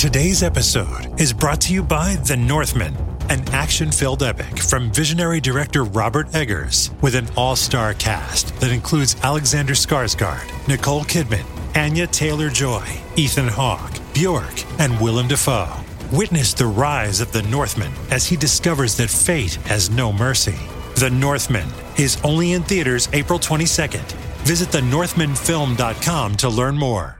Today's episode is brought to you by The Northman, an action filled epic from visionary director Robert Eggers with an all star cast that includes Alexander Skarsgård, Nicole Kidman, Anya Taylor Joy, Ethan Hawke, Bjork, and Willem Dafoe. Witness the rise of the Northman as he discovers that fate has no mercy. The Northman is only in theaters April 22nd. Visit thenorthmanfilm.com to learn more.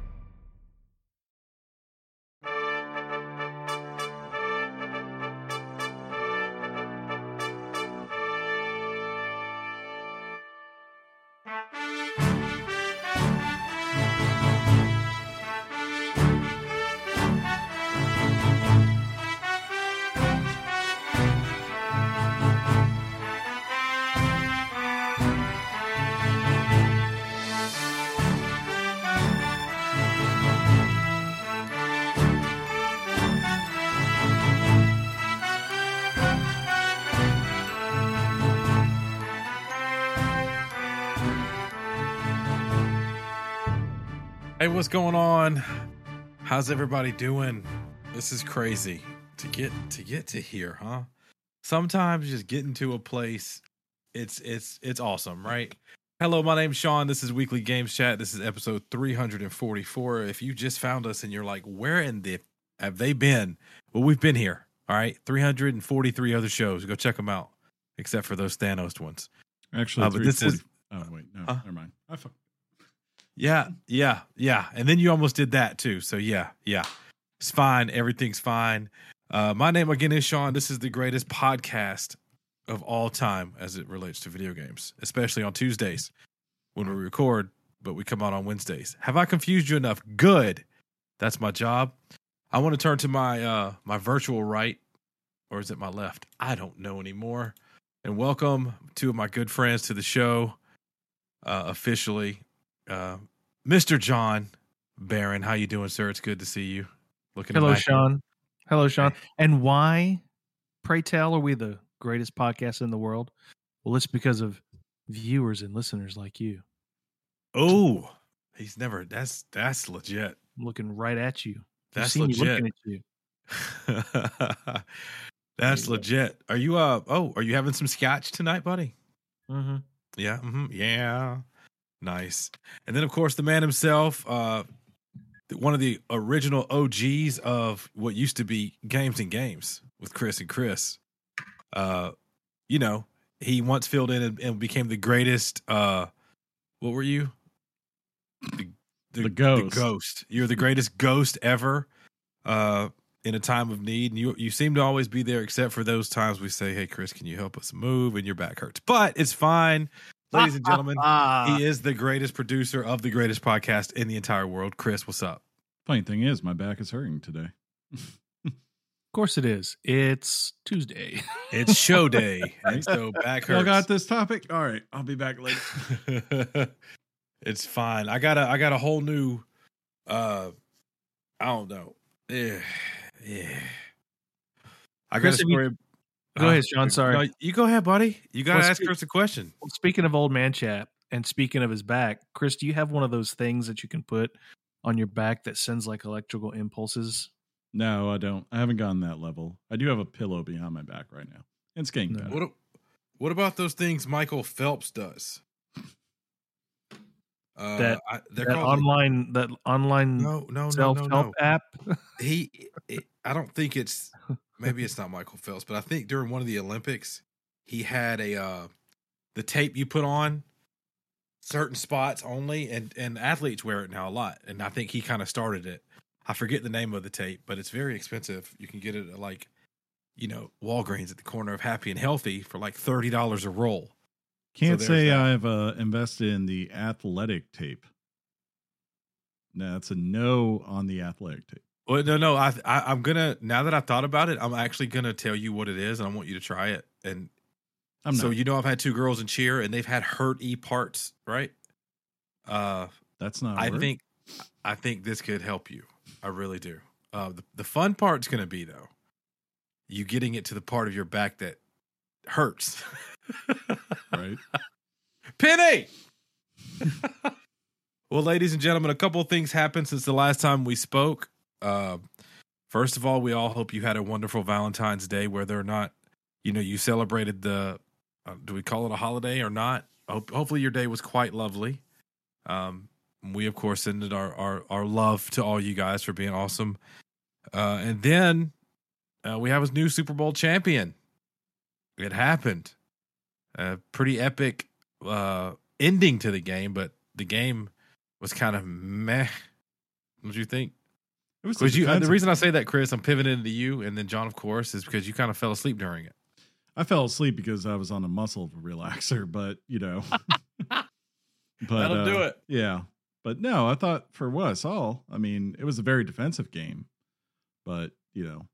What's going on? How's everybody doing? This is crazy to get to get to here, huh? Sometimes just getting to a place, it's it's it's awesome, right? Hello, my name's Sean. This is Weekly Games Chat. This is episode 344. If you just found us and you're like, where in the have they been? Well, we've been here. All right, 343 other shows. Go check them out, except for those Thanos ones. Actually, Uh, but this is Oh wait, no, Huh? never mind. I. Yeah, yeah, yeah. And then you almost did that too. So yeah, yeah. It's fine. Everything's fine. Uh, my name again is Sean. This is the greatest podcast of all time as it relates to video games, especially on Tuesdays when we record, but we come out on Wednesdays. Have I confused you enough? Good. That's my job. I want to turn to my uh my virtual right, or is it my left? I don't know anymore. And welcome two of my good friends to the show. Uh, officially, uh, Mr. John Barron. How you doing, sir? It's good to see you. Looking Hello. Sean. Hello, Sean. And why, pray tell, are we the greatest podcast in the world? Well, it's because of viewers and listeners like you. Oh, he's never. That's that's legit. I'm looking right at you. That's legit. looking at you. that's you go. legit. Are you uh? Oh, are you having some scotch tonight, buddy? Mm-hmm. Yeah. Mm-hmm, yeah. Nice. And then, of course, the man himself, uh, one of the original OGs of what used to be Games and Games with Chris and Chris. Uh, you know, he once filled in and, and became the greatest. Uh, what were you? The, The ghost. ghost. You're the greatest ghost ever. Uh, in a time of need, and you you seem to always be there, except for those times we say, "Hey, Chris, can you help us move?" and your back hurts. But it's fine, ladies and gentlemen. He is the greatest producer of the greatest podcast in the entire world. Chris, what's up? Funny thing is, my back is hurting today. of course it is. It's Tuesday. It's show day, and so back Y'all got this topic? All right, I'll be back later. it's fine. I got a I got a whole new. uh I don't know. Yeah, yeah. I got Chris, a have you- story. Go ahead, Sean. Sorry. No, you go ahead, buddy. You got to Well, ask speak- Chris a question. Well, speaking of old man chat and speaking of his back, Chris, do you have one of those things that you can put on your back that sends like electrical impulses? no, I don't. I haven't gotten that level. I do have a pillow behind my back right now. It's getting No. better. What What about those things Michael Phelps does? Uh, That- I, they're That called online, that online no, no, no, self no, help no. app. He, it, I don't think it's maybe it's not Michael Phelps, but I think during one of the Olympics, he had a uh the tape you put on certain spots only, and and athletes wear it now a lot, and I think he kind of started it. I forget the name of the tape, but it's very expensive. You can get it at like, you know, Walgreens at the corner of Happy and Healthy for like thirty dollars a roll. Can't so say that. I've uh, invested in the athletic tape. No, that's a no on the athletic tape. Well, no, no. I, I I'm gonna now that I thought about it, I'm actually gonna tell you what it is, and I want you to try it. And I'm so not. you know, I've had two girls in cheer, and they've had hurt e parts, right? Uh, that's not. I word. think I think this could help you. I really do. Uh, the the fun part's gonna be though, you getting it to the part of your back that hurts. right. Penny. well, ladies and gentlemen, a couple of things happened since the last time we spoke. Uh, First of all, we all hope you had a wonderful Valentine's Day, whether or not you know you celebrated the. Uh, do we call it a holiday or not? Hope, hopefully, your day was quite lovely. Um, we of course send our, our our love to all you guys for being awesome. Uh, and then uh, we have a new Super Bowl champion. It happened. A pretty epic uh, ending to the game, but the game was kind of meh. What do you think? It was Because you, uh, the reason I say that, Chris, I'm pivoting to you and then John, of course, is because you kind of fell asleep during it. I fell asleep because I was on a muscle relaxer, but you know, but That'll do uh, it. Yeah, but no, I thought for what I saw, I mean, it was a very defensive game, but you know,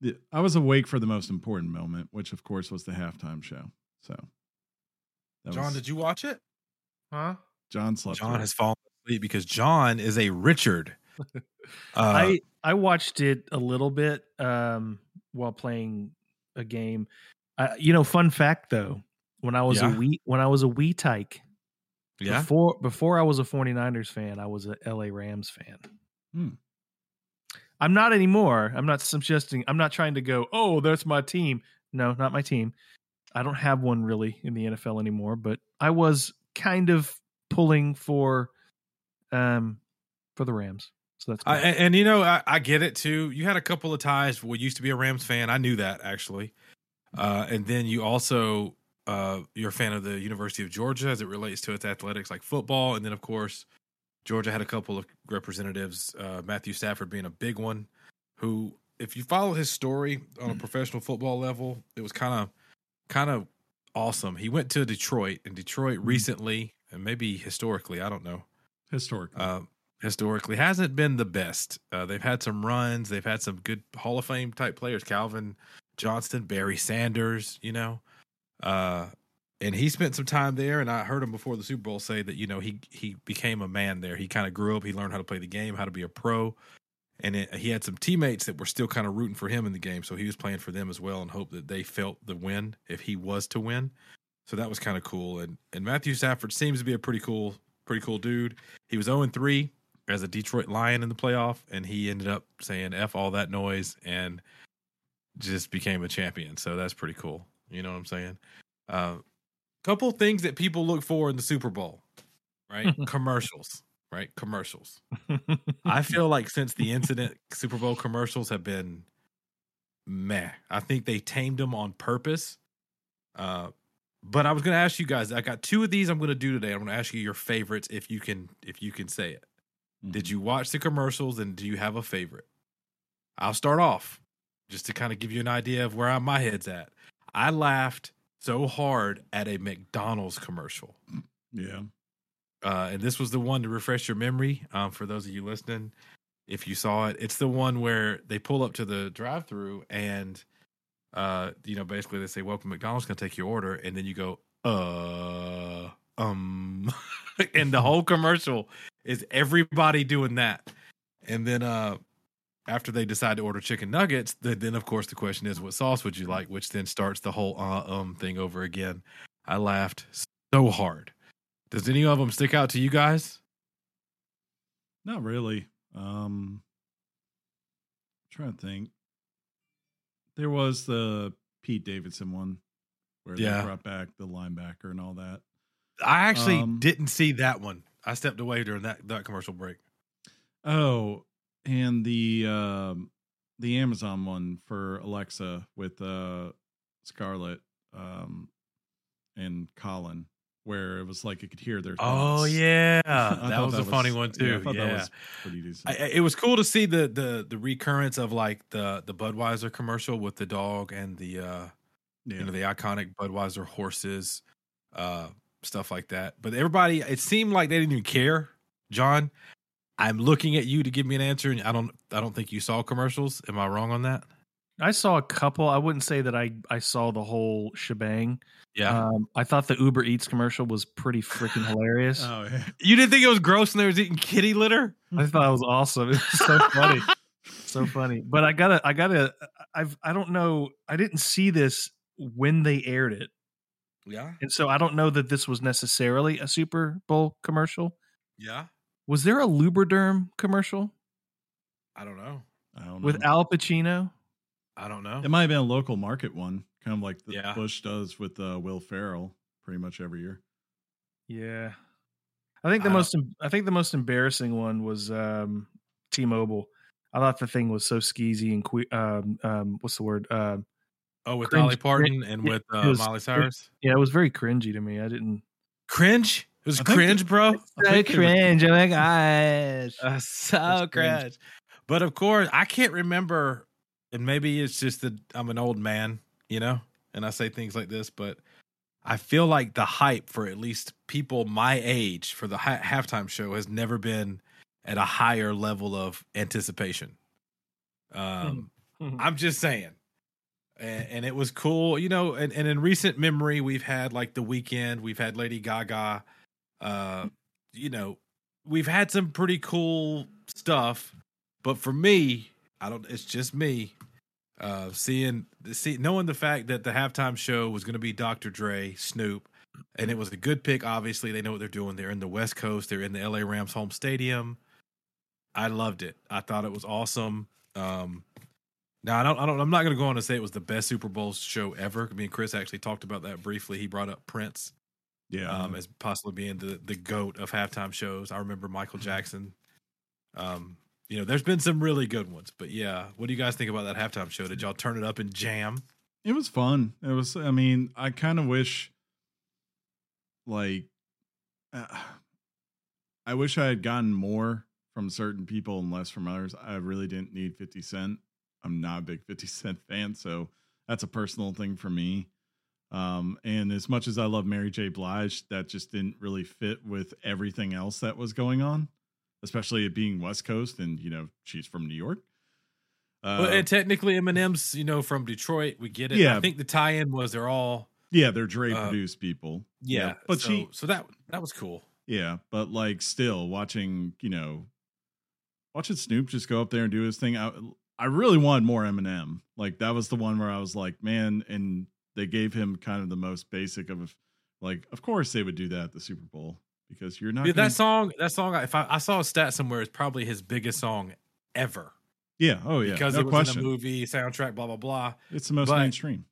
the, I was awake for the most important moment, which of course was the halftime show. So, that John, was- did you watch it? Huh? John slept? John through has fallen asleep because John is a Richard. Uh, I I watched it a little bit um, while playing a game. Uh, you know, fun fact though, when I was Yeah. a wee when I was a wee tyke, yeah. before before I was a 49ers fan, I was a LA Rams fan. Hmm. I'm not anymore. I'm not suggesting I'm not trying to go, "Oh, that's my team." No, not my team. I don't have one really in the NFL anymore, but I was kind of pulling for um for the Rams. So that's I, and, and, you know, I, I get it too. You had a couple of ties. We used to be a Rams fan. I knew that actually. Uh, and then you also uh, you're a fan of the University of Georgia as it relates to its athletics, like football. And then, of course, Georgia had a couple of representatives. Uh, Matthew Stafford being a big one. Who, if you follow his story on a professional football level, it was kind of kind of awesome. He went to Detroit, and Detroit recently, and maybe historically, I don't know historically. Historically hasn't been the best. Uh, they've had some runs. They've had some good Hall of Fame type players, Calvin Johnson, Barry Sanders, you know. Uh, and he spent some time there, and I heard him before the Super Bowl say that you know he he became a man there. He kind of grew up. He learned how to play the game, how to be a pro, and it, he had some teammates that were still kind of rooting for him in the game. So he was playing for them as well, and hoped that they felt the win if he was to win. So that was kind of cool. And and Matthew Stafford seems to be a pretty cool pretty cool dude. He was 0 3 as a Detroit Lion in the playoff, and he ended up saying F all that noise and just became a champion. So that's pretty cool. You know what I'm saying? Uh, couple things that people look for in the Super Bowl, right? commercials, right? Commercials. I feel like since the incident, Super Bowl commercials have been meh. I think they tamed them on purpose. Uh, but I was going to ask you guys. I got two of these. I'm going to do today. I'm going to ask you your favorites if you can if you can say it. Did Mm-hmm. you watch the commercials and do you have a favorite? I'll start off just to kind of give you an idea of where my head's at. I laughed so hard at a McDonald's commercial. Yeah. Uh, and this was the one to refresh your memory um, for those of you listening. If you saw it, it's the one where they pull up to the drive-through and, uh, you know, basically they say, "Welcome, McDonald's, gonna take your order," and then you go, "Uh, um," and the whole commercial is everybody doing that, and then uh, after they decide to order chicken nuggets, then, then of course the question is, "What sauce would you like?" Which then starts the whole uh um thing over again. I laughed so hard. Does any of them stick out to you guys? Not really. Um trying to think. There was the Pete Davidson one where Yeah. they brought back the linebacker and all that. I actually Um, didn't see that one. I stepped away during that that commercial break. Oh, and the um the Amazon one for Alexa with uh Scarlett um and Colin where it was like you could hear their Oh thoughts. yeah, I that was a funny one too. Yeah, Yeah, I thought that was pretty decent. I, I- it was cool to see the the the recurrence of like the the Budweiser commercial with the dog and the uh yeah. you know the iconic Budweiser horses, uh, stuff like that. But everybody, it seemed like they didn't even care. John, I'm looking at you to give me an answer, and I don't, I don't think you saw commercials. Am I wrong on that? I saw a couple. I wouldn't say that I I saw the whole shebang. Yeah, Um, I thought the Uber Eats commercial was pretty freaking hilarious. oh yeah. you didn't think it was gross when they was eating kitty litter? I thought it was awesome. It was so funny, so funny. But I gotta, I gotta, I've, I don't know. I didn't see this when they aired it, Yeah, and so I don't know that this was necessarily a Super Bowl commercial. yeah. Was there a Lubriderm commercial? I don't know. I don't know. with Al Pacino. I don't know. it might have been a local market one, kind of like the Yeah. Bush does with uh, Will Ferrell, pretty much every year. Yeah, I think the I most I think the most embarrassing one was um, T-Mobile. I thought the thing was so skeezy and que- um, um, what's the word? Um, Oh, with Cringe- Dolly Parton and with uh, was- Miley Cyrus. yeah, it was very cringy to me. I didn't. Cringe. It was cringe, bro. Think they were- Oh my gosh! Uh, so cringe. cringe. But of course, I can't remember, and maybe it's just that I'm an old man, you know, and I say things like this, but I feel like the hype for at least people my age for the ha- halftime show has never been at a higher level of anticipation. Um, I'm just saying. And, and it was cool, you know. And, and in recent memory, we've had like the Weeknd, we've had Lady Gaga, uh, you know, we've had some pretty cool stuff. But for me, I don't. It's just me. Uh, seeing, see, knowing the fact that the halftime show was going to be Dr. Dre, Snoop, and it was a good pick. Obviously, they know what they're doing. They're in the West Coast. They're in the LA Rams home stadium. I loved it. I thought it was awesome. Um, now I don't, I don't, I'm not going to go on to say it was the best Super Bowl show ever. I mean, Chris actually talked about that briefly. He brought up Prince Yeah. um, as possibly being the the goat of halftime shows. I remember Michael Jackson. Um, you know, there's been some really good ones, but yeah, what do you guys think about that halftime show? Did y'all turn it up and jam? It was fun. It was. I mean, I kind of wish, like, uh, I wish I had gotten more from certain people and less from others. I really didn't need Fifty Cent. I'm not a big Fifty Cent fan, so that's a personal thing for me. Um, and as much as I love Mary J. Blige, that just didn't really fit with everything else that was going on, especially it being West Coast, and you know she's from New York. Uh, well, and technically, Eminem's you know from Detroit. We get it. Yeah. I think the tie-in was they're all yeah, they're Dre uh, produced people. yeah, but so, she so that that was cool. Yeah, but like still watching, you know, watching Snoop just go up there and do his thing. I I really wanted more Eminem. Like that was the one where I was like, man, and they gave him kind of the most basic of like, of course they would do that at the Super Bowl because you're not. Dude, gonna- that song, that song. If I, I saw a stat somewhere, it's probably his biggest song ever yeah, oh yeah, because no it was question. in a movie soundtrack. Blah blah blah. It's the most but- mainstream.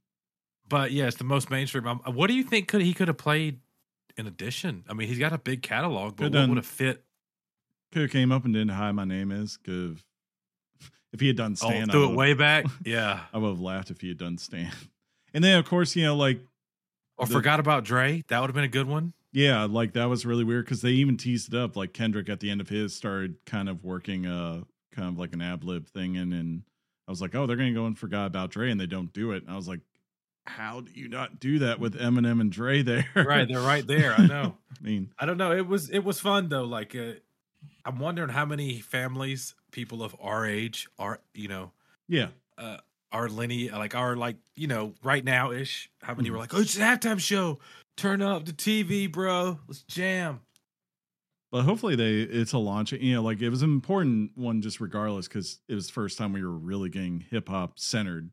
But yeah, it's the most mainstream. Um, what do you think could he could have played in addition? I mean, he's got a big catalog, but Could've what would have fit? Could have came up and didn't hi, my name is. Cause if he had done Oh, Stan, I threw it way back. Yeah. I would have laughed if he had done Stan. And then of course, you know, like Or The- forgot about Dre. That would have been a good one. Yeah, like that was really weird because they even teased it up. Like Kendrick at the end of his started kind of working a kind of like an ad lib thing and and I was like, oh, they're gonna go and forgot about Dre, and they don't do it. And I was like, how do you not do that with Eminem and Dre there? Right, they're right there. I know. I mean, I don't know. It was it was fun though. Like uh, I'm wondering how many families, people of our age, are you know, yeah, uh, our lineage, like our like you know, right now ish. How many Mhm. were like, oh, it's a halftime show. Turn up the TV, bro. Let's jam. but hopefully they it's a launch. You know, like it was an important one just regardless because it was the first time we were really getting hip hop centered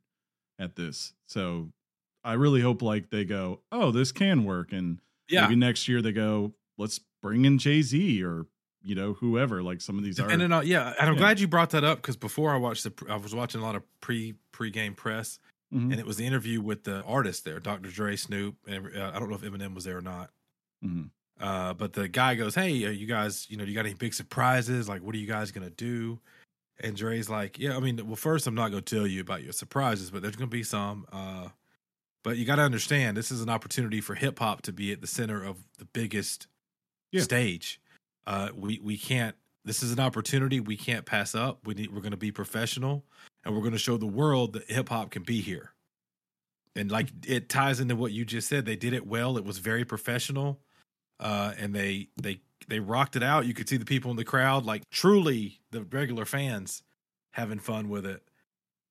at this. So I really hope like they go, oh, this can work, and Yeah. maybe next year they go, let's bring in Jay Z or you know whoever. Like some of these are Depending on yeah, and I'm Yeah. glad you brought that up because before I watched the, I was watching a lot of pre pre game press, Mhm. and it was the interview with the artist there, Dr. Dre, Snoop, and uh, I don't know if Eminem was there or not. Mhm. Uh, but the guy goes, "Hey, uh, you guys, you know, you got any big surprises? Like, what are you guys gonna do?" And Dre's like, "Yeah, I mean, well, first, I'm not gonna tell you about your surprises, but there's gonna be some. Uh, but you got to understand, this is an opportunity for hip hop to be at the center of the biggest Yeah. stage. Uh, we we can't. This is an opportunity we can't pass up. We need. We're gonna be professional, and we're gonna show the world that hip hop can be here." And like it ties into what you just said. They did it well. It was very professional uh, and they they they rocked it out. You could see the people in the crowd, like truly the regular fans, having fun with it.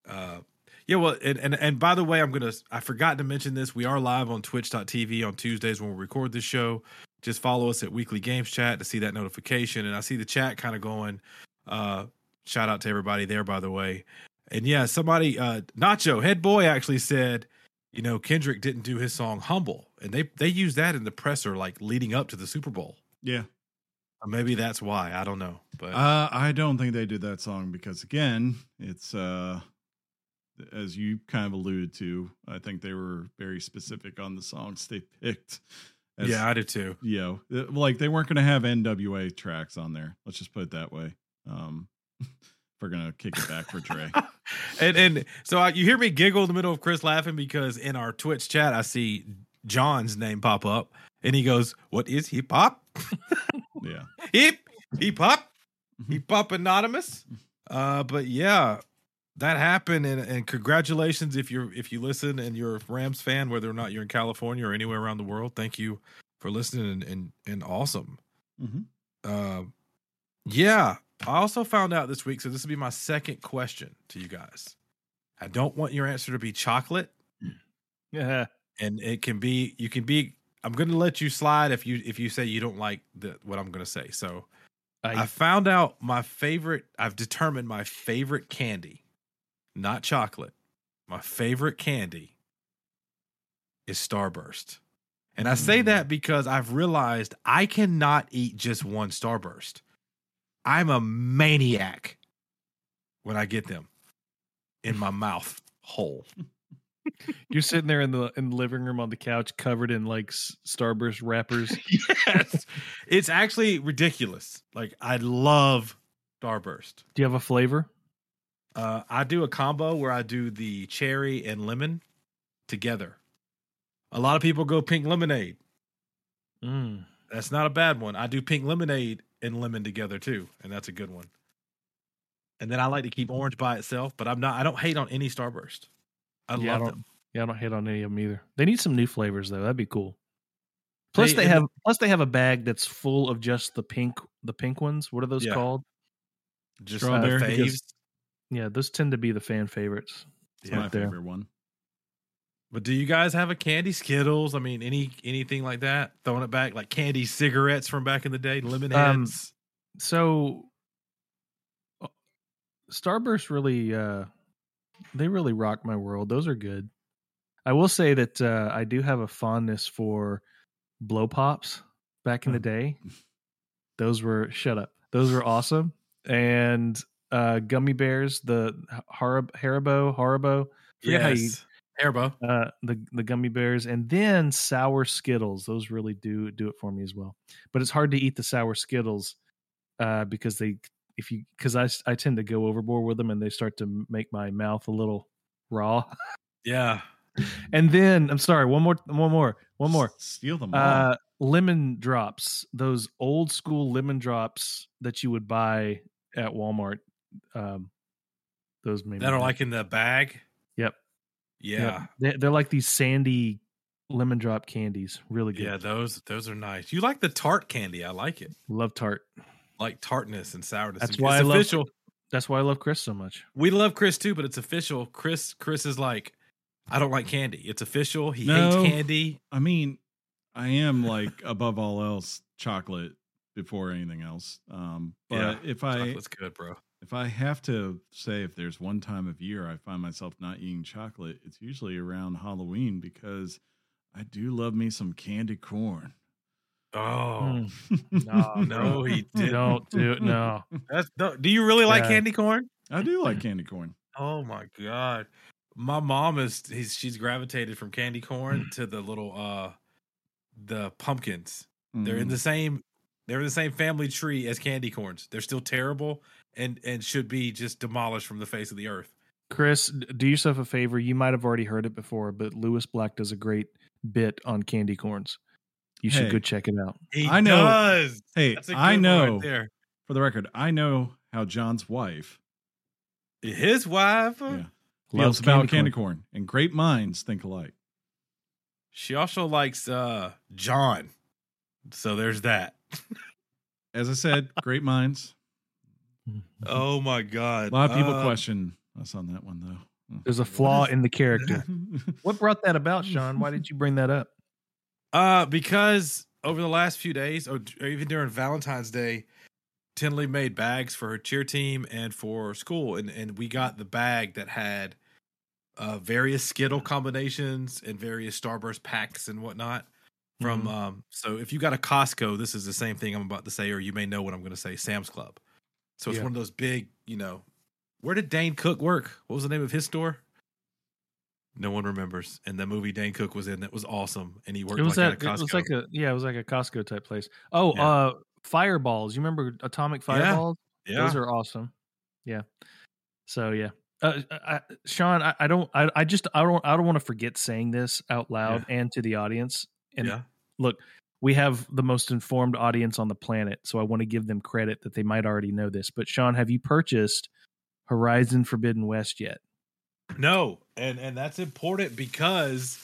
Uh, yeah, well, and, and and by the way, I'm gonna I forgot to mention this. We are live on Twitch.tv on Tuesdays when we record this show. Just follow us at Weekly Games Chat to see that notification. And I see the chat kind of going. Uh, shout out to everybody there, by the way. And yeah, somebody, uh, Nacho Head Boy actually said, you know, Kendrick didn't do his song "Humble," and they they used that in the presser, like leading up to the Super Bowl. yeah, Maybe that's why. I don't know. But Uh, I don't think they did that song because again, it's uh, as you kind of alluded to. I think they were very specific on the songs they picked. As, yeah, I did too. you know, uh, like they weren't going to have NWA tracks on there. Let's just put it that way. Um, we're gonna kick it back for Trey. and and so I, you hear me giggle in the middle of Chris laughing because in our Twitch chat I see John's name pop up and he goes, "What is hip hop? yeah, hip hip hop, hip hop anonymous." Uh, but yeah, that happened, and, and congratulations if you're if you listen and you're a Rams fan, whether or not you're in California or anywhere around the world. Thank you for listening and and, and awesome. hmm Uh, yeah, I also found out this week. So this will be my second question to you guys. I don't want your answer to be chocolate, Yeah. and it can be. You can be. I'm going to let you slide if you if you say you don't like the, what I'm going to say. So I, I, found out my favorite. I've determined my favorite candy, not chocolate. My favorite candy is Starburst. And I say Mm. that because I've realized I cannot eat just one Starburst. I'm a maniac when I get them in my mouth whole. you're sitting there in the in the living room on the couch, covered in like Starburst wrappers. yes. It's actually ridiculous. Like I love Starburst. Do you have a flavor? Uh, I do a combo where I do the cherry and lemon together. A lot of people go pink lemonade. Mm. That's not a bad one. I do pink lemonade and lemon together too, and that's a good one. And then I like to keep orange by itself, but I'm not. I don't hate on any Starburst. I Yeah, I love don't- them. Yeah, I don't hate on any of them either. They need some new flavors though. That'd be cool. Plus, They- they and have plus they have a bag that's full of just the pink the pink ones. What are those Yeah. called? Just Strawberry, uh, faves. Yeah, those tend to be the fan favorites. It's Yeah. my there. favorite one. But do you guys have a candy Skittles? I mean, any anything like that? Throwing it back like candy cigarettes from back in the day, lemon Um. So, Starburst really, uh, they really rock my world. Those are good. I will say that uh, I do have a fondness for blow pops back in the day. Those were shut up. Those were awesome. And uh, gummy bears, the Harib- Haribo, Haribo, how you yes. Haribo. uh, the the gummy bears, and then sour Skittles. Those really do do it for me as well. But it's hard to eat the sour Skittles uh, because they if you because I I tend to go overboard with them and they start to make my mouth a little raw. Yeah. And then I'm sorry, one more, one more, one more. Steal them all. Uh, lemon drops, those old school lemon drops that you would buy at Walmart. Um, those made me That are like in the bag. Yep. Yeah. Yep. They- They're like these sandy lemon drop candies. Really good. Yeah, those those are nice. You like the tart candy? I like it. Love tart. Like tartness and sourness. That's and- why it's I love- official. That's why I love Chris so much. We love Chris too, but it's official. Chris Chris is like, I don't like candy. It's official. He No. hates candy. I mean, I am like above all else chocolate before anything else. Um, but Yeah, if I Chocolate's good, bro. If I have to say if there's one time of year I find myself not eating chocolate, it's usually around Halloween because I do love me some candy corn. Oh Mm, no, no, he didn't. Don't do it. No. That's no, do you really like Yeah. candy corn? I do like candy corn. Oh my god. My mom is he's, she's gravitated from candy Mm. corn to the little uh the pumpkins. They're in Mm. the same they're in the same family tree as candy corns. They're still terrible and and should be just demolished from the face of the earth. Chris, do yourself a favor. You might have already heard it before, but Lewis Black does a great bit on candy corns. You should Hey. go check it out. He I know- does. Hey, That's a good I know right there. for the record, I know how John's wife His wife, yeah, Loves feels about candy candy corn, and great minds think alike. she also likes uh John. So there's that. As I said, great minds. Oh my god. A lot of people Uh, question us on that one, though. There's a flaw in the character. What brought that about, Sean? Why did you bring that up? Uh, because over the last few days, or, or even during Valentine's Day, Tinley made bags for her cheer team and for school, and and we got the bag that had uh various Skittle combinations and various Starburst packs and whatnot. from Mhm. um so if you got a Costco, this is the same thing I'm about to say, or you may know what I'm gonna say, Sam's Club. So it's Yeah. one of those big, you know. Where did Dane Cook work? What was the name of his store? No one remembers. And the movie Dane Cook was in that was awesome. And he worked It was like at a Costco. It was like a yeah. It was like a Costco type place. Oh, Yeah. uh, fireballs. You remember atomic fireballs? yeah. Those are awesome. Yeah. So yeah, uh, I, Sean, I, I don't, I, I just, I don't, I don't want to forget saying this out loud and to the audience. And yeah. look, we have the most informed audience on the planet, so I want to give them credit that they might already know this. But Sean, have you purchased Horizon Forbidden West yet? No, and and that's important because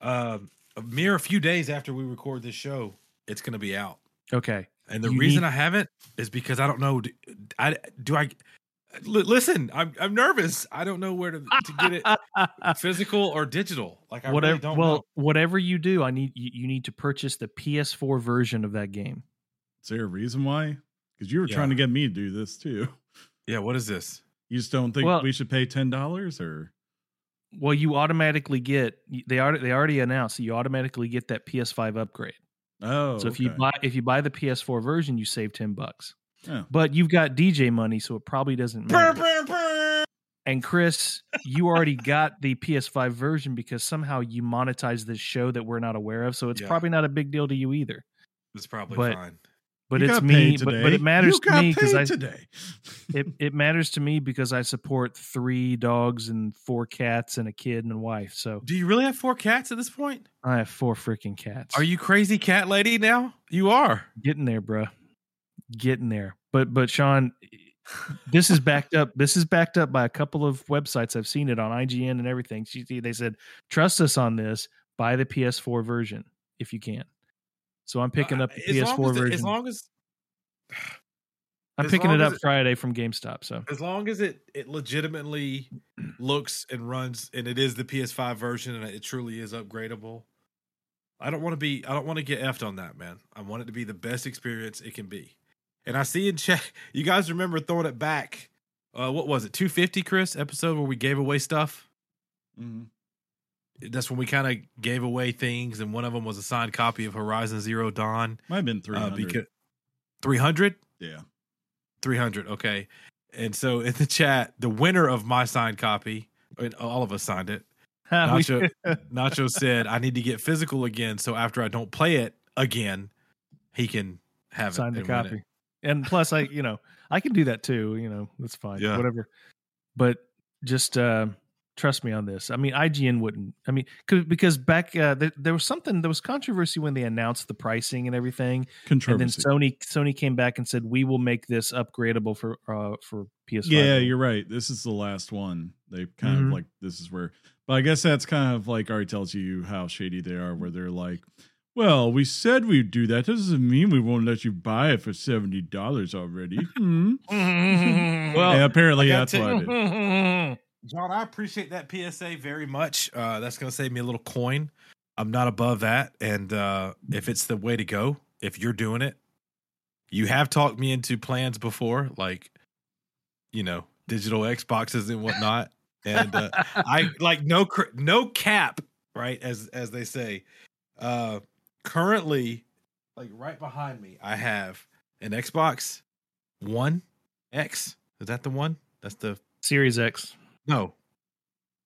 um a mere few days after we record this show, it's going to be out. Okay. And the You reason need- I haven't is because I don't know. do- I do I listen. I'm I'm nervous. I don't know where to to get it physical or digital. Like I whatever. really don't well, know. whatever you do, I need you, you need to purchase the PS4 version of that game. Is there a reason why? Because you were Yeah. trying to get me to do this too. Yeah. What is this? You just don't think Well- we should pay ten dollars or Well, you automatically get they already they already announced that you automatically get that PS5 upgrade. oh? so if you buy if you buy the PS4 version, you save ten bucks. Oh. But you've got DJ money, so it probably doesn't matter. And Chris, you already got the PS5 version because somehow you monetized this show that we're not aware of. So it's Yeah. probably not a big deal to you either. It's probably But- fine. But You it's me. But, but it matters to me because I today. it, it matters to me because I support three dogs and four cats and a kid and a wife. So Do you really have four cats at this point? I have four freaking cats. Are you crazy cat lady now? You are. getting there, bruh. Getting there. But but Sean, this is backed up. This is backed up by a couple of websites. I've seen it on IGN and everything. They said, trust us on this. Buy the PS4 version if you can. So I'm picking up the Uh, as PS4 as version. As long as I'm as picking it up it- Friday from GameStop. So as long as it it legitimately looks and runs and it is the PS5 version and it truly is upgradable. I don't want to be I don't want to get effed on that, man. I want it to be the best experience it can be. And I see in chat you guys remember throwing it back. Uh what was it? 250 Chris episode where we gave away stuff? Mhm. That's when we kind of gave away things and one of them was a signed copy of Horizon Zero Dawn. Might have been three Uh, hundred. because 300 yeah. 300 okay and so in the chat the winner of my signed copy all of us signed it Nacho, Nacho said i need to get physical again so after i don't play it again he can have sign it the and win copy. And plus, I you know I can do that too. You know that's fine. Yeah. Whatever. But just uh, trust me on this. I mean, IGN wouldn't. I mean because because back uh, there, there was something there was controversy when they announced the pricing and everything, and then Sony Sony came back and said we will make this upgradable for uh, for PS5. yeah, you're right. This is the last one. They kind Mhm. of like this is where, but I guess that's kind of like already tells you how shady they are. Where they're like, "Well, we said we'd do that. Doesn't mean we won't let you buy it for seventy dollars already." Hmm. Well, yeah, apparently that's to- what I did. john i appreciate that psa very much uh that's gonna save me a little coin i'm not above that and uh if it's the way to go if you're doing it you have talked me into plans before like you know digital xboxes and whatnot and uh, I like no cr- no cap, right? As as they say. Uh currently like right behind me, I have an Xbox One X. Is that the one? That's the Series X. no.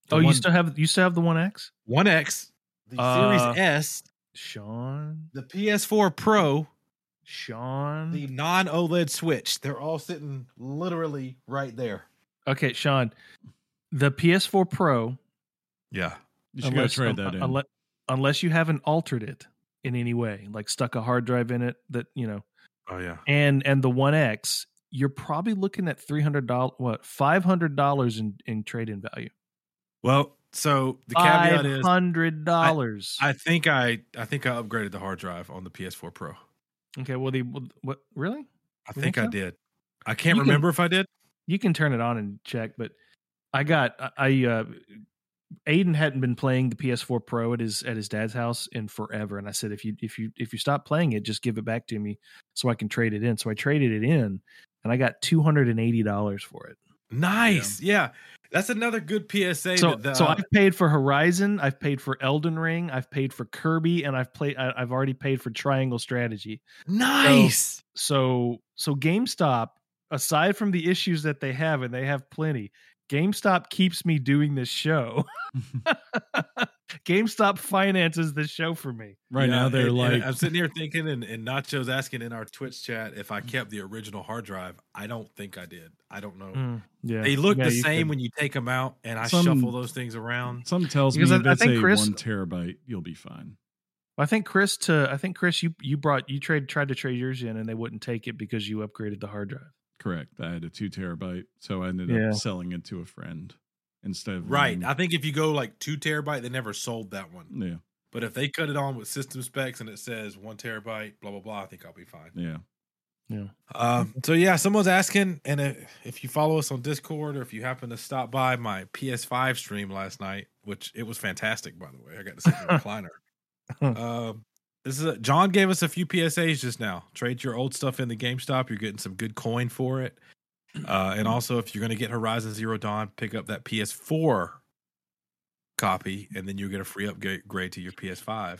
The Oh, you still have you still have the One X, One X, the Uh, Series S, Sean. the PS4 Pro, Sean. the non OLED Switch. They're all sitting literally right there. okay, Sean. The PS4 Pro Yeah. You should go trade that in. unless, unless you haven't altered it in any way, like stuck a hard drive in it that you know, Oh yeah. and and the One X, you're probably looking at three hundred dollars, what five hundred dollars in in trade in value. Well, so the caveat is hundred dollars. I think I I think I upgraded the hard drive on the PS4 Pro. Okay, well the what really? I think, think I so? did. I can't You can- remember if I did. You can turn it on and check, but I got I- I uh Aiden hadn't been playing the PS4 Pro at his at his dad's house in forever, and I said if you if you if you stop playing it, just give it back to me so I can trade it in. So I traded it in, and I got two hundred and eighty dollars for it. Nice. Yeah. That's another good PSA. So, uh, so I've paid for Horizon, I've paid for Elden Ring, I've paid for Kirby, and I've played. I, I've already paid for Triangle Strategy. nice. So, so GameStop, aside from the issues that they have, and they have plenty, GameStop keeps me doing this show. GameStop finances this show for me. right Yeah, now they're and- and like I'm sitting here thinking, and, and Nacho's asking in our Twitch chat if I kept the original hard drive. I don't think I did. I don't know. Mm, yeah, They look Yeah, the same could- when you take them out, and I Some- shuffle those things around. some tells me Because I- if I it's think a Chris- one terabyte, you'll be fine. I think Chris to I think Chris you you brought you trade tried to trade yours in and they wouldn't take it because you upgraded the hard drive. Correct. I had a two terabyte, so I ended Yeah. up selling it to a friend instead of Right. running- I think if you go like two terabyte, they never sold that one. yeah, But if they cut it on with system specs and it says one terabyte, blah blah blah, I think I'll be fine. yeah. Yeah. Um, so yeah, someone's asking, and uh, if you follow us on Discord or if you happen to stop by my PS5 stream last night, which it was fantastic, by the way, I got to sit in the recliner. Um, this is a, John gave us a few PSAs just now. Trade your old stuff in the GameStop; you're getting some good coin for it. Uh, and also, if you're going to get Horizon Zero Dawn, pick up that PS4 copy, and then you'll get a free upgrade to your PS5.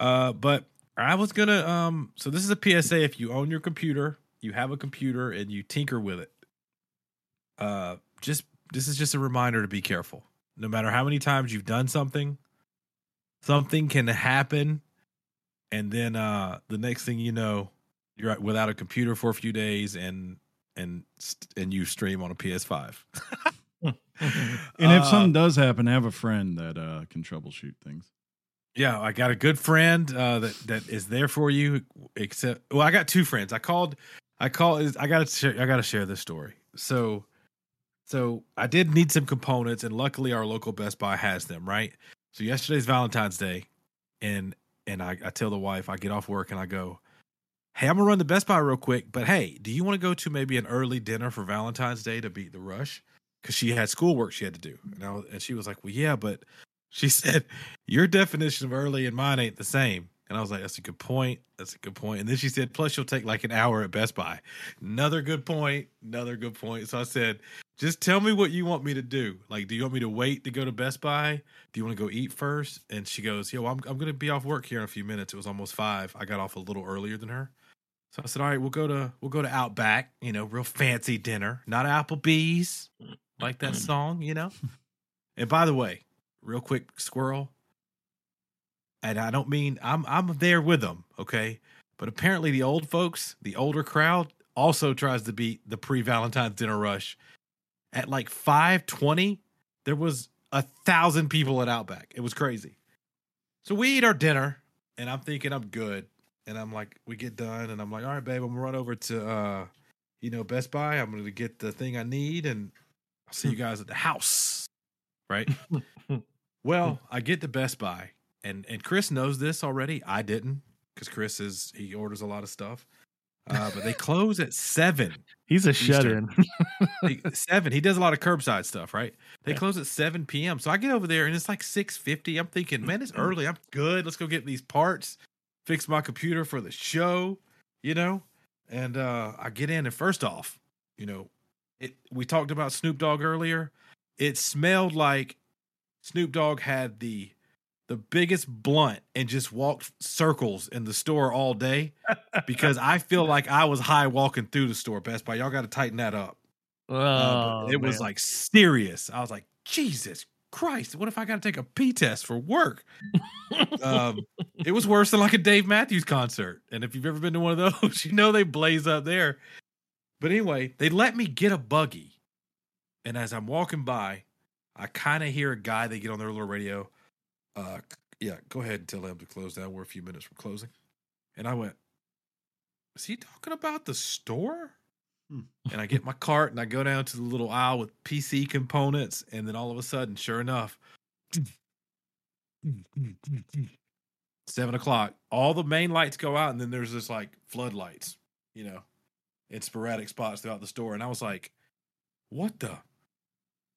Uh, but I was gonna um so this is a PSA if you own your computer, you have a computer and you tinker with it. Uh just this is just a reminder to be careful. No matter how many times you've done something, something can happen and then uh the next thing you know, you're without a computer for a few days and and and you stream on a PS5. And if Uh, something does happen, I have a friend that uh, can troubleshoot things. Yeah, I got a good friend uh, that that is there for you. Except, well, I got two friends. I called. I called. I got to. Share, I got to share this story. So, so I did need some components, and luckily, our local Best Buy has them. Right. So yesterday's Valentine's Day, and and I, I tell the wife I get off work and I go, hey, I'm gonna run the Best Buy real quick, but hey, do you want to go to maybe an early dinner for Valentine's Day to beat the rush? Because she had schoolwork she had to do, and, I, was- and she was like, well, yeah, but she said your definition of early and mine ain't the same. And I was like, that's a good point. That's a good point. And then she said, plus you'll take like an hour at Best Buy. Another good point. Another good point. So I said, just tell me what you want me to do. Like, do you want me to wait to go to Best Buy? Do you want to go eat first? And she goes, yo, I'm, I'm going to be off work here in a few minutes. It was almost five. I got off a little earlier than her. So I said, all right, we'll go to, we'll go to Outback, you know, real fancy dinner, not Applebee's, like that mm-hmm. song, you know? And by the way, real quick, squirrel. And I don't mean I'm I'm there with them, okay? But apparently the old folks, the older crowd, also tries to beat the pre-Valentine's dinner rush. At like 520, there was a thousand people at Outback. It was crazy. So we eat our dinner, and I'm thinking I'm good. And I'm like, we get done, and I'm like, all right, babe, I'm gonna run over to uh, you know, Best Buy. I'm gonna get the thing I need, and I'll see you guys at the house. Right? Well, I get to Best Buy, and and Chris knows this already. I didn't because Chris is he orders a lot of stuff. Uh, but they close at seven. He's a shut in. Seven. He does a lot of curbside stuff, right? They Yeah. close at seven p.m. So I get over there and it's like six fifty. I'm thinking, man, it's early. I'm good. Let's go get these parts, fix my computer for the show, you know. And uh, I get in, and first off, you know, it. We talked about Snoop Dogg earlier. It smelled like Snoop Dogg had the the biggest blunt and just walked circles in the store all day because I feel like I was high walking through the store. Best Buy, y'all got to tighten that up. Uh, Oh, but it was like serious. I was like, Jesus Christ, what if I got to take a P test for work? um, it was worse than like a Dave Matthews concert. And if you've ever been to one of those, you know they blaze up there. But anyway, they let me get a buggy. And as I'm walking by, I kind of hear a guy, they get on their little radio. Uh, yeah, go ahead and tell them to close down. We're a few minutes from closing. And I went, is he talking about the store? Hmm. and I get my cart and I go down to the little aisle with PC components, and then all of a sudden, sure enough, seven o'clock, all the main lights go out, and then there's this like floodlights, you know, in sporadic spots throughout the store, and I was like, "What the?"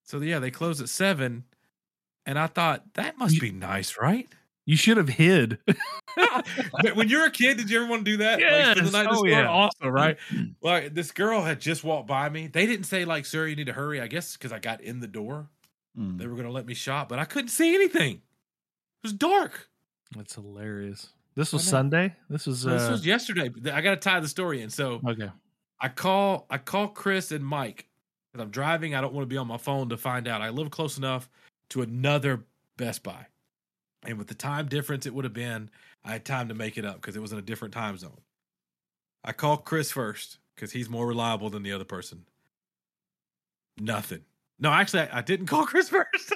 So yeah, they close at seven, and I thought that must You- be nice, right? You should have hid. When you're a kid, did you ever want to do that? Like, Yes. the night Oh, yeah. Awesome, right? like this girl had just walked by me. They didn't say like, "Sir, you need to hurry." I guess because I got in the door, Mm. they were going to let me shop, but I couldn't see anything. It was dark. That's hilarious. This was. Sunday. This was So this uh, was yesterday. I got to tie the story in. So okay. I call I call Chris and Mike because I'm driving. I don't want to be on my phone to find out. I live close enough to another Best Buy, and with the time difference, it would have been I had time to make it up because it was in a different time zone. I call Chris first because he's more reliable than the other person. Nothing. No, actually, I, I didn't call Chris first.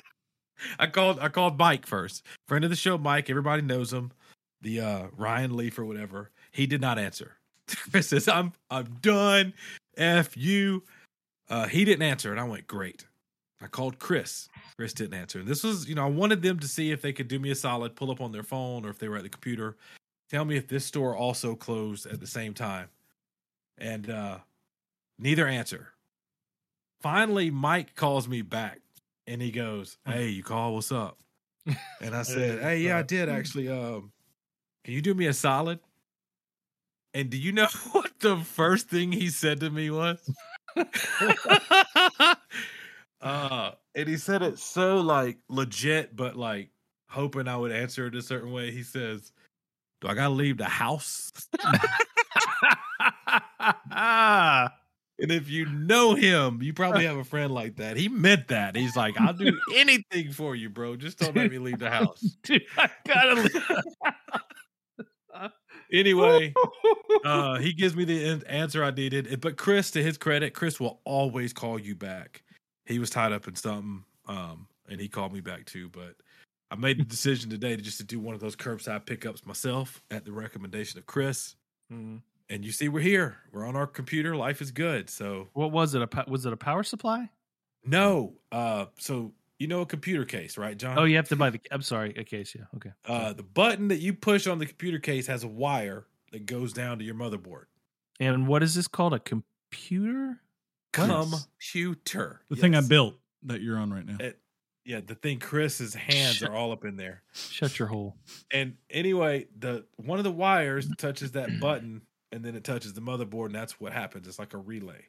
I called I called Mike first. Friend of the show, Mike. Everybody knows him. The uh Ryan Leaf or whatever. He did not answer. Chris says, I'm I'm done. F you. Uh he didn't answer, and I went, Great. I called Chris. Chris didn't answer. And this was, you know, I wanted them to see if they could do me a solid, pull up on their phone or if they were at the computer. Tell me if this store also closed at the same time. And uh neither answer. Finally, Mike calls me back and he goes, Hey, you call, what's up? And I said, Hey, yeah, I did actually. Um, can you do me a solid? And do you know what the first thing he said to me was? uh, and he said it so like legit, but like hoping I would answer it a certain way. He says, Do I gotta leave the house? And if you know him, you probably have a friend like that. He meant that. He's like, I'll do anything for you, bro. Just don't let me leave the house. Dude, I gotta leave. Anyway, uh, he gives me the answer I needed. But Chris, to his credit, Chris will always call you back. He was tied up in something, um, and he called me back too. But I made the decision today to just to do one of those curbside pickups myself at the recommendation of Chris. Mhm. And you see, we're here. We're on our computer. Life is good. So What was it? A was it a power supply? no, uh, so you know a computer case, right, John? Oh, you have to buy the. I'm sorry, a case. Yeah. Okay. Uh, the button that you push on the computer case has a wire that goes down to your motherboard. And what is this called? A computer? Yes. Computer. The thing I built that you're on right now. It- yeah, the thing Chris's hands Shut- are all up in there. Shut your hole. And anyway, the one of the wires touches that button and then it touches the motherboard and that's what happens. It's like a relay.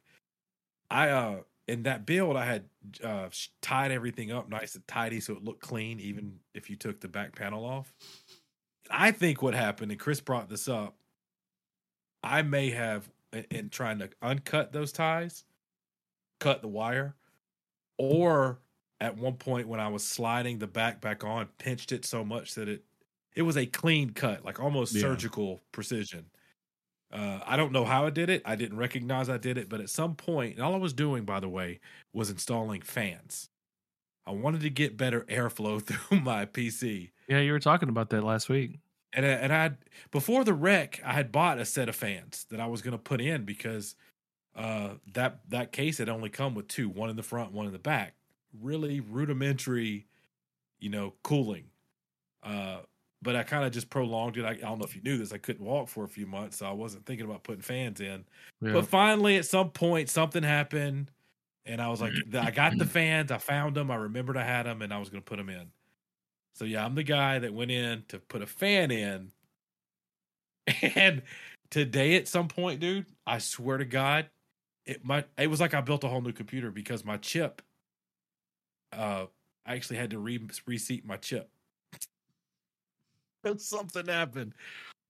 I uh in that build I had uh tied everything up nice and tidy so it looked clean even if you took the back panel off. I think what happened and Chris brought this up I may have in, in trying to uncut those ties cut the wire or at one point when I was sliding the back back on, pinched it so much that it it was a clean cut, like almost Yeah. surgical precision. Uh, I don't know how I did it. I didn't recognize I did it, but at some point, and all I was doing, by the way, was installing fans. I wanted to get better airflow through my PC, Yeah, you were talking about that last week. and I, and I before the wreck, I had bought a set of fans that I was going to put in because uh, that that case had only come with two, one in the front, one in the back. Really rudimentary, you know, cooling. Uh, but I kind of just prolonged it. I, I don't know if you knew this. I couldn't walk for a few months, so I wasn't thinking about putting fans in. Yeah. But finally, at some point, something happened, and I was like, I got the fans. I found them. I remembered I had them, and I was going to put them in. So yeah, I'm the guy that went in to put a fan in. And today, at some point, dude, I swear to God, it might. It was like I built a whole new computer because my chip. Uh, I actually had to re reseat my chip. Something happened.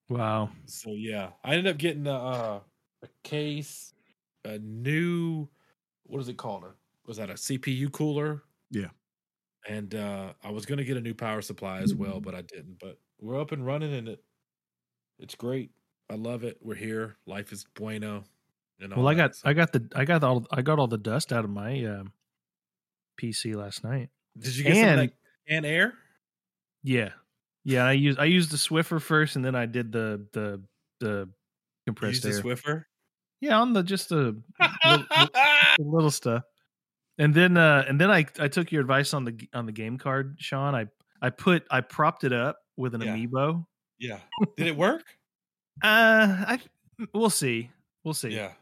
wow. So yeah, I ended up getting a, uh, a case, a new, what is it called? A, was that a CPU cooler? Yeah. And uh, I was gonna get a new power supply as well, but I didn't. But we're up and running, and it, it's great. I love it. We're here. Life is bueno. And Well, I got I got the I got all I got all the dust out of my um, PC last night. Did you get some of and- air? Yeah, yeah. I used I used the Swiffer first, and then I did the the the You compressed used air. the Swiffer? Yeah, on the just the little, little stuff. And then uh and then I I took your advice on the on the game card, Sean. I I put I propped it up with an Yeah. amiibo. yeah. Did it work? Uh, I we'll see, we'll see. Yeah.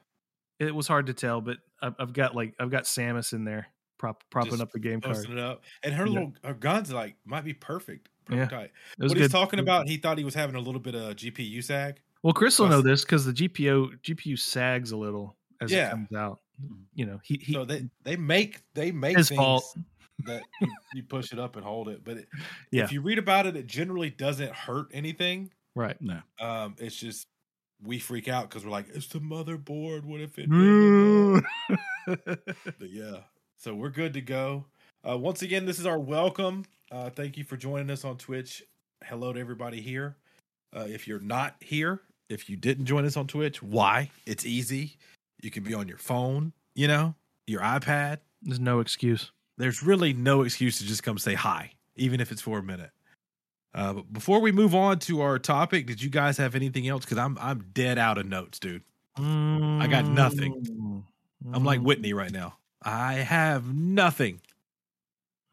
It was hard to tell, but I've, I've got like I've got Samus in there prop propping Just up the game card. Posting it up, and her Yeah. little her guns like might be perfect Pretty Yeah. tight. What good. he's talking about, he thought he was having a little bit of GPU sag. Well, Chris will know this because the GPU GPU sags a little as Yeah. it comes out. You know, he, he so they they make they make his things fault. that you, you push it up and hold it, but it, Yeah. if you read about it, it generally doesn't hurt anything. Right. No. Um, it's just we freak out because we're like, it's the motherboard. What if it? Mm. But yeah, so we're good to go. Uh, once again, this is our welcome. Uh, thank you for joining us on Twitch. Hello to everybody here. Uh, if you're not here, if you didn't join us on Twitch, why? It's easy. You can be on your phone, you know, your iPad. There's no excuse. There's really no excuse to just come say hi, even if it's for a minute. Uh, but before we move on to our topic, did you guys have anything else? Because I'm I'm dead out of notes, dude. I got nothing. I'm like Mm. Whitney right now. I have nothing.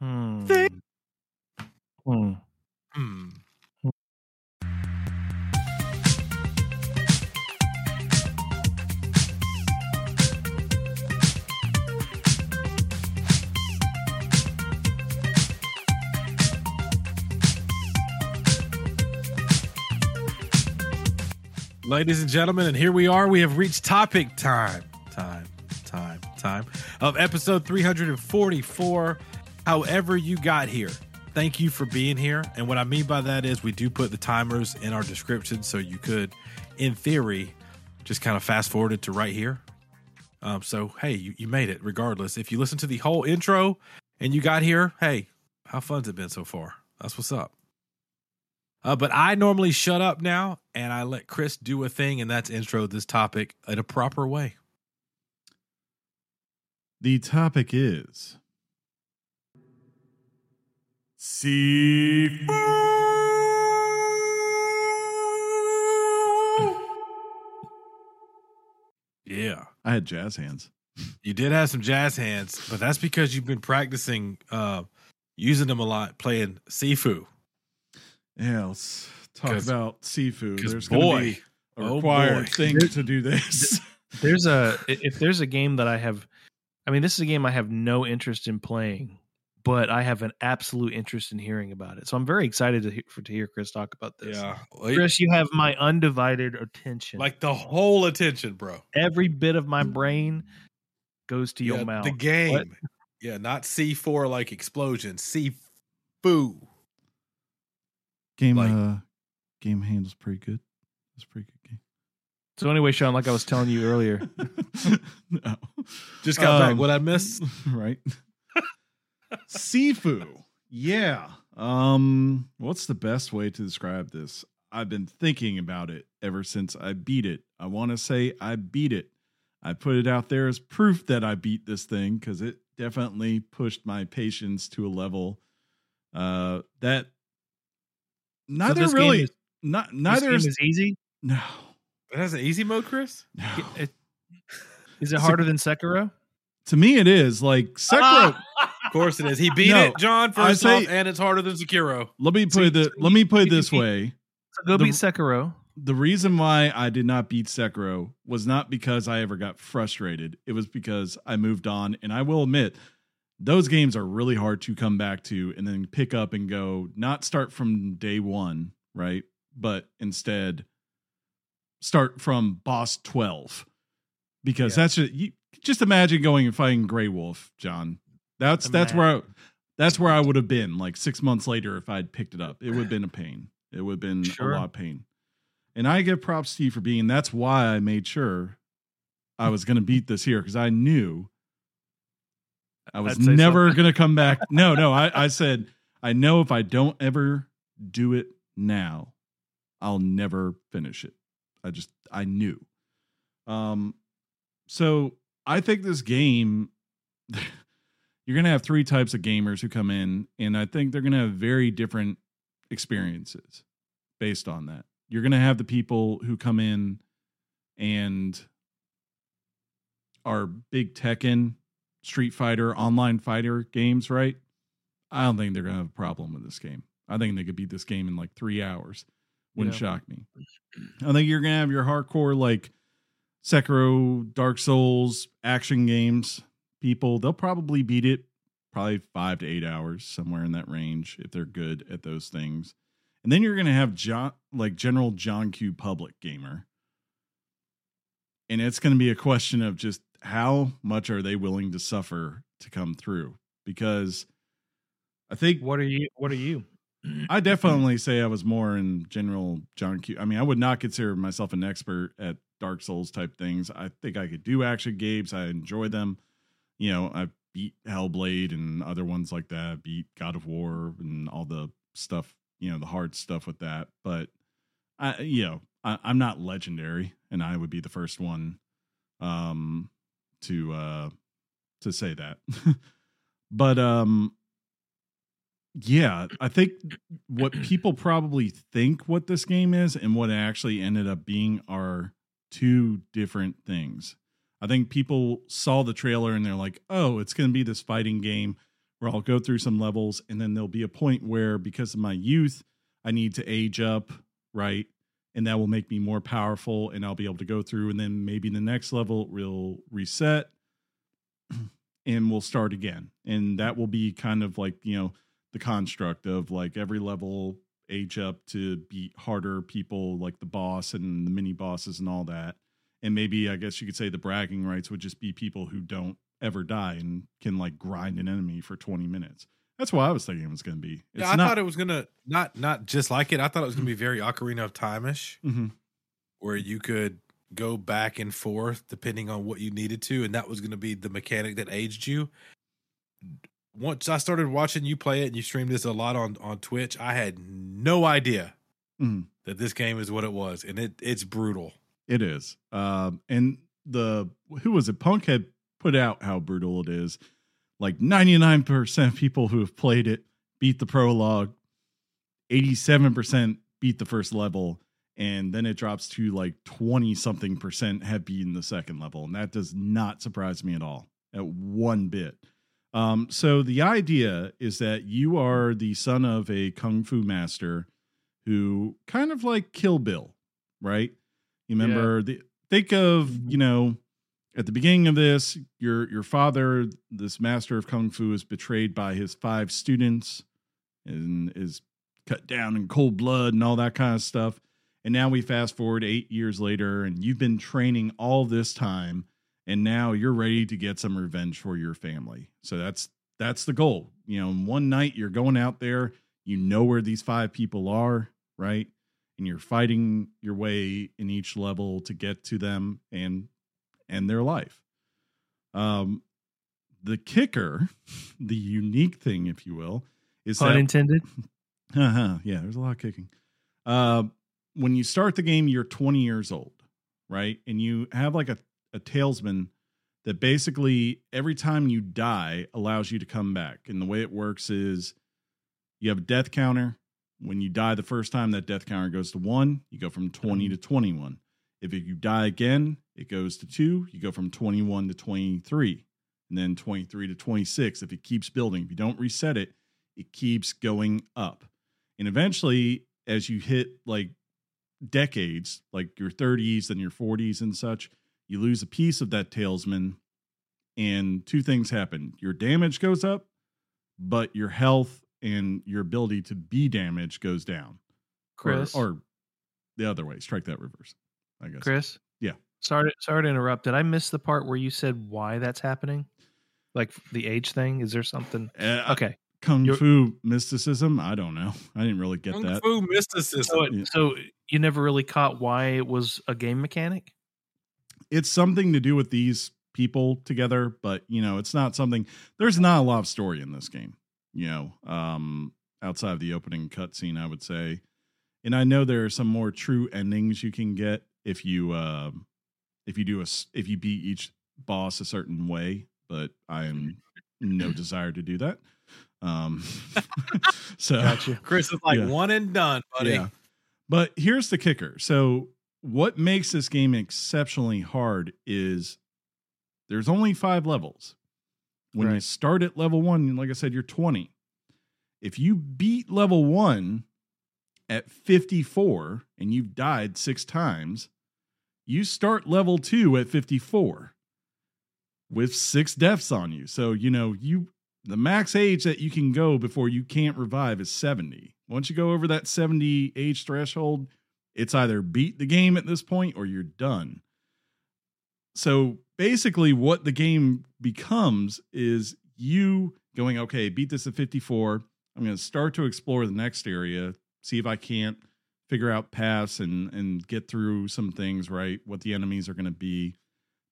Hmm. Thing. Hmm. Hmm. Ladies and gentlemen, and here we are. We have reached topic time. Time, time, time of episode 344. However, you got here. Thank you for being here. And what I mean by that is we do put the timers in our description so you could, in theory, just kind of fast forward it to right here. Um, so, hey, you, you made it regardless. If you listen to the whole intro and you got here, hey, how fun's it been so far? That's what's up. Uh, but I normally shut up now and I let Chris do a thing, and that's intro this topic in a proper way. The topic is seafood. Yeah. I had jazz hands. You did have some jazz hands, but that's because you've been practicing uh, using them a lot playing Sifu. Yeah, let's talk about seafood. Because There's going to boy, be a oh required boy. thing to do this. There's a if there's a game that I have, I mean, this is a game I have no interest in playing, but I have an absolute interest in hearing about it. So I'm very excited to hear, for, to hear Chris talk about this. yeah, Chris, you have my undivided attention. like the whole attention, bro. every bit of my mm. brain goes to your mouth. The game, What? yeah, not C four like explosion, Sifu. Game Like- uh game handles pretty good. It's a pretty good game. So anyway, Sean, like I was telling you earlier, no. Just got back. Um, What I missed? right. Sifu. Yeah. Um what's the best way to describe this? I've been thinking about it ever since I beat it. I want to say I beat it. I put it out there as proof that I beat this thing cuz it definitely pushed my patience to a level uh that neither this game really is- not this neither game is, is easy. no. It has an easy mode, Chris. No. It- Is it So- harder than Sekiro? to me it is like Sekiro ah! Of course it is. He beat No, it, John. I First say- off, and it's harder than Sekiro. let me put So- the, so let me put it this you- way So go The- beat Sekiro. the reason why I did not beat Sekiro was not because I ever got frustrated. It was because I moved on. And I will admit, those games are really hard to come back to and then pick up and go, not start from day one, right? But instead start from boss 12. Because Yeah. that's just, you just imagine going and fighting Grey Wolf, John. That's that's where I, that's where I would have been like six months later if I'd picked it up. It would have been a pain. It would have been Sure. a lot of pain. And I give props to you for being. That's why I made sure I was going to beat this here because I knew I was never going to come back. No, no. I, I said I know if I don't ever do it now, I'll never finish it. I just I knew. Um, so I think this game. You're gonna have three types of gamers who come in, and I think they're gonna have very different experiences based on that. You're going to have the people who come in and are big Tekken, Street Fighter, online fighter games, right? I don't think they're going to have a problem with this game. I think they could beat this game in like three hours. Wouldn't Yeah. shock me. I think you're going to have your hardcore, like Sekiro, Dark Souls, action games people. They'll probably beat it probably five to eight hours, somewhere in that range, if they're good at those things. And then you're going to have John, like General John Q. Public Gamer. And it's going to be a question of just how much are they willing to suffer to come through? Because I think What are you? What are you? I definitely say I was more in general John Q. I mean, I would not consider myself an expert at Dark Souls type things. I think I could do action games. I enjoy them. You know, I beat Hellblade and other ones like that. Beat God of War and all the stuff. You know, the hard stuff with that. But I, you know, I, I'm not legendary, and I would be the first one, um, to uh, to say that. but um, yeah, I think what people probably think what this game is and what it actually ended up being are two different things. I think people saw the trailer and they're like, "Oh, it's going to be this fighting game where I'll go through some levels and then there'll be a point where because of my youth, I need to age up, right? And that will make me more powerful and I'll be able to go through and then maybe the next level will reset and we'll start again. And that will be kind of like, you know, the construct of like every level age up to beat harder people like the boss and the mini bosses and all that. And maybe I guess you could say the bragging rights would just be people who don't ever die and can like grind an enemy for 20 minutes. That's what I was thinking it was going to be. It's yeah, I not, thought it was gonna not not just like it. I thought it was gonna be very Ocarina of Time-ish, Mhm. where you could go back and forth depending on what you needed to, and that was gonna be the mechanic that aged you. Once I started watching you play it, and you streamed this a lot on on Twitch, I had no idea Mhm. that this game is what it was, and it it's brutal. It is. Um, and the who was it? Punk had put out how brutal it is. Like 99% of people who have played it beat the prologue, 87% beat the first level, and then it drops to like 20 something percent have beaten the second level. And that does not surprise me at all, at one bit. Um, so the idea is that you are the son of a kung fu master who kind of like Kill Bill, right? You remember the think of, you know, at the beginning of this, your your father, this master of kung fu, is betrayed by his five students and is cut down in cold blood and all that kind of stuff. And now we fast forward eight years later, and you've been training all this time, and now you're ready to get some revenge for your family. So that's that's the goal. You know, one night you're going out there, you know where these five people are, right? And you're fighting your way in each level to get to them and end their life. Um, the kicker, the unique thing, if you will, is Pun that intended. uh-huh, yeah, there's a lot of kicking. Uh, when you start the game, you're 20 years old, right? And you have like a, a talisman that basically every time you die allows you to come back. And the way it works is you have a death counter. When you die the first time, that death counter goes to one. You go from 20 to 21. If you die again, it goes to two. You go from 21 to 23, and then 23 to 26. If it keeps building, if you don't reset it, it keeps going up. And eventually, as you hit like decades, like your 30s and your 40s and such, you lose a piece of that talisman. And two things happen your damage goes up, but your health and your ability to be damaged goes down. Or- Chris. Or, the other way, strike that reverse, I guess. Chris. Yeah. Sorry, sorry to interrupt. Did I miss the part where you said why that's happening? Like the age thing? Is there something? Uh, Okay. Kung You're- Fu mysticism? I don't know. I didn't really get Kung that. Kung Fu mysticism. So, it- Yeah. so you never really caught why it was a game mechanic? it's something to do with these people together, but you know, it's not something. There's not a lot of story in this game. You know, um, outside of the opening cutscene, I would say, and I know there are some more true endings you can get if you uh, if you do a if you beat each boss a certain way, but I am no desire to do that. Um, so Chris is like Yeah. one and done, buddy. yeah. But here's the kicker. So, what makes this game exceptionally hard is there's only five levels. When you start at level one, like I said, you're 20. If you beat level one at 54 and you've died six times, you start level two at 54 with six deaths on you. So, you know, you the max age that you can go before you can't revive is 70. Once you go over that 70 age threshold, it's either beat the game at this point or you're done. So basically, what the game becomes is you going, okay, beat this at 54. I'm going to start to explore the next area, see if I can't figure out paths and and get through some things, right? What the enemies are going to be.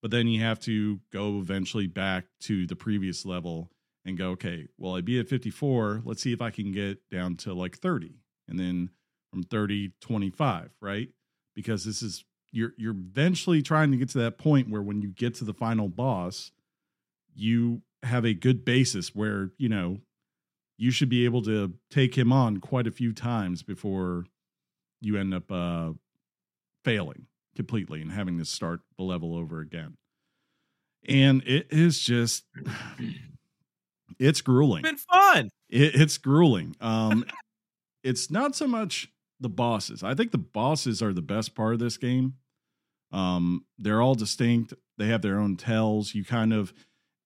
But then you have to go eventually back to the previous level and go, okay, well, i be at 54. Let's see if I can get down to like 30. And then from 30 25, right? Because this is you're you're eventually trying to get to that point where when you get to the final boss, you have a good basis where, you know, you should be able to take him on quite a few times before you end up uh failing completely and having to start the level over again. And it is just it's grueling. It's been fun. It, it's grueling. Um it's not so much the bosses. I think the bosses are the best part of this game. Um, they're all distinct. They have their own tells. You kind of,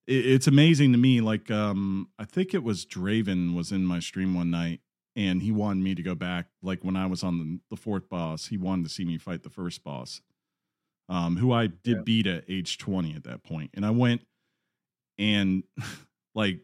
it, it's amazing to me. Like, um, I think it was Draven was in my stream one night, and he wanted me to go back. Like when I was on the, the fourth boss, he wanted to see me fight the first boss, um, who I did Yeah. beat at age twenty at that point, and I went and like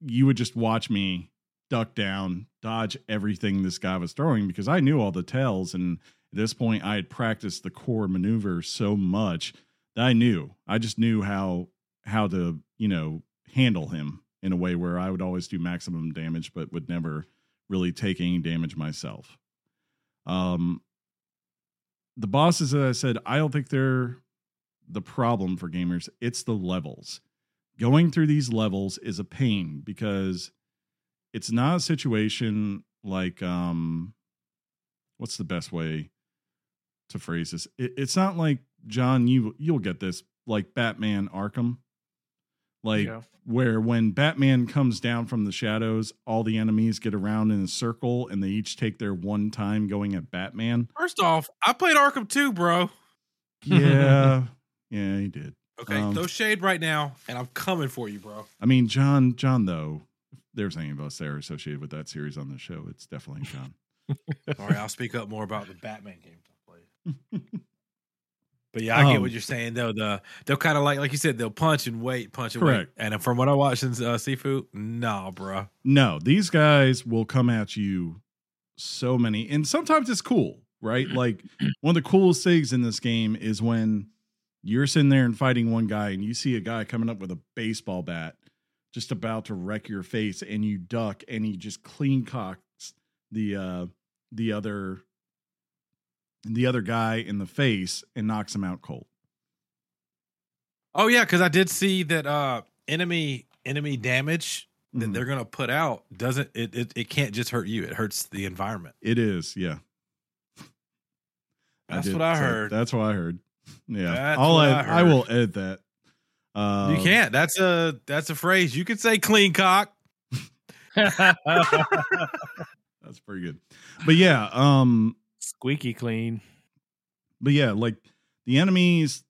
you would just watch me duck down, dodge everything this guy was throwing because I knew all the tells. And at this point, I had practiced the core maneuver so much that I knew. I just knew how how to you know handle him in a way where I would always do maximum damage, but would never really take any damage myself. Um, the bosses, as I said, I don't think they're the problem for gamers. It's the levels. Going through these levels is a pain because it's not a situation like um what's the best way to phrase this it, it's not like john you you'll get this like batman arkham like Yeah. where when batman comes down from the shadows all the enemies get around in a circle and they each take their one time going at batman First off, I played Arkham 2, bro. yeah yeah he did Okay, Um, throw shade right now, and I'm coming for you, bro. i mean john john though if there's any of us that are associated with that series on the show it's definitely john Sorry, I'll speak up more about the Batman games I played. But yeah, I get Um, what you're saying though. The they'll kind of like like you said, they'll punch and wait, punch and Correct. wait. And from what I watched in uh, Sifu, nah, bro. No, these guys will come at you so many, and sometimes it's cool, right? Like one of the coolest things in this game is when you're sitting there and fighting one guy, and you see a guy coming up with a baseball bat, just about to wreck your face, and you duck, and he just clean cocks the uh the other the other guy in the face and knocks him out cold. Oh yeah, because I did see that uh enemy enemy damage that Mhm. they're gonna put out doesn't it, it it can't just hurt you; it hurts the environment. It is, yeah. That's did- what I heard. That's what I heard. Yeah, That's I'll I I, will edit that. Uh, you can't. That's a that's a phrase. You could say clean cock. That's pretty good. But yeah, um, Squeaky clean. but yeah, like the enemies,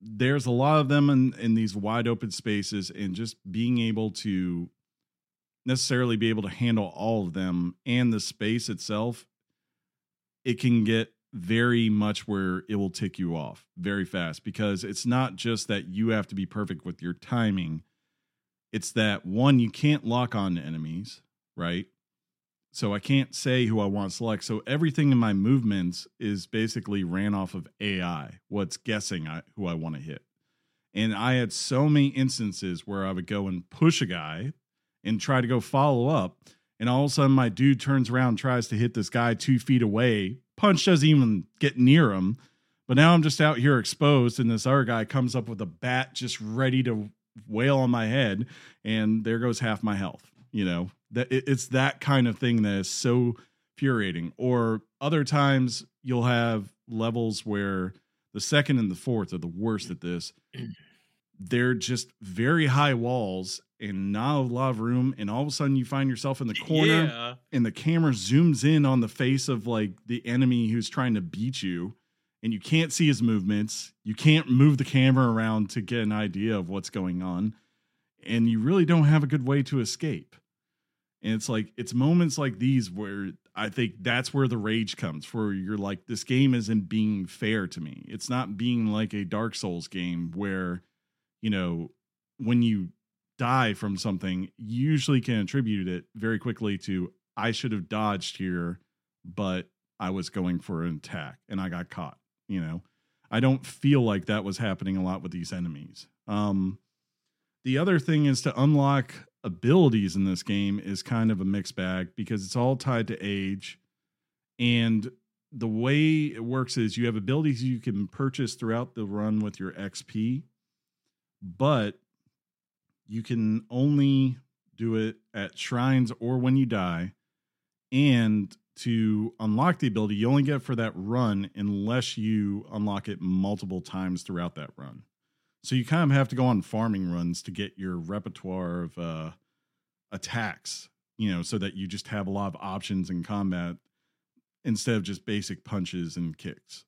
there's a lot of them in in these wide open spaces, and just being able to necessarily be able to handle all of them and the space itself, it can get very much where it will tick you off very fast because it's not just that you have to be perfect with your timing. It's that one, you can't lock on to enemies, right? So I can't say who I want to select. So everything in my movements is basically ran off of AI, what's guessing I, who I want to hit. And I had so many instances where I would go and push a guy and try to go follow up. And all of a sudden, my dude turns around, tries to hit this guy two feet away. Punch doesn't even get near him. But now I'm just out here exposed, and this other guy comes up with a bat just ready to wail on my head. And there goes half my health. You know, that it- it's that kind of thing that is so infuriating. Or other times you'll have levels where the second and the fourth are the worst at this. They're just very high walls and not a lot of room. And all of a sudden you find yourself in the corner Yeah. and the camera zooms in on the face of like the enemy who's trying to beat you and you can't see his movements you can't move the camera around to get an idea of what's going on and you really don't have a good way to escape. And it's like it's moments like these where I think that's where the rage comes, where you're like, this game isn't being fair to me. It's not being like a Dark Souls game where, you know, when you die from something, you usually can attribute it very quickly to I should have dodged here, but I was going for an attack and I got caught. You know, I don't feel like that was happening a lot with these enemies. Um, the other thing is to unlock abilities in this game is kind of a mixed bag because it's all tied to age. And the way it works is you have abilities you can purchase throughout the run with your XP, but you can only do it at shrines or when you die. And to unlock the ability, you only get for that run unless you unlock it multiple times throughout that run. So you kind of have to go on farming runs to get your repertoire of uh, attacks, you know, so that you just have a lot of options in combat instead of just basic punches and kicks.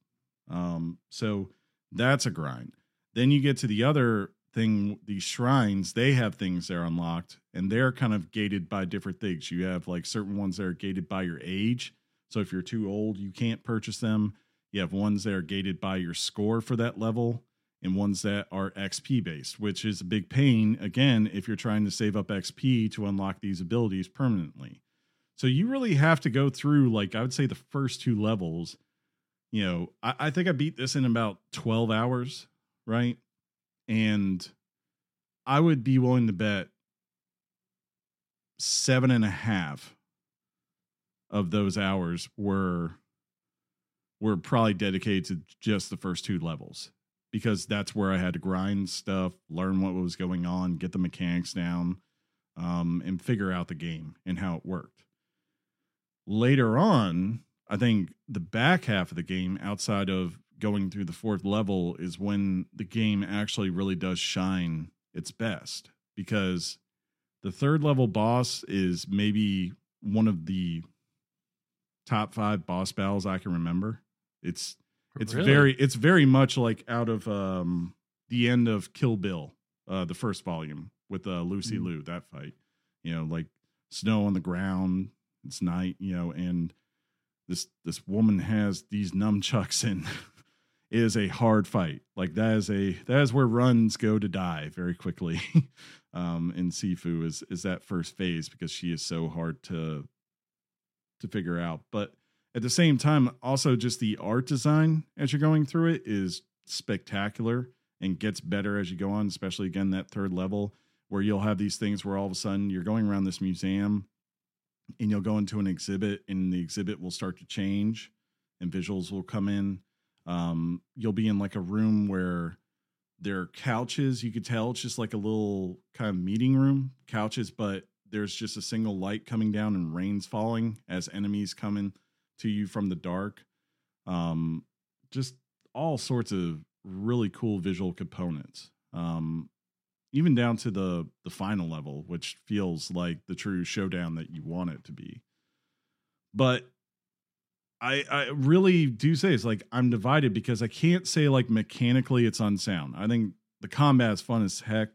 Um, so that's a grind. Then you get to the other thing, these shrines, they have things that are unlocked and they're kind of gated by different things. You have like certain ones that are gated by your age. So if you're too old, you can't purchase them. You have ones that are gated by your score for that level and ones that are XP based, which is a big pain again if you're trying to save up XP to unlock these abilities permanently. So you really have to go through like I would say the first two levels. You know, I, I think I beat this in about 12 hours, right? And I would be willing to bet seven and a half of those hours were were probably dedicated to just the first two levels because that's where I had to grind stuff, learn what was going on, get the mechanics down, um, and figure out the game and how it worked. Later on, I think the back half of the game, outside of going through the fourth level, is when the game actually really does shine its best because the third level boss is maybe one of the top five boss battles I can remember. It's it's Really? very it's very much like out of um the end of Kill Bill, uh the first volume with uh Lucy Mm. Liu, that fight. You know, like snow on the ground, it's night, you know, and this this woman has these nunchucks and is a hard fight. Like that is a that is where runs go to die very quickly. um in Sifu is is that first phase because she is so hard to to figure out. But at the same time, also just the art design as you're going through it is spectacular and gets better as you go on, especially again that third level where you'll have these things where all of a sudden you're going around this museum and you'll go into an exhibit and the exhibit will start to change and visuals will come in. Um, you'll be in like a room where there are couches. You could tell it's just like a little kind of meeting room, couches, but there's just a single light coming down and rain's falling as enemies coming to you from the dark. Um, just all sorts of really cool visual components. Um, even down to the the final level, which feels like the true showdown that you want it to be. But I I really do say it's like I'm divided because I can't say like mechanically it's unsound. I think the combat is fun as heck.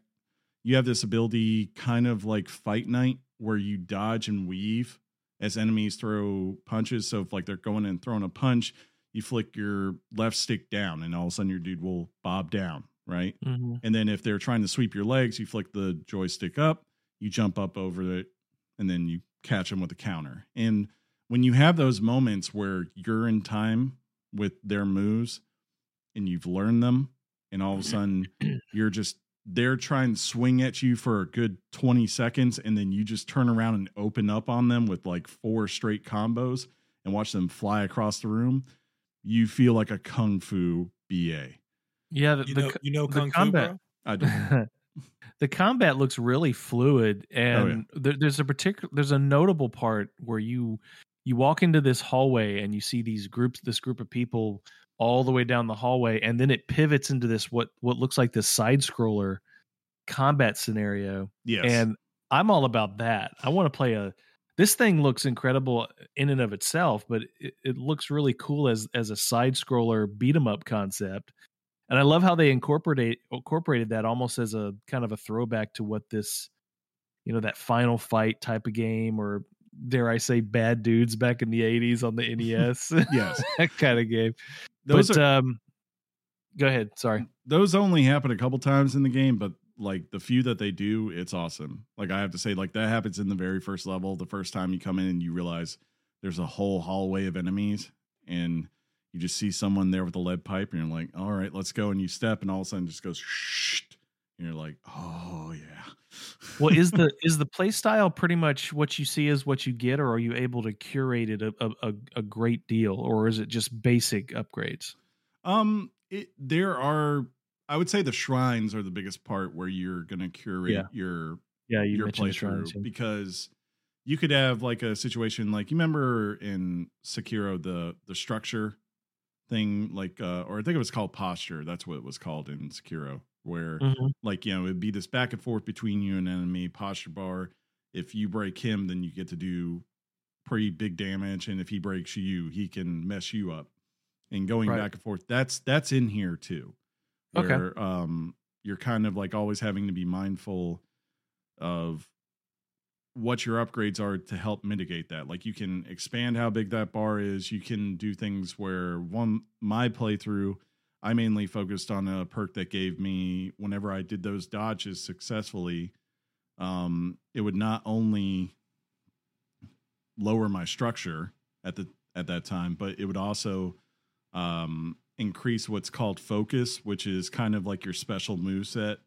You have this ability kind of like Fight Night where you dodge and weave as enemies throw punches. So if like they're going and throwing a punch, you flick your left stick down and all of a sudden your dude will bob down, right? Mhm. And then if they're trying to sweep your legs, you flick the joystick up, you jump up over it, and then you catch them with a counter. And when you have those moments where you're in time with their moves and you've learned them, and all of a sudden you're just they're trying to swing at you for a good 20 seconds, and then you just turn around and open up on them with like four straight combos and watch them fly across the room. You feel like a kung fu BA. Yeah, the, You the know, co- you know the Kung Fu, combat- bro? I don't. the combat looks really fluid Oh, yeah. and there, there's a particular there's a notable part where you you walk into this hallway and you see these groups this group of people all the way down the hallway and then it pivots into this what what looks like this side scroller combat scenario yes. and i'm all about that i want to play a this thing looks incredible in and of itself but it, it looks really cool as as a side scroller beat 'em up concept and I love how they incorporate incorporated that almost as a kind of a throwback to what this, you know, that final fight type of game, or dare I say, bad dudes back in the '80s on the NES. Yes. that kind of game. Those but are, um, go ahead. Sorry. those only happen a couple times in the game, but like the few that they do, it's awesome. Like I have to say, like that happens in the very first level. The first time you come in and you realize there's a whole hallway of enemies, and you just see someone there with a lead pipe, and you're like, all right, let's go. And you step, and all of a sudden just goes shh, and you're like, oh yeah. Well, is the is the play style pretty much what you see is what you get, or are you able to curate it a, a, a- great deal, or is it just basic upgrades? Um, it, there are, I would say, the shrines are the biggest part where you're gonna curate Yeah. your Yeah, you your playthrough shrines, yeah. because you could have like a situation like you remember in Sekiro the the structure thing like uh or I think it was called posture that's what it was called in Sekiro where Mhm. like you know it'd be this back and forth between you and enemy posture bar if you break him then you get to do pretty big damage and if he breaks you he can mess you up and going Right. back and forth that's that's in here too Okay. where um you're kind of like always having to be mindful of what your upgrades are to help mitigate that like you can expand how big that bar is you can do things where one my playthrough i mainly focused on a perk that gave me whenever i did those dodges successfully um it would not only lower my structure at the at that time but it would also um increase what's called focus which is kind of like your special move set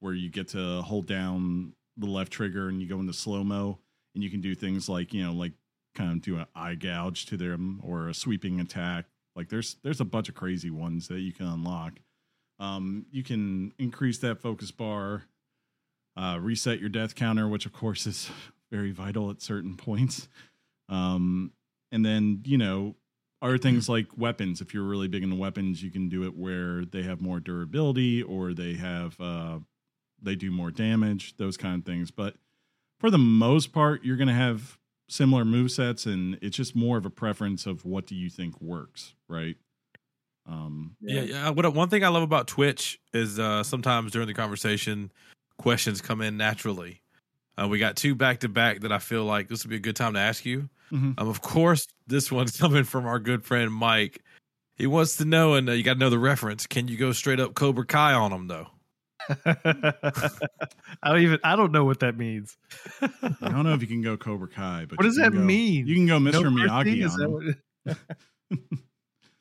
where you get to hold down the left trigger and you go into slow mo and you can do things like you know like kind of do an eye gouge to them or a sweeping attack like there's there's a bunch of crazy ones that you can unlock. Um you can increase that focus bar uh reset your death counter which of course is very vital at certain points. Um and then you know other things like weapons. If you're really big into weapons you can do it where they have more durability or they have uh they do more damage those kind of things. But for the most part you're going to have similar move sets and it's just more of a preference of what do you think works right um Yeah, yeah. What one thing I love about Twitch is uh, sometimes during the conversation, questions come in naturally. Uh, we got two back to back that I feel like this would be a good time to ask you. Mhm. Um, of course, this one's coming from our good friend Mike. He wants to know, and uh, you got to know the reference. Can you go straight up Cobra Kai on him though? I don't even I don't know what that means. i don't know if you can go cobra kai but What does that go- mean? you can go mr No miyagi Is on that what-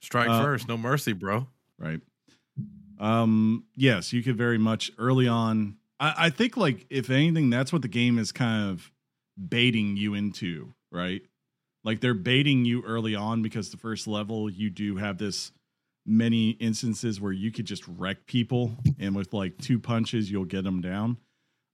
Strike Uh, first, no mercy, bro. right um yes you could very much early on I, I think like if anything that's what the game is kind of baiting you into right like they're baiting you early on because the first level you do have this many instances where you could just wreck people and with like two punches you'll get them down.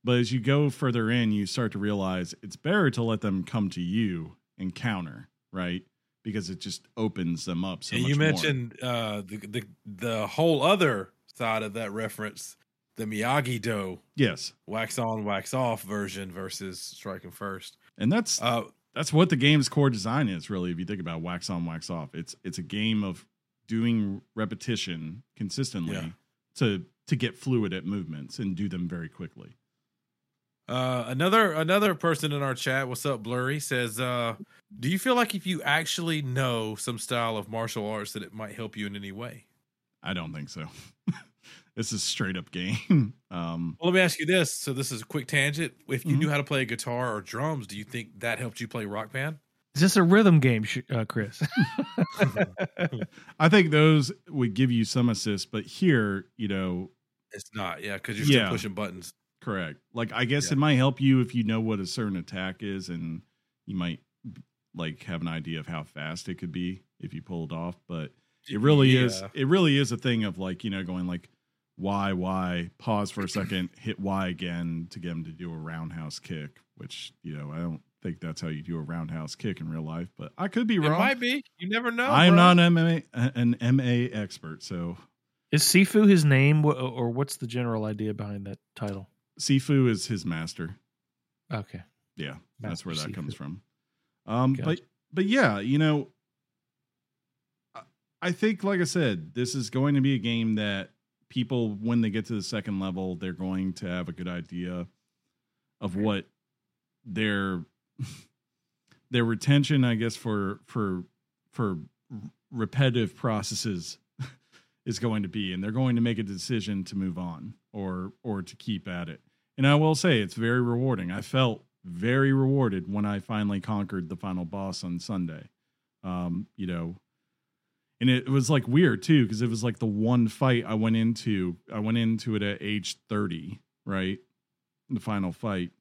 But as you go further in you start to realize it's better to let them come to you and counter right? Because it just opens them up so you mentioned uh, the the the whole other side of that reference, the Miyagi Do. Yes. Wax on, wax off version versus striking first. and that's Uh, that's what the game's core design is really if you think about wax on wax off. It's it's a game of doing repetition consistently Yeah. to to get fluid at movements and do them very quickly Uh, another another person in our chat, what's up, Blurry, says, uh, "Do you feel like if you actually know some style of martial arts, that it might help you in any way?" i don't think so this is straight up game um Well, let me ask you this. So this is a quick tangent. If you Mhm. knew how to play guitar or drums, do you think that helped you play rock band? Is this a rhythm game, uh, Chris? i think those would give you some assist but here you know It's not, yeah, because you're still Yeah. pushing buttons. correct like i guess Yeah. it might help you if you know what a certain attack is and you might like have an idea of how fast it could be if you pulled off but it really is it really is a thing of like you know going like why why pause for a second hit y again to get him to do a roundhouse kick which you know i don't think that's how you do a roundhouse kick in real life but i could be wrong. It might be. You never know. i'm bro. not an ma an ma expert so Is Sifu his name, or what's the general idea behind that title? sifu is his master Okay, yeah that's where Master that comes from um Gotcha. but but yeah you know I- i think like i said this is going to be a game that people when they get to the second level, they're going to have a good idea of what their their retention, I guess, for for for repetitive processes is going to be, and they're going to make a decision to move on or or to keep at it. And I will say it's very rewarding. I felt very rewarded when I finally conquered the final boss on Sunday. Um, you know, and it, was like weird too because it was like the one fight I went into. I went into it at age thirty, right? The final fight.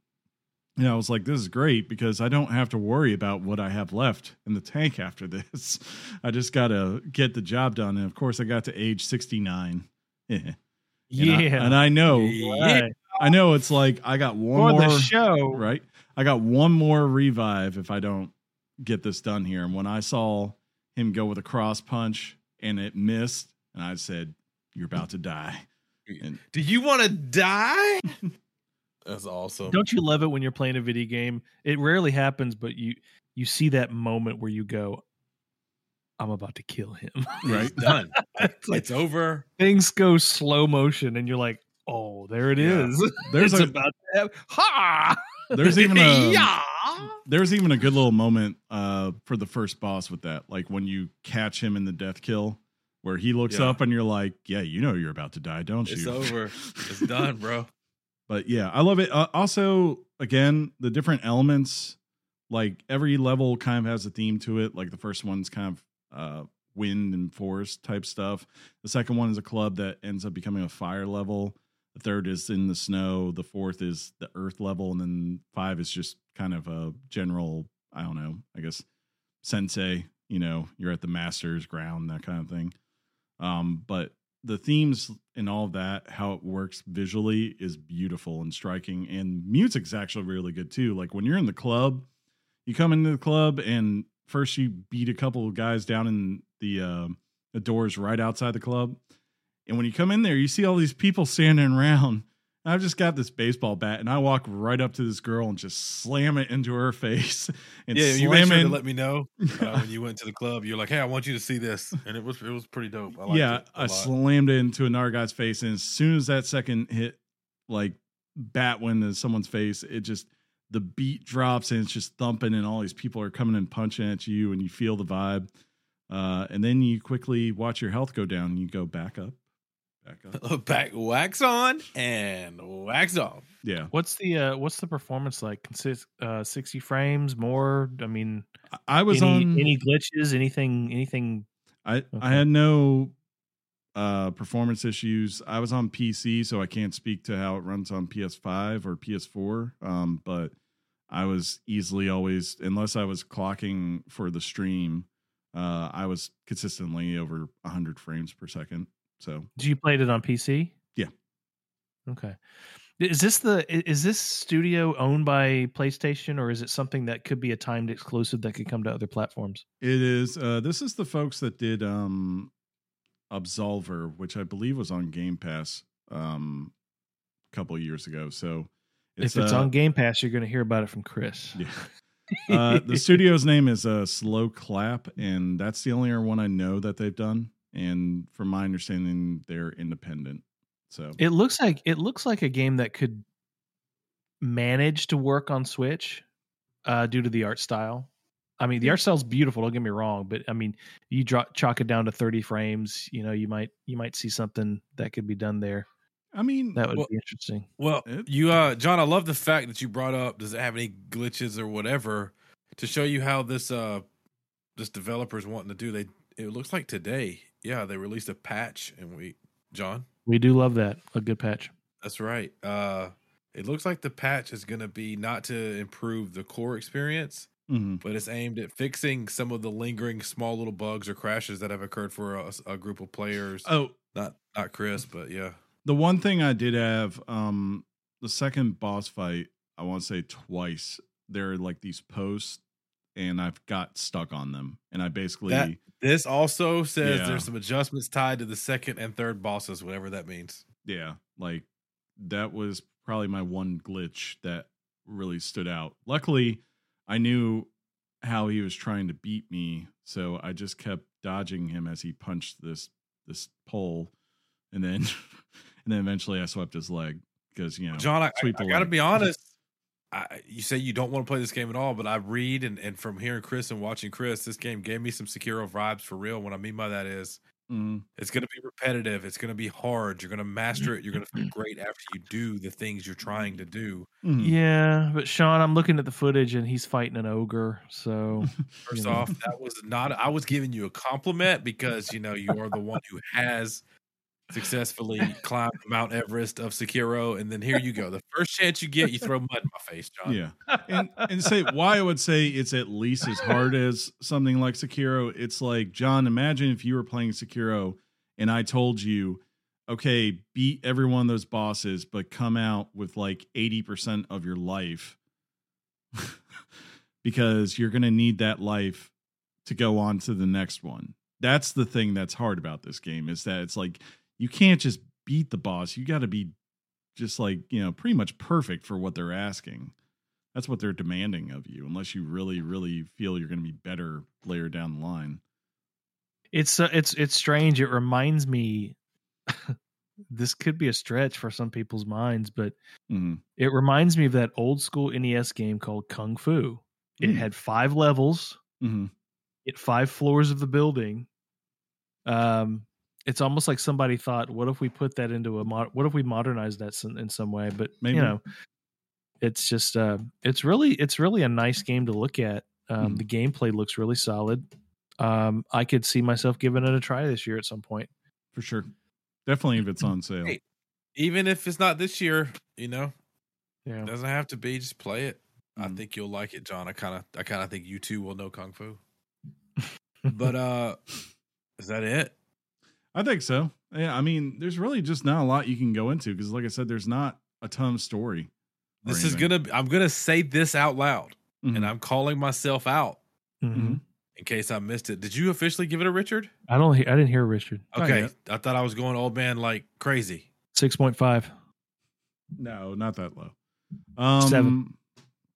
And I was like, this is great because I don't have to worry about what I have left in the tank after this. I just got to get the job done. And of course, I got to age 69. Yeah. And yeah. I, and I know, Right. I know it's like I got one For more the show. right? I got one more revive if I don't get this done here. And when I saw him go with a cross punch and it missed, and I said, "You're about to die." And Do you want to die? That's awesome. Don't you love it when you're playing a video game? It rarely happens, but you you see that moment where you go, "I'm about to kill him." right, done. It's like- it's over. Things go slow motion, and you're like, "Oh, there it Yeah. is." there's a about to have ha. there's even a yeah. there's even a good little moment uh for the first boss with that, like when you catch him in the death kill. Where he looks Yeah. up and you're like, yeah, you know you're about to die, don't It's you? It's over. It's done, bro. But yeah i love it. Uh, also again the different elements like every level kind of has a theme to it. Like the first one's kind of uh wind and forest type stuff. The second one is a club that ends up becoming a fire level. The third is in the snow. The fourth is the earth level. And then five is just kind of a general i don't know i guess sensei you know you're at the master's ground that kind of thing. Um but the themes and all that, how it works visually is beautiful and striking. And music's actually really good too. Like when you're in the club, you come into the club and first you beat a couple of guys down in the uh, the doors right outside the club. And when you come in there, you see all these people standing around. I've just got this baseball bat, and I walk right up to this girl and just slam it into her face. And yeah, you made sure to let me know uh, when you went to the club. You're like, "Hey, I want you to see this," and it was it was pretty dope. I yeah, I lot. slammed it into another guy's face, and as soon as that second hit, like bat went into someone's face, it just the beat drops and it's just thumping, and all these people are coming and punching at you, and you feel the vibe. Uh, and then you quickly watch your health go down, and you go back up, back up. Back wax on and wax off. Yeah, What's the uh what's the performance like? Consist uh 60 frames more? I mean, I- I was any on. any glitches, anything anything I Okay. I had no uh performance issues. I was on PC, so I can't speak to how it runs on PS5 or PS4. Um, but I was easily always, unless I was clocking for the stream, uh, I was consistently over 100 frames per second. So Did you played it on PC? Yeah. Okay. Is this the is this studio owned by PlayStation or is it something that could be a timed exclusive that could come to other platforms? it is. Uh, this is the folks that did um, Absolver, which I believe was on Game Pass um, a couple of years ago. So if it's uh, on Game Pass, you're going to hear about it from Chris. Yeah. uh, the studio's name is uh, Sloclap, and that's the only one I know that they've done. And from my understanding, they're independent. So It looks like it looks like a game that could manage to work on Switch uh, due to the art style. I mean, the art style's beautiful. Don't get me wrong, but I mean, you drop chalk it down to 30 frames. You know, you might you might see something that could be done there. I mean, That would Well- be interesting. Well, you, uh, John, I love the fact that you brought up. Does it have any glitches or whatever to show you how this uh this developer's wanting to do? They it looks like today, yeah, they released a patch, and we, John, We do love that. A good patch. that's right. Uh, it looks like the patch is going to be not to improve the core experience, mhm. but it's aimed at fixing some of the lingering small little bugs or crashes that have occurred for a, a group of players. oh, Not not Chris, but yeah. the one thing I did have, um, the second boss fight, I want to say twice. There are like these posts, and I've got stuck on them, and I basically. That- This also says Yeah. there's some adjustments tied to the second and third bosses, whatever that means. yeah like that was probably my one glitch that really stood out luckily i knew how he was trying to beat me so i just kept dodging him as he punched this this pole and then and then eventually I swept his leg because you know John, I, I, I gotta be honest. I, you say you don't want to play this game at all, but I read and, and from hearing Chris and watching Chris, this game gave me some Sekiro vibes for real. What I mean by that is Mhm. it's going to be repetitive. It's going to be hard. You're going to master it. You're going to feel great after you do the things you're trying to do. Mhm. Yeah, but Sean, I'm looking at the footage and he's fighting an ogre. So First You know. off, that was not. I was giving you a compliment because you know you are the one who has successfully climbed Mount Everest of Sekiro, and then here you go. The first chance you get, you throw mud in my face, John. Yeah, and and say why I would say it's at least as hard as something like Sekiro. It's like John. Imagine if you were playing Sekiro and I told you, okay, beat every one of those bosses, but come out with like eighty percent of your life because you're going to need that life to go on to the next one. That's the thing that's hard about this game is that it's like you can't just beat the boss. You got to be just like, you know, pretty much perfect for what they're asking. That's what they're demanding of you, unless you really, really feel you're going to be better later down the line. it's uh, it's it's strange. It reminds me. this could be a stretch for some people's minds, but Mhm. it reminds me of that old school NES game called Kung Fu. It Mm. had five levels, Mhm. it five floors of the building. Um, it's almost like somebody thought, "What if we put that into a mod? What if we modernize that some, in some way?" But Maybe. you know, it's just uh, it's really it's really a nice game to look at. Um, Mhm. The gameplay looks really solid. Um, I could see myself giving it a try this year at some point. For sure. Definitely if it's on sale. Hey. Even if it's not this year, you know, Yeah. it doesn't have to be. Just play it. I Mhm. think you'll like it, John. I kind of, I kind of think you too will know kung fu. But uh, is that it? I think so. Yeah, I mean, there's really just not a lot you can go into because, like I said, there's not a ton of story. or This is gonna. I'm gonna say this out loud, Mhm. and I'm calling myself out Mhm. in case I missed it. Did you officially give it a Richard? I don't. he- I didn't hear Richard. Okay. I thought I was going old man like crazy. Six point five. no, not that low. Um, Seven.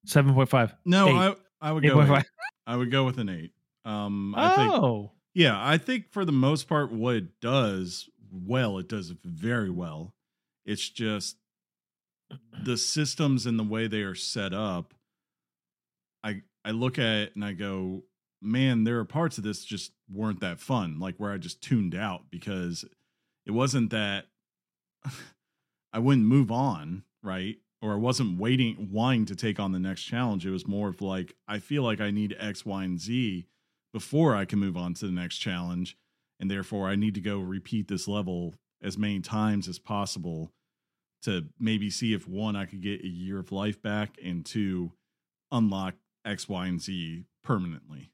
Seven point five. No, Eight. I I would Eight go. point Eight. five. I would go with an eight. Um, I think Oh. Yeah, I think for the most part, what it does well, it does very well. It's just the systems and the way they are set up. I I look at it and I go, man, there are parts of this just weren't that fun. Like where I just tuned out because it wasn't that I wouldn't move on, right? Or I wasn't waiting, wanting to take on the next challenge. It was more of like, I feel like I need X, Y, and Z before I can move on to the next challenge. And therefore, I need to go repeat this level as many times as possible to maybe see if one, I could get a year of life back, and two, unlock X, Y, and Z permanently.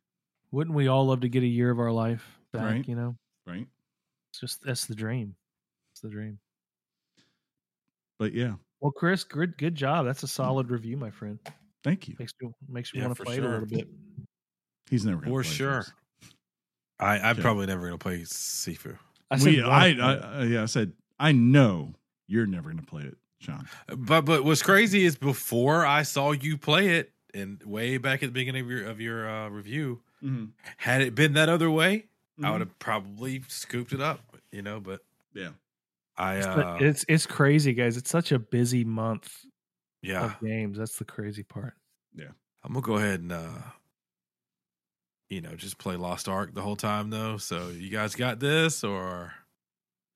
Wouldn't we all love to get a year of our life back? Right. You know, Right. it's just that's the dream. It's the dream. But yeah, Well, Chris, good good job. That's a solid review, my friend. thank you. Makes you makes you Yeah, want to play it a little bit. He's never going For to sure. I, I'm Okay. probably never gonna play Sifu. I said We, I, I. I, yeah, I said, I know you're never going to play it, Sean. But but what's crazy is before I saw you play it, and way back at the beginning of your of your uh, review, Mm-hmm. had it been that other way, I would have probably scooped it up. You know, but Yeah. I It's, uh, it's it's crazy, guys. It's such a busy month yeah, of games. That's the crazy part. Yeah, I'm gonna go ahead and uh, you know just play Lost Ark the whole time though. So you guys got this or.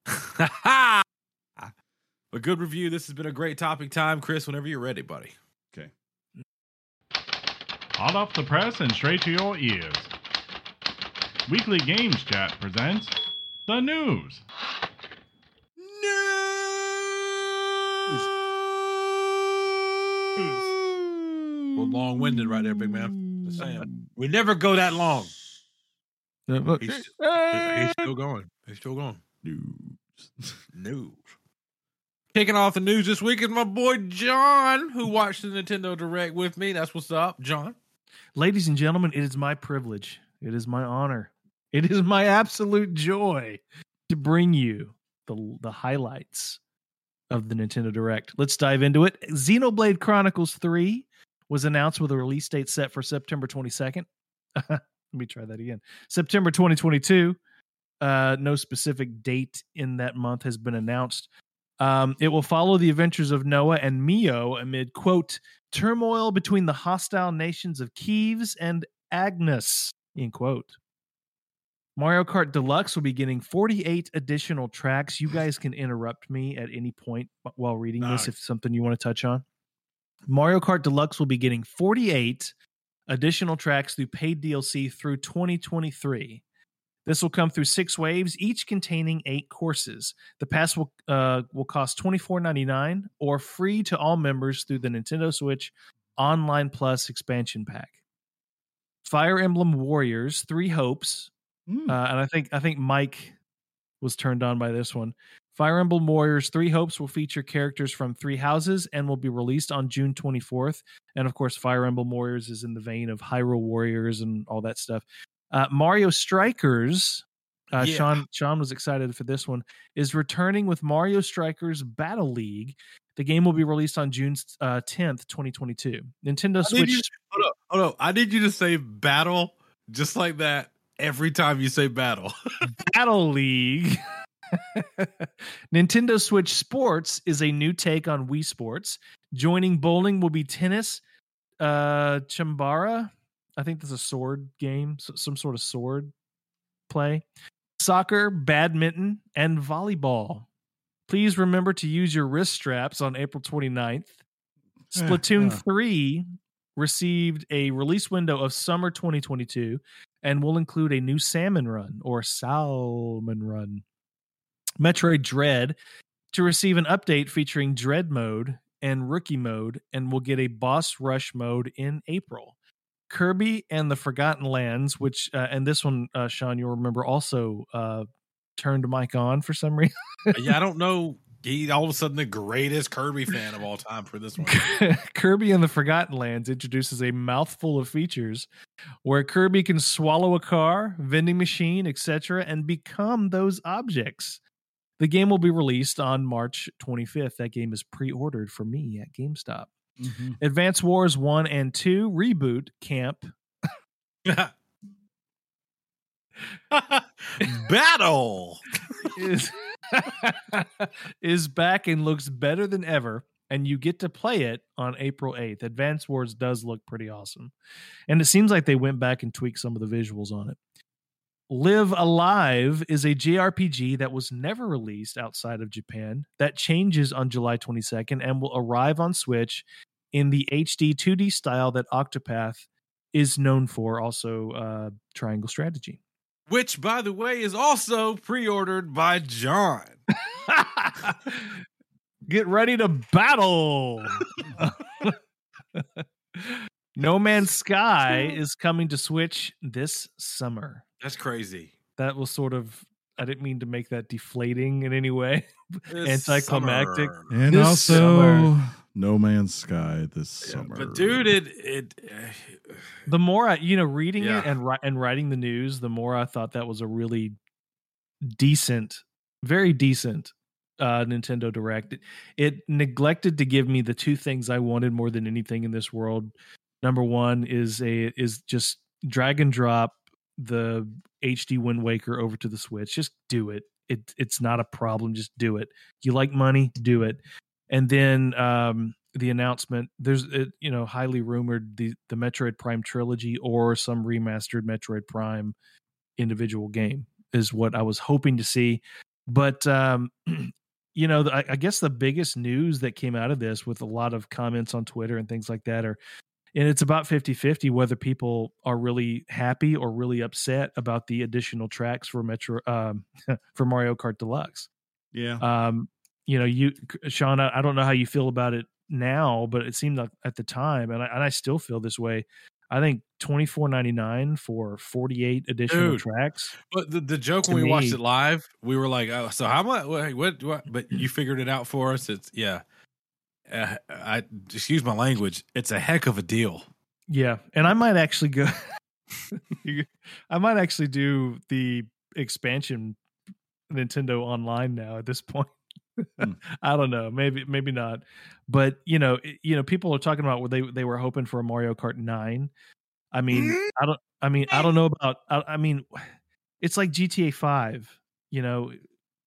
a good review. This has been a great topic time, Chris. Whenever you're ready, buddy. Okay. Hot off the press and straight to your ears. Weekly Games Chat presents the news. News. Well, long winded right there, big man. Just saying. We never go that long. He's, he's still going. He's still going. News. News. Kicking off the news this week is my boy John, who watched the Nintendo Direct with me. That's what's up, John. Ladies and gentlemen, it is my privilege. It is my honor. It is my absolute joy to bring you the the highlights of the Nintendo Direct. Let's dive into it. Xenoblade Chronicles 3 was announced with a release date set for September 22nd. Let me try that again. September 2022. Uh, no specific date in that month has been announced. Um, it will follow the adventures of Noah and Mio amid quote turmoil between the hostile nations of Keves and Agnus. End quote. Mario Kart Deluxe will be getting 48 additional tracks. You guys can interrupt me at any point while reading this if something you want to touch on. Mario Kart Deluxe will be getting 48 additional tracks through paid DLC through 2023. This will come through six waves, each containing eight courses. The pass will uh, will cost twenty four ninety nine or free to all members through the Nintendo Switch Online Plus expansion pack. Fire Emblem Warriors: Three Hopes, Hmm. uh, and I think I think Mike was turned on by this one. Fire Emblem Warriors: Three Hopes will feature characters from three houses and will be released on June 24th. And of course, Fire Emblem Warriors is in the vein of Hyrule Warriors and all that stuff. Uh, Mario Strikers. Uh, Yeah. Sean Sean was excited for this one. Is returning with Mario Strikers Battle League. The game will be released on June uh, 10th, 2022. Nintendo I Switch. you, hold up, hold up. I need you to say battle just like that every time you say battle. Battle League. Nintendo Switch Sports is a new take on Wii Sports. Joining bowling will be tennis, uh, Chambara. I think that's a sword game, some sort of sword play. Soccer, badminton, and volleyball. Please remember to use your wrist straps on April 29th. Eh, Splatoon uh. 3 received a release window of summer 2022 and will include a new salmon run or salmon run. Metroid Dread to receive an update featuring Dread mode and Rookie mode and will get a boss rush mode in April. Kirby and the Forgotten Lands, which uh, and this one, uh, Sean, you'll remember also uh, turned Mike on for some reason. yeah, I don't know. He all of a sudden the greatest Kirby fan of all time for this one. Kirby and the Forgotten Lands introduces a mouthful of features where Kirby can swallow a car, vending machine, etc., and become those objects. The game will be released on March 25th. That game is pre ordered for me at GameStop. Mhm. Advance Wars 1 and 2 Reboot Camp battle. is, is back and looks better than ever. And you get to play it on April 8th. Advance Wars does look pretty awesome. And it seems like they went back and tweaked some of the visuals on it. Live A Live is a JRPG that was never released outside of Japan. That changes on July 22nd and will arrive on Switch in the HD 2D style that Octopath is known for, also uh, Triangle Strategy. Which, by the way, is also pre-ordered by John. Get ready to battle. no Man's Sky is coming to Switch this summer. That's crazy. That was sort of I didn't mean to make that deflating in any way. This Anticlimactic. summer. And This also, summer. No Man's Sky this Yeah, summer. But dude, it it uh, The more I, you know, reading Yeah. it and ri- and writing the news, the more I thought that was a really decent, very decent uh Nintendo Direct. It, it neglected to give me the two things I wanted more than anything in this world. Number one is a is just drag and drop the HD Wind Waker over to the Switch. Just do it. It it's not a problem. Just do it. You like money, do it. And then um the announcement there's uh, you know highly rumored the the Metroid Prime trilogy or some remastered Metroid Prime individual game is what I was hoping to see. But um you know, I guess the biggest news that came out of this with a lot of comments on Twitter and things like that are and it's about 50-50 whether people are really happy or really upset about the additional tracks for Metro um for Mario Kart Deluxe. yeah. Um you know, you Sean, I, I don't know how you feel about it now, but it seemed like at the time and I, and I still feel this way. I think twenty four ninety nine for forty eight additional Dude. tracks. But the, the joke when we watched it live, we were like, "Oh, so how much? What? what, what? But you figured it out for us. It's yeah. Uh, I excuse my language. It's a heck of a deal. Yeah, and I might actually go. I might actually do the expansion Nintendo Online now at this point. Hmm. I don't know, maybe maybe not, but you know, it- you know, people are talking about where they they were hoping for a Mario Kart Nine. I mean, I don't. I mean, I don't know about. I, I mean, it's like GTA Five. You know,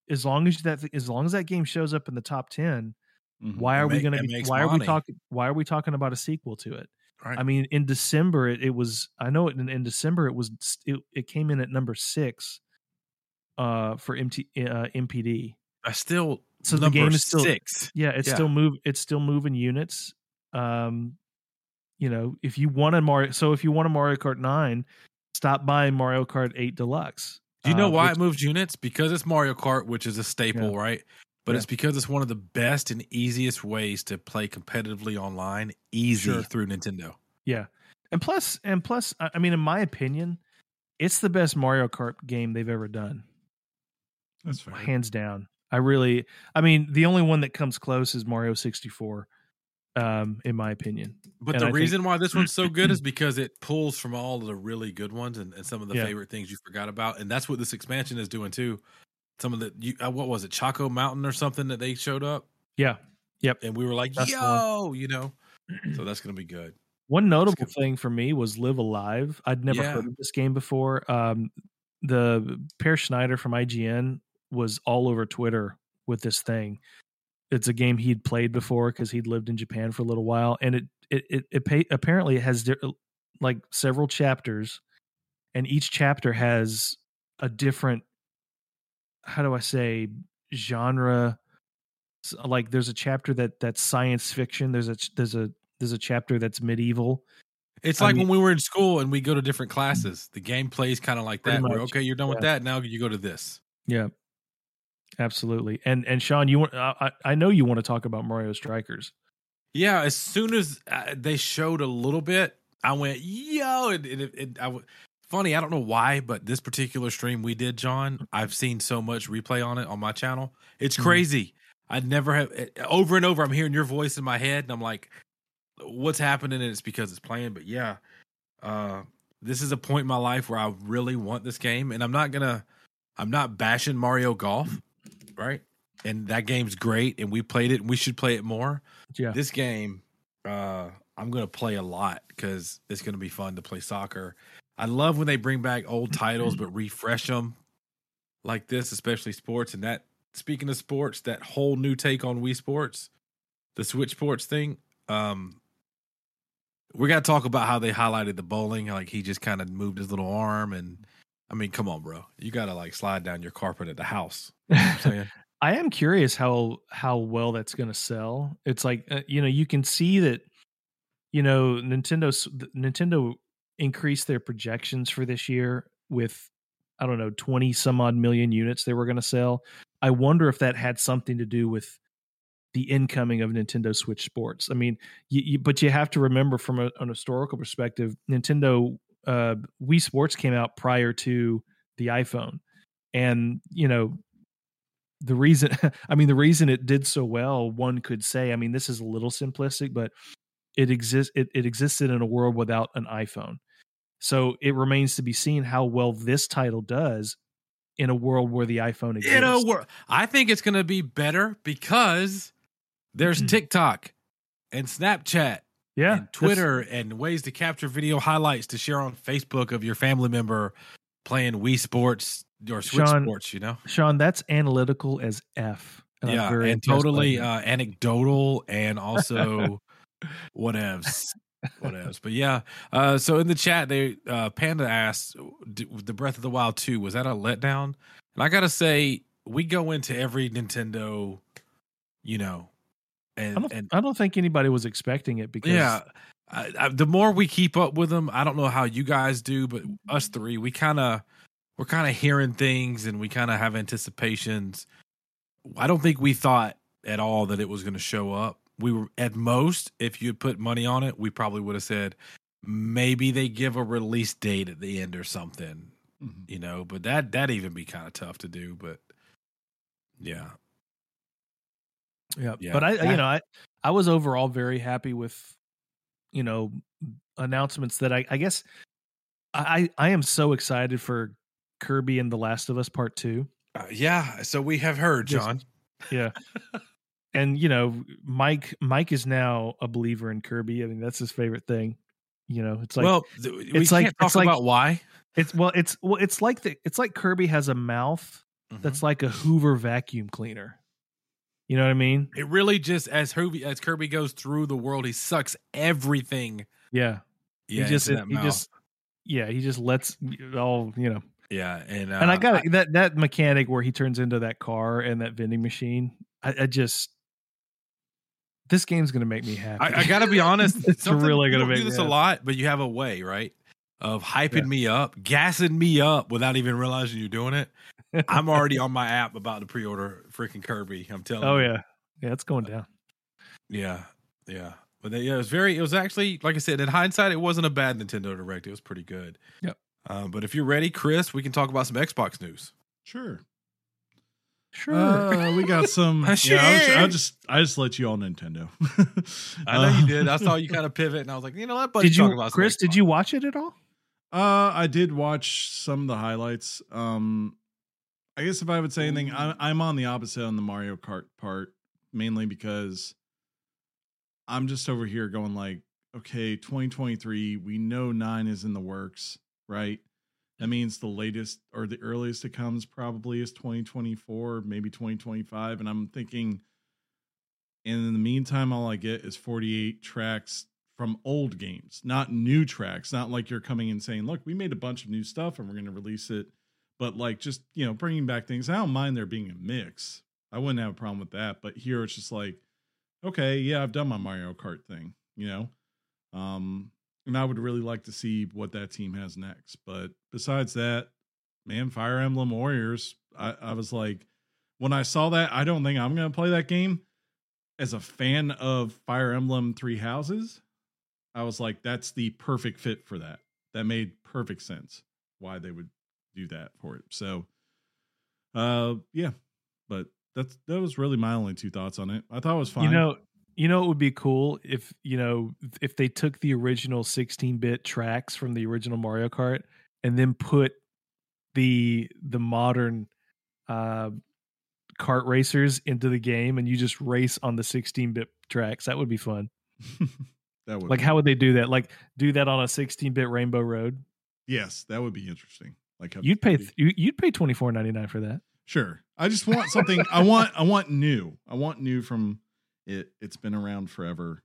as long as that as long as that game shows up in the top 10 Mhm. why It are we going to makes why are we talking why are we talking about a sequel to it Right. i mean in december it, it was i know it in, in december it was it, it came in at number six uh for mt uh, NPD I still So the game is still- six. yeah it's Yeah. still move it's still moving units um you know if you want a mario so if you want a mario kart 9 stop buying mario kart 8 deluxe Do you know uh, why it moves units? Because it's Mario Kart, which is a staple, right? But Yeah. it's because it's one of the best and easiest ways to play competitively online, easy Sure. through Nintendo. Yeah, and plus, and plus, I I mean, in my opinion, it's the best Mario Kart game they've ever done, That's fair. hands down. I really, I mean, the only one that comes close is Mario sixty four, um, in my opinion. But And the I think- reason why this one's so good is because it pulls from all of the really good ones and, and some of the Yeah. favorite things you forgot about, and that's what this expansion is doing too. Some of the you, uh, what was it, Choco Mountain or something that they showed up, Yeah, Yep. and we were like, That's "Yo," you know. So that's gonna be good. One notable thing for me was Live A Live. I'd never Yeah. heard of this game before. Um, the Peer Schneider from IGN was all over Twitter with this thing. It's a game he'd played before because he'd lived in Japan for a little while, and it it it, it pay, apparently it has di- like several chapters, and each chapter has a different. How do I say genre? Like there's a chapter that that's science fiction. There's a there's a there's a chapter that's medieval. It's I like mean- when we were in school and we go to different classes. The game plays kind of like that. Where okay, you're done with that. Now you go to this. Yeah, absolutely. And and Sean, you want? I, I I know you want to talk about Mario Strikers. Yeah, as soon as uh, they showed a little bit, I went, "Yo!" And it, it, it, I funny, I don't know why, but this particular stream we did, John, I've seen so much replay on it on my channel. It's Mhm. crazy. I never have over and over. I'm hearing your voice in my head, and I'm like, "What's happening?" And it's because it's playing. But yeah, uh, this is a point in my life where I really want this game, and I'm not gonna, I'm not bashing Mario Golf, right? And that game's great, and we played it, and we should play it more Yeah, this game uh i'm gonna play a lot because it's gonna be fun to play soccer i love when they bring back old titles but refresh them like this especially sports and that speaking of sports that whole new take on wii sports the switch sports thing um we gotta talk about how they highlighted the bowling like he just kind of moved his little arm and i mean come on bro. You gotta like slide down your carpet at the house. You know I am curious how how well that's going to sell. It's like uh, you know you can see that you know Nintendo Nintendo increased their projections for this year with I don't know 20 some odd million units they were going to sell. I wonder if that had something to do with the incoming of Nintendo Switch Sports. I mean, you, you, but you have to remember from a, an historical perspective, Nintendo uh, Wii Sports came out prior to the iPhone, and you know the reason i mean the reason it did so well one could say i mean this is a little simplistic but it exists it, it existed in a world without an iphone so it remains to be seen how well this title does in a world where the iphone exists in a world. I think it's going to be better because there's TikTok and Snapchat yeah and Twitter and ways to capture video highlights to share on Facebook of your family member playing Wii Sports or Switch Sean, Sports. You know, sean that's analytical as f and yeah, and totally uh, anecdotal and also whatevs. Whatevs. But yeah, uh, so in the chat, they uh, Panda asked, "The Breath of the Wild two was that a letdown?" And I gotta say, we go into every Nintendo, you know, I and don't, and I don't think anybody was expecting it because yeah, I, I, the more we keep up with them, I don't know how you guys do, but us three, we kind of we're kind of hearing things and we kind of have anticipations. I don't think we thought at all that it was going to show up. We were at most, if you had put money on it, we probably would have said maybe they give a release date at the end or something, Mhm. you know. But that that even be kind of tough to do. But yeah, Yeah, Yeah. but I, you know, I, I was overall very happy with, you know, announcements that I, I guess, I, I am so excited for Kirby and The Last of Us Part Two. uh, yeah. So we have heard. John. Yeah, and you know, Mike, Mike is now a believer in Kirby. I mean, that's his favorite thing. You know, it's like, well, it's can't like- talk it's like- about why. it's well, it's well, it's like the, it's like Kirby has a mouth that's like a Hoover vacuum cleaner. You know what I mean? It really just as Kirby as Kirby goes through the world, he sucks everything. Yeah. Yeah, he just he mouth. just yeah, he just lets all, you know. yeah, and uh, and I got that that mechanic where he turns into that car and that vending machine. I, I just this game's gonna make me happy. I, I gotta be honest. It's really gonna make do me this a happy. lot, but you have a way, right, of hyping Yeah. me up, gassing me up without even realizing you're doing it. I'm already on my app about to pre-order freaking Kirby. I'm telling oh you. yeah, yeah, it's going down. yeah, yeah. But they, yeah, it was very. It was actually, like I said, in hindsight, it wasn't a bad Nintendo Direct. It was pretty good. Yep. Um, but if you're ready, Chris, we can talk about some Xbox news. Sure. Sure. Uh, we got some. yeah, I'll, I'll just I just let you all Nintendo. I know Uh, you did. I saw you kind of pivot, and I was like, you know what? buddy, did talk you, about Chris? Did you watch it at all? Uh, I did watch some of the highlights. Um, I guess if I would say anything, I, I'm on the opposite on the Mario Kart part, mainly because I'm just over here going like, okay, 2023, we know nine is in the works, right? That means the latest or the earliest it comes probably is 2024, maybe 2025, and I'm thinking. And in the meantime, all I get is 48 tracks from old games, not new tracks. Not like you're coming and saying, "Look, we made a bunch of new stuff and we're going to release it," but like just you know bringing back things. I don't mind there being a mix. I wouldn't have a problem with that. But here it's just like, okay, yeah, I've done my Mario Kart thing, you know, um, and I would really like to see what that team has next. But besides that, man, Fire Emblem Warriors, I, I was like, when I saw that, I don't think I'm going to play that game. As a fan of Fire Emblem Three Houses, I was like, that's the perfect fit for that. That made perfect sense why they would do that for it. So, uh, yeah, but that's that was really my only two thoughts on it. I thought it was fine. You know, you know, it would be cool if you know if they took the original 16-bit tracks from the original Mario Kart and then put the the modern uh kart racers into the game and you just race on the 16-bit tracks. That would be fun. that would Like, how would they do that? Like, do that on a 16-bit Rainbow Road? yes, that would be interesting. Like You'd pay th- you'd pay 24.99 for that. Sure. I just want something. I want. I want new. I want new from it. It's been around forever.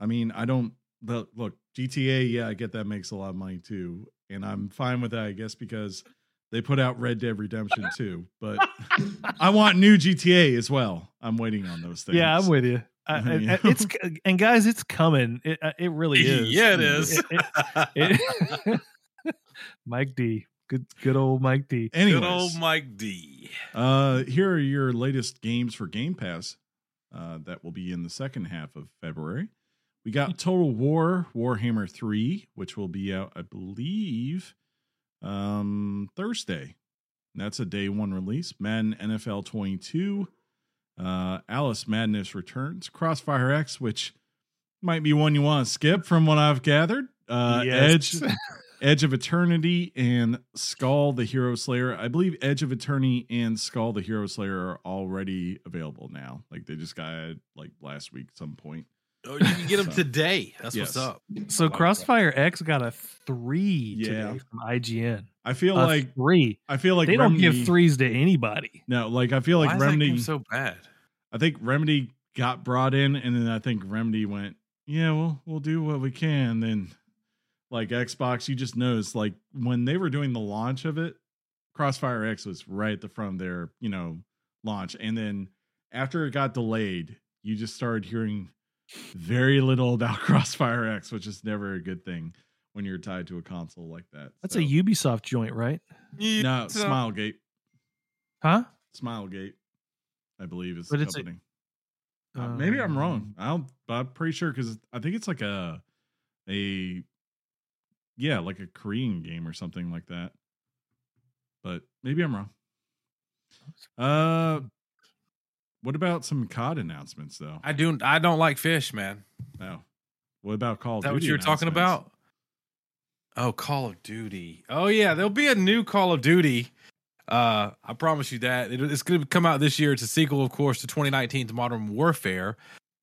I mean, I don't. The, look, GTA. Yeah, I get that makes a lot of money too, and I'm fine with that. I guess because they put out Red Dead Redemption too. But I want new GTA as well. I'm waiting on those things. Yeah, I'm with you. I, I- it's and guys, it's coming. It uh, it really is. yeah, it is. It- it- Mike D, good good old Mike D. Anyways, Good old Mike D. Uh, here are your latest games for Game Pass. Uh, that will be in the second half of February. We got Total War Warhammer Three, which will be out, I believe, um, Thursday. That's a day one release. Madden NFL 22. Uh, Alice Madness returns. Crossfire X, which might be one you want to skip from what I've gathered. Uh, Yes. Edge, Edge of Eternity, and Skull the Hero Slayer. I believe Edge of Eternity and Skull the Hero Slayer are already available now. Like they just got like last week some point. Oh, you can get them So- today. That's Yes. what's up. So Like that. Crossfire X got a three Yeah. today from IGN. I feel A like three. I feel like they don't give threes to anybody. No, like I feel like Why is Remedy. game so bad? I think Remedy got brought in, and then I think Remedy went, "Yeah, we'll we'll do what we can." Then, like Xbox, you just noticed like when they were doing the launch of it, Crossfire X was right at the front of their you know launch, and then after it got delayed, you just started hearing very little about Crossfire X, which is never a good thing when you're tied to a console like that. That's So- a Ubisoft joint, right? no Smilegate. Huh? Smilegate, I believe is But the it's a- company. Uh, maybe I'm wrong. Um, I don't, but I'm pretty sure because I think it's like a, a, yeah, like a Korean game or something like that. But maybe I'm wrong. Uh, what about some COD announcements though? I do. I don't like fish, man. No. What about Call Is of that what you were talking about? Oh, Call of Duty. Oh yeah, there'll be a new Call of Duty. Uh, I promise you that it, it's going to come out this year. It's a sequel, of course, to 2019's Modern Warfare.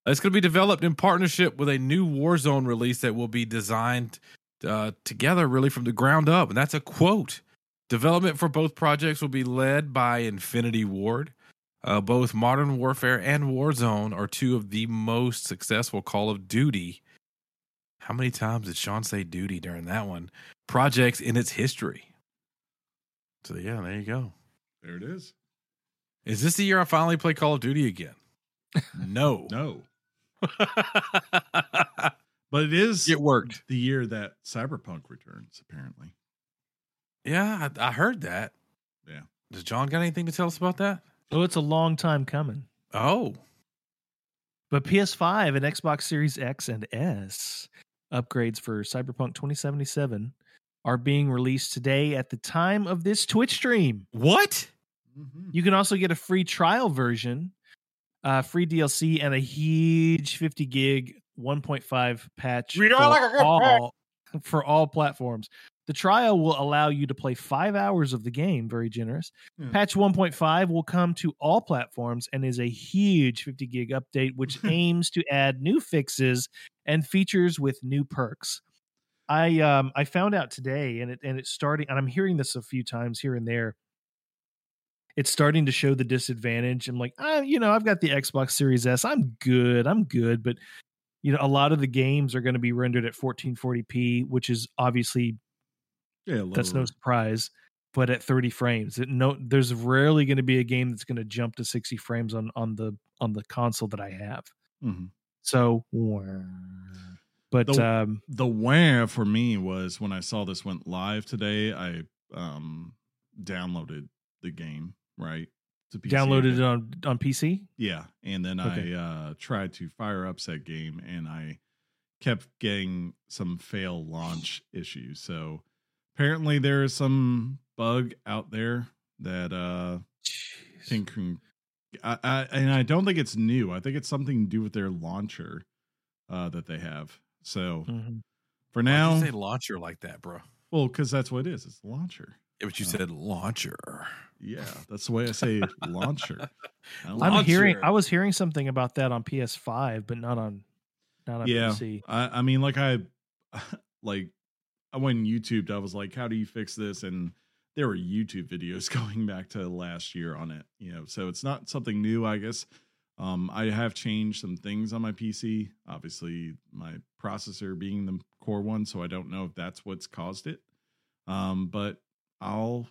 It's going to be developed in partnership with a new Warzone release that will be designed uh, together, really from the ground up. And that's a quote Development for both projects will be led by Infinity Ward. Uh, both Modern Warfare and Warzone are two of the most successful Call of Duty. How many times did Sean say duty during that one? Projects in its history. So, yeah, there you go. There it is. Is this the year I finally play Call of Duty again? No. No, but it is it worked. the year that Cyberpunk returns. Apparently, Yeah, I, I heard that. Yeah. Does John got anything to tell us about that? Oh, it's a long time coming. Oh, But PS5 and Xbox Series X and S upgrades for Cyberpunk 2077 are being released today at the time of this Twitch stream. what? You can also get a free trial version, uh, free DLC, and a huge 50 gig 1.5 patch You don't for, like a good all, for all platforms. The trial will allow you to play five hours of the game, very generous. Yeah. Patch 1.5 will come to all platforms and is a huge 50 gig update, which aims to add new fixes and features with new perks. I um I found out today, and it and it's starting, and I'm hearing this a few times here and there. It's starting to show the disadvantage. I'm like, ah, you know, I've got the Xbox Series S. I'm good. I'm good. But you know, a lot of the games are going to be rendered at 1440p, which is obviously yeah, that's no surprise. But at 30 frames, it, no, there's rarely going to be a game that's going to jump to 60 frames on on the on the console that I have. Mhm. So, but The- um, The where for me was when I saw this went live today. I um downloaded the game right to PC downloaded it on on PC. Yeah, and then Okay. I uh tried to fire up said game, and I kept getting some fail launch issues. So apparently there is some bug out there that uh can. con- I, I and I don't think it's new. I think it's something to do with their launcher uh that they have. So Mhm. for Why'd now, you say launcher like that, bro? well, because that's what it is. It's the launcher. Yeah, but you Oh. said launcher. Yeah, that's the way I say launcher. I I'm know. hearing. I was hearing something about that on PS5, but not on not on yeah PC. I, I mean like i like i went and youtube i was like how do you fix this and there were youtube videos going back to last year on it you know so it's not something new i guess um i have changed some things on my pc obviously my processor being the core one so i don't know if that's what's caused it um but i'll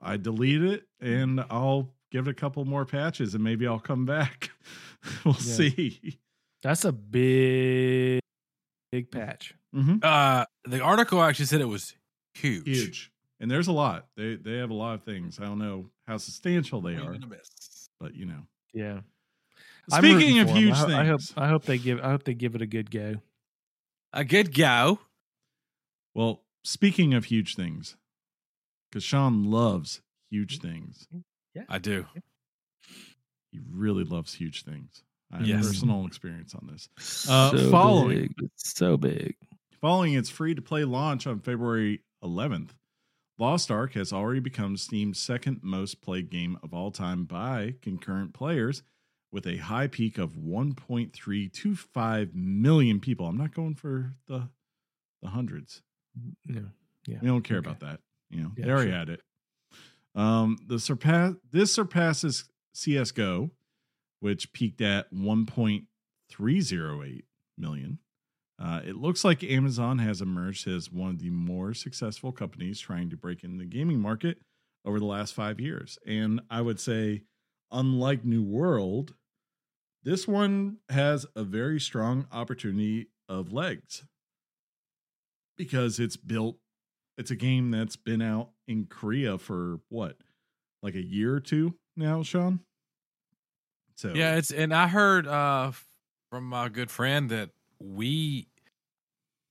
i delete it and i'll give it a couple more patches and maybe i'll come back we'll Yeah. see That's a big big patch. mm-hmm. Uh, the article actually said it was huge. huge and there's a lot they they have a lot of things i don't know how substantial they are and a miss. but you know Yeah. Speaking of huge I, things I hope I hope they give I hope they give it a good go. A good go. well speaking of huge things because sean loves huge mm-hmm. things mm-hmm. Yeah, I do. he really loves huge things i have Yes. personal experience on this Uh, following- big. It's so big. Following its free to play launch on February 11th, Lost Ark has already become Steam's second most played game of all time by concurrent players with a high peak of 1.325 million people. I'm not going for the the hundreds. Mm, yeah. Yeah. We don't care Okay. about that. You know, Yeah, already sure. had it. Um, the surpass this surpasses CS:GO, which peaked at 1.308 million. Uh, it looks like Amazon has emerged as one of the more successful companies trying to break in the gaming market over the last five years. And I would say, unlike New World, this one has a very strong opportunity of legs because it's built it's a game that's been out in Korea for what, like a year or two now, Sean. So Yeah, it's and I heard uh from my good friend that we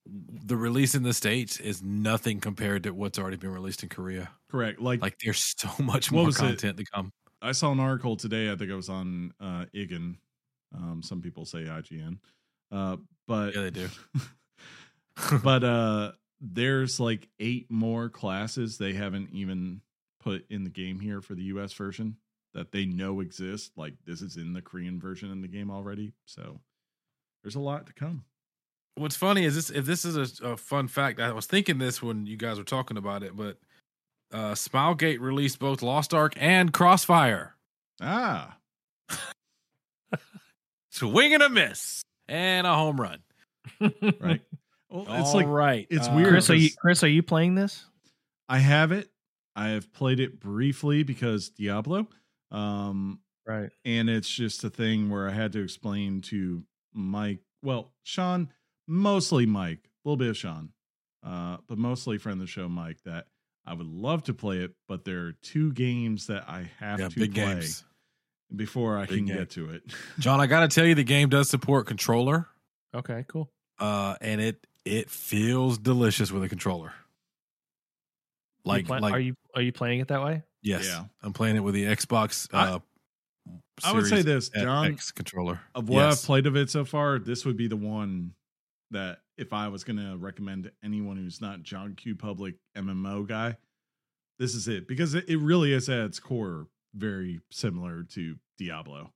the release in the states is nothing compared to what's already been released in Korea. correct. Like, Like there's so much more was it? content to come. I saw an article today. I think it was on uh, IGN. Um, some people say IGN, uh, but Yeah, they do. but uh, there's like eight more classes they haven't even put in the game here for the U.S. version that they know exist. Like this is in the Korean version in the game already. So there's a lot to come. What's funny is this if this is a, a fun fact, I was thinking this when you guys were talking about it, but uh, Smilegate released both Lost Ark and Crossfire. Ah, Swing and a miss and a home run. right. Well, it's All like right. it's Uh, weird. Chris, are you Chris? Are you playing this? I have it. I have played it briefly because Diablo. Um, Right. and it's just a thing where I had to explain to Mike, well, Sean, mostly Mike, a little bit of Sean, uh, but mostly friend of the show, Mike, that I would love to play it, but there are two games that I have Yeah, to big play games. before I Big can game. get to it. John, I got to tell you, the game does support controller, Okay. Cool. uh, and it it feels delicious with a controller. You Like, like are you are you playing it that way? yes, Yeah. I'm playing it with the Xbox. I- Uh, I would say this, John, X controller of what Yes. I've played of it so far, this would be the one that if I was going to recommend to anyone who's not John Q Public MMO guy, this is it because it, it really is at its core very similar to Diablo.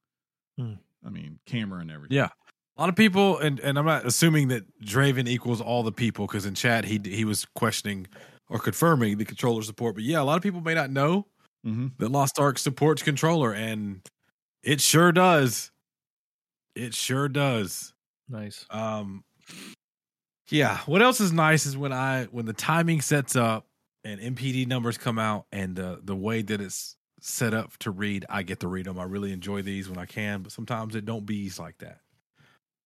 Hmm. I mean, camera and everything. Yeah. A lot of people, and, and I'm not assuming that Draven equals all the people because in chat he he was questioning or confirming the controller support. But yeah, a lot of people may not know hmm that Lost Ark supports controller, and it sure does. It sure does. Nice. Um, yeah. What else is nice is when I when the timing sets up and NPD numbers come out, and uh, the way that it's set up to read, I get to read them. I really enjoy these when I can, but sometimes it don't bees like that.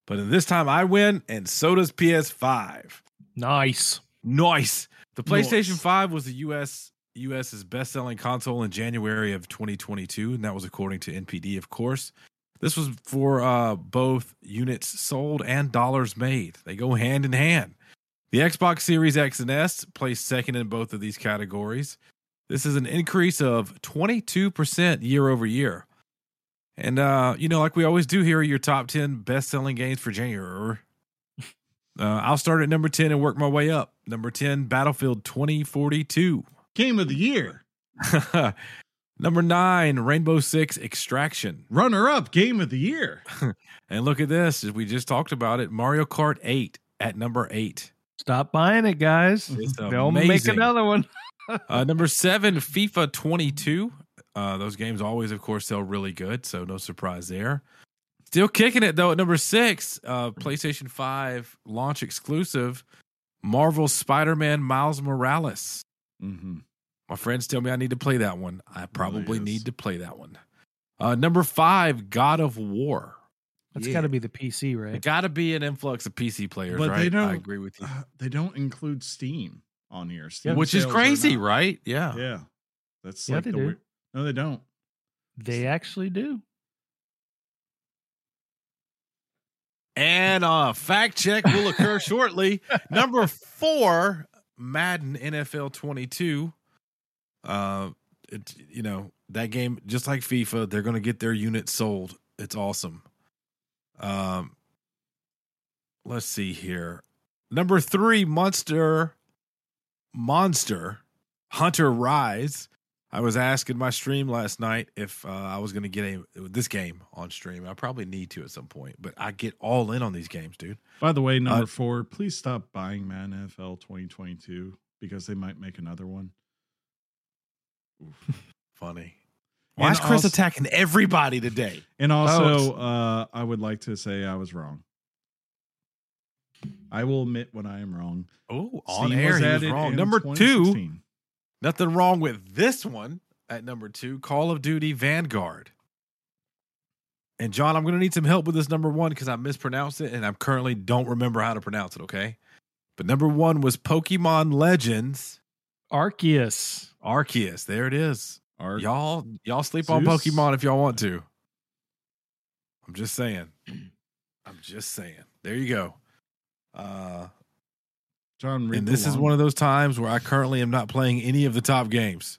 But in this time, I win, and so does PS5. Nice. Nice. The PlayStation Nice. 5 was the US US's best-selling console in January of 2022, and that was according to NPD, of course. This was for uh, both units sold and dollars made. They go hand in hand. The Xbox Series X and S placed second in both of these categories. This is an increase of 22% year over year. And uh, you know, like we always do here, your top 10 best-selling games for January. Uh, I'll start at number 10 and work my way up. Number 10, Battlefield 2042. Game of the year, number 9, Rainbow Six Extraction. runner up, game of the year. And look at this, as we just talked about it, Mario Kart 8 at number 8. Stop buying it, guys. It's They'll make another one. Uh, number 7, FIFA 22. Uh, those games always, of course, sell really good, so no surprise there. Still kicking it though at number six, uh, PlayStation 5 launch exclusive, Marvel Spider-Man Miles Morales. hmm My friends tell me I need to play that one. I probably yes. need to play that one. Uh, number five, God of War. That's Yeah. got to be the PC, It right? got to be an influx of PC players, But right? they don't- I agree with you. Uh, they don't include Steam on here, Steam Which is crazy, right? Yeah. Yeah, that's Yeah, like the do. Weird- No, they don't. They actually do. And uh, fact check will occur shortly. Number four, Madden NFL 22. Uh, it, you know that game, just like FIFA, they're going to get their units sold. It's awesome. Um, let's see here. Number three, Monster, Monster Hunter Rise. I was asking my stream last night if uh, I was going to get a this game on stream. I probably need to at some point, but I get all in on these games, dude. By the way, number Uh, four, please stop buying Man NFL 2022 because they might make another one. Funny. Why And is Chris also- attacking everybody today? And Oh, also, uh, I would like to say I was wrong. I will admit when I am wrong. Oh, on Steam air, he was wrong. Number two, 2016. Nothing wrong with this one at number two, Call of Duty Vanguard. And John, I'm going to need some help with this number one because I mispronounced it and I currently don't remember how to pronounce it. Okay, but number one was Pokemon Legends Arceus. Arceus. There it is. Arc- y'all, y'all sleep on Pokemon if y'all want to. I'm just saying. I'm just saying. There you go. Uh, John, read and this is one of those times where I currently am not playing any of the top games.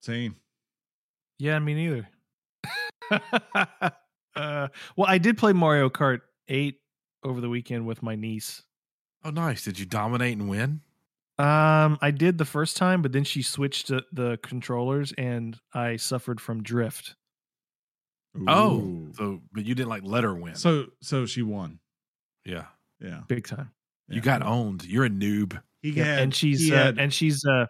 Same. Yeah, me neither. uh, well, I did play Mario Kart 8 over the weekend with my niece. Oh, nice! Did you dominate and win? Um, I did the first time, but then she switched to the controllers, and I suffered from drift. Oh, so but you didn't like let her win. so so she won. yeah, Yeah. Big time. you Yeah. got owned. You're a noob. He Yep, had, and she's he uh, had, and she's uh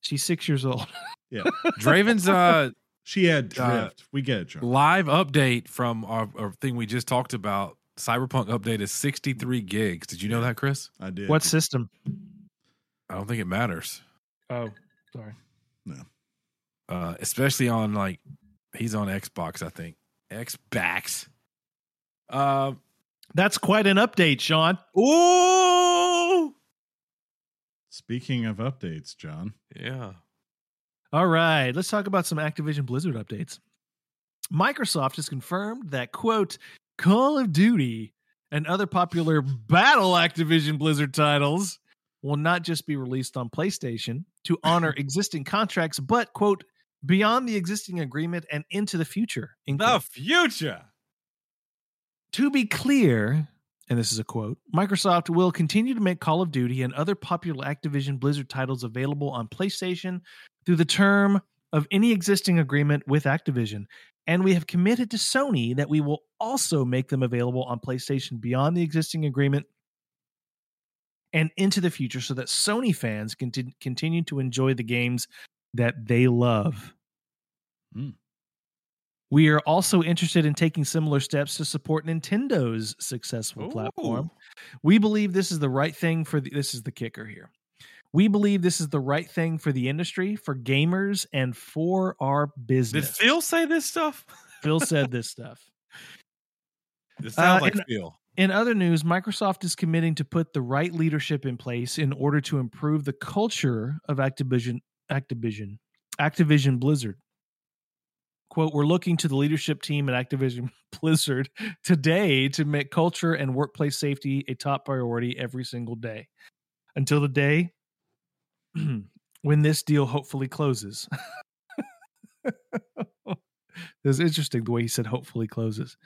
she's six years old. Yeah. Draven's uh, she had uh, drift. we get it, John. live update from our, our thing we just talked about. Cyberpunk update is 63 gigs. Did you know that, Chris? I did. what system? I don't think it matters. Oh, sorry. No. Uh, especially on like he's on Xbox, I think. Xbox. Um. That's quite an update, Sean. Ooh. Speaking of updates, John. Yeah. All right, let's talk about some Activision Blizzard updates. Microsoft has confirmed that, quote, Call of Duty and other popular battle Activision Blizzard titles will not just be released on PlayStation to honor existing contracts, but, quote, beyond the existing agreement and into the future. end quote. future. To be clear, and this is a quote Microsoft will continue to make Call of Duty and other popular Activision Blizzard titles available on PlayStation through the term of any existing agreement with Activision. And we have committed to Sony that we will also make them available on PlayStation beyond the existing agreement and into the future so that Sony fans can continue to enjoy the games that they love. Hmm. We are also interested in taking similar steps to support Nintendo's successful platform. We believe this is the right thing for the, this is the kicker here. We believe this is the right thing for the industry, for gamers, and for our business. Did. Phil say this stuff? Phil said this stuff. It sounds Uh, like and- Phil. In other news, Microsoft is committing to put the right leadership in place in order to improve the culture of Activision Activision Activision Blizzard. Quote, we're looking to the leadership team at Activision Blizzard today to make culture and workplace safety a top priority every single day. Until the day when this deal hopefully closes. it was interesting the way he said hopefully closes.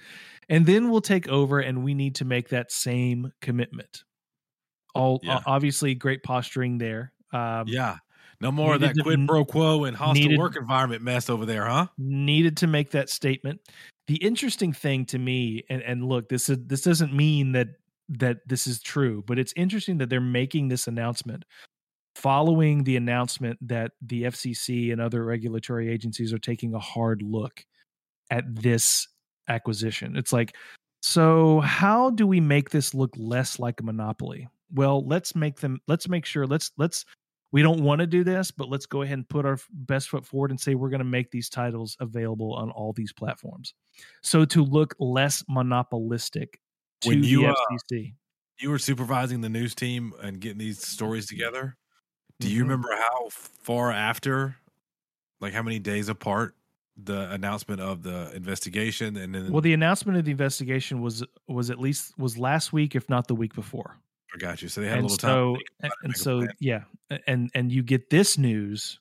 And then we'll take over and we need to make that same commitment. All Yeah. obviously great posturing there. Um, Yeah. No more of that quid pro quo and hostile needed- work environment mess over there, huh? needed to make that statement. The interesting thing to me, and, and look, this is this doesn't mean that that this is true, but it's interesting that they're making this announcement following the announcement that the FCC and other regulatory agencies are taking a hard look at this acquisition. It's like, so how do we make this look less like a monopoly? Well, let's make them let's make sure let's let's we don't want to do this, but let's go ahead and put our best foot forward and say we're going to make these titles available on all these platforms. So to look less monopolistic to When you, the uh, FCC. You were supervising the news team and getting these stories together. Do you Mhm. remember how far after, like how many days apart, the announcement of the investigation and then Well, the announcement of the investigation was was at least was last week, if not the week before. I got you. So they had a little time. so think and so yeah and and you get this news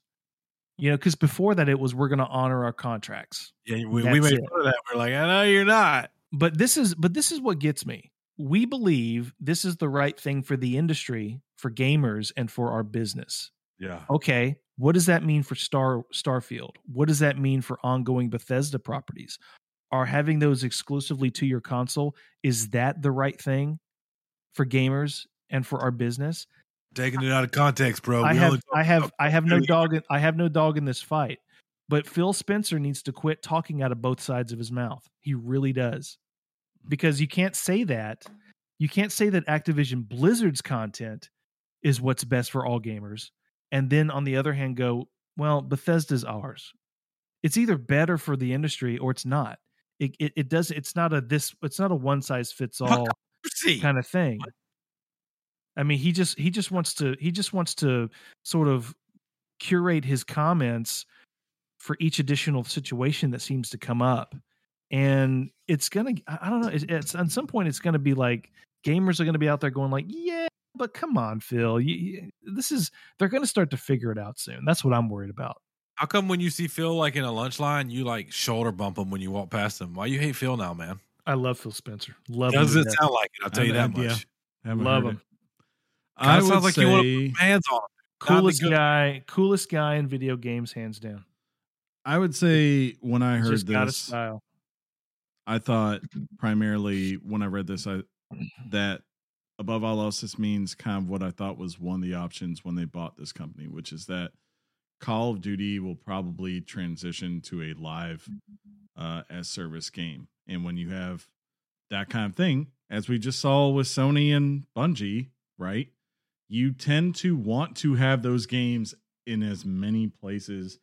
you know because before that it was we're going to honor our contracts yeah, we, we made fun of that. We're like, I know you're not. but this is but this is what gets me we believe this is the right thing for the industry for gamers and for our business Yeah, okay what does that mean for star starfield what does that mean for ongoing bethesda properties are having those exclusively to your console is that the right thing for gamers and for our business taking it out of context, bro. I We have I have I have no Call of Duty. dog in, I have no dog in this fight. But Phil Spencer needs to quit talking out of both sides of his mouth. He really does. Mm. Because you can't say that. You can't say that Activision Blizzard's content is what's best for all gamers and then on the other hand go, well, Bethesda's ours. It's either better for the industry or it's not. It it, it does it's not a this it's not a one size fits all Kind of thing. I mean, he just he just wants to he just wants to sort of curate his comments for each additional situation that seems to come up, and it's gonna I I don't know it's, it's at some point it's gonna be like gamers are gonna be out there going like yeah but come on Phil you, you- this is they're gonna start to figure it out soon that's what I'm worried about. how come when you see Phil like in a lunch line, you like shoulder bump him when you walk past him? Why you hate Phil now, man? I love Phil Spencer. Love him. Does to it sound like it? I'll tell you that I- yeah. much. Haven't Love him. it. I Kinda would sounds like say you want to put hands on him. Not in the coolest guy, coolest guy in video games, hands down. I would say when I heard Just got a this, style. I thought primarily when I read this, I that above all else, this means kind of what I thought was one of the options when they bought this company, which is that Call of Duty will probably transition to a live uh, as service game. And when you have that kind of thing, as we just saw with Sony and Bungie, right? You tend to want to have those games in as many places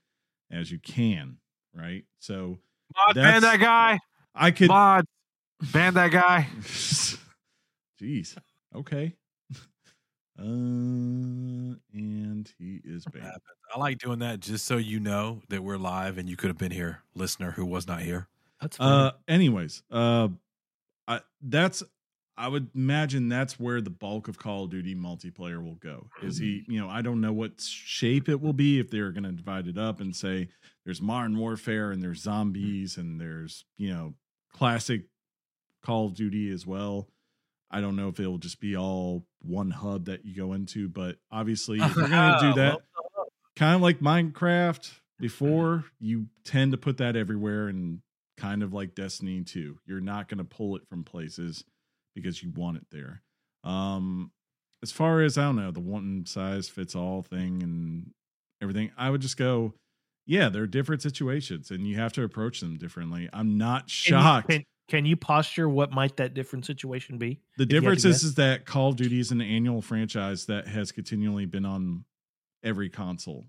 as you can, right? So Mod, ban that guy. I could Mod, ban that guy. Jeez. Okay. Uh, and he is banned. I like doing that just so you know that we're live and you could have been here, listener who was not here. That's funny. Uh, anyways, uh, I that's I would imagine that's where the bulk of Call of Duty multiplayer will go. Is he, you know, I don't know what shape it will be if they're going to divide it up and say there's modern warfare and there's zombies and there's you know classic Call of Duty as well. I don't know if it'll just be all one hub that you go into, but obviously if you're going to do that, kind of like Minecraft before, you tend to put that everywhere and kind of like Destiny 2. You're not going to pull it from places because you want it there. Um as far as I don't know, the one size fits all thing and everything, I would just go, yeah, they're different situations and you have to approach them differently. I'm not Can you- shocked. Can, can you posture what might that different situation be? The If you had to difference is, is that Call of Duty is an annual franchise that has continually been on every console,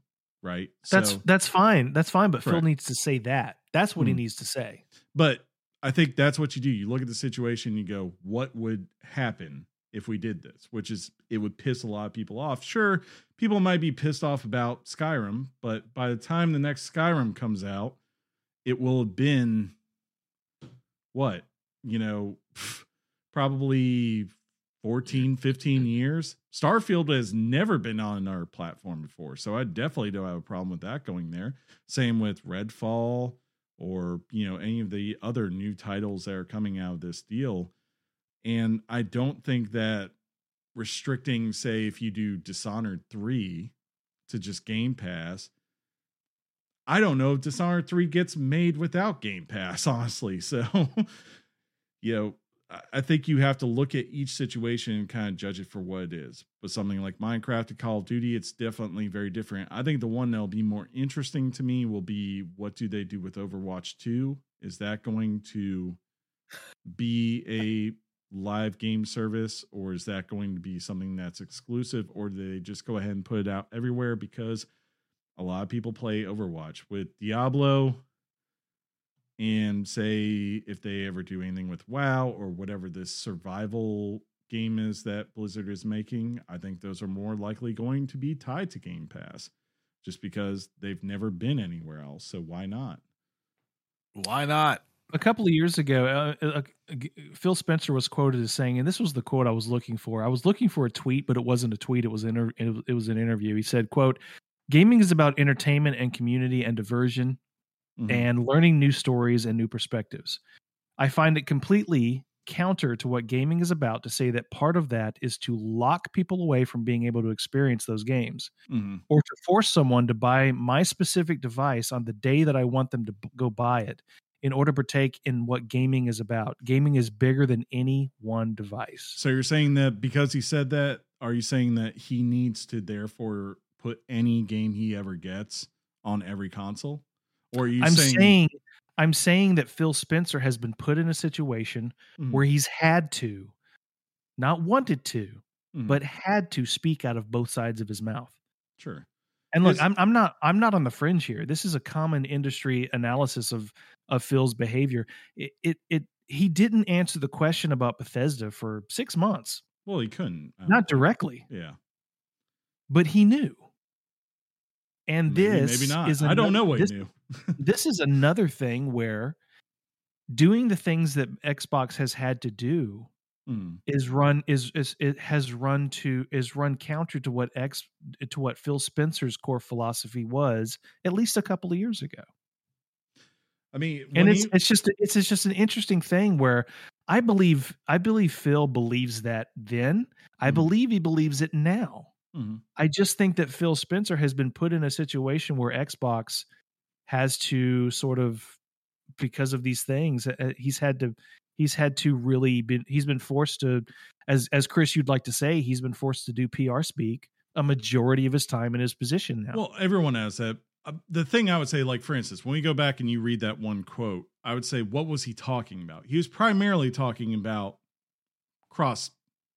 right? That's so, that's fine. That's fine. But Phil needs to say that. That's what he Hmm. needs to say. but I think that's what you do. You look at the situation, you go, what would happen if we did this? Which is, it would piss a lot of people off. Sure, people might be pissed off about Skyrim, but by the time the next Skyrim comes out, it will have been what, you know, probably 14, 15 years. Starfield has never been on our platform before. So I definitely don't have a problem with that going there. Same with Redfall or, you know, any of the other new titles that are coming out of this deal. And I don't think that restricting, say, if you do Dishonored 3 to just Game Pass, I don't know if Dishonored 3 gets made without Game Pass, honestly. So, you know, I- think you have to look at each situation and kind of judge it for what it is. But something like Minecraft and Call of Duty, it's definitely very different. I think the one that'll be more interesting to me will be what do they do with Overwatch 2? Is that going to be a live game service or is that going to be something that's exclusive or do they just go ahead and put it out everywhere because a lot of people play Overwatch with Diablo and say if they ever do anything with WoW or whatever this survival game is that Blizzard is making, I think those are more likely going to be tied to Game Pass just because they've never been anywhere else. So why not? Why not? A couple of years ago, uh, uh, uh, Phil Spencer was quoted as saying, and this was the quote I was looking for. I was looking for a tweet, but it wasn't a tweet. It was inter- it was an interview. He said, "quote Gaming is about entertainment and community and diversion, Mhm. and learning new stories and new perspectives. I find it completely counter to what gaming is about to say that part of that is to lock people away from being able to experience those games Mhm. or to force someone to buy my specific device on the day that I want them to b- go buy it in order to partake in what gaming is about. Gaming is bigger than any one device. So you're saying that because he said that, are you saying that he needs to therefore put any game he ever gets on every console? Or are you I'm saying, saying I'm saying that Phil Spencer has been put in a situation Mhm. where he's had to, not wanted to, Mhm. but had to speak out of both sides of his mouth. sure. And look, I'm I'm not I'm not on the fringe here. This is a common industry analysis of of Phil's behavior. It it, it he didn't answer the question about Bethesda for six months, Well, he couldn't. Don't directly, Yeah. but he knew. And Maybe, this maybe not. is I don't know what this, he knew. this is another thing where doing the things that Xbox has had to do Mm. is run is is it has run to is run counter to what X to what Phil Spencer's core philosophy was at least a couple of years ago. I mean, and it's he- it's just it's, it's just an interesting thing where I believe I believe Phil believes that then I Mhm. believe he believes it now. Mhm. I just think that Phil Spencer has been put in a situation where Xbox has to sort of because of these things uh, he's had to He's had to really been he's been forced to as as Chris you'd like to say, he's been forced to do PR speak a majority of his time in his position now. Well, everyone has that. Uh, the thing I would say, like for instance, when we go back and you read that one quote, I would say, what was he talking about? He was primarily talking about cross,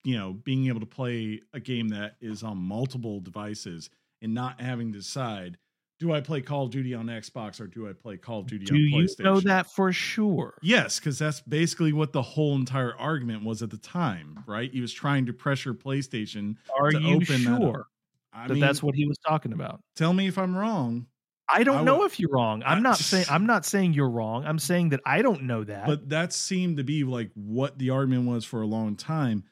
you know, being able to play a game that is on multiple devices and not having to decide, do I play Call of Duty on Xbox or do I play Call of Duty do on you PlayStation? know that for sure? Yes, because that's basically what the whole entire argument was at the time, right? He was trying to pressure PlayStation. Are to you that sure I that mean, that's what he was talking about? Tell me if I'm wrong. I don't I know would- if you're wrong. I'm not saying I'm not saying you're wrong. I'm saying that I don't know that. but that seemed to be like what the argument was for a long time.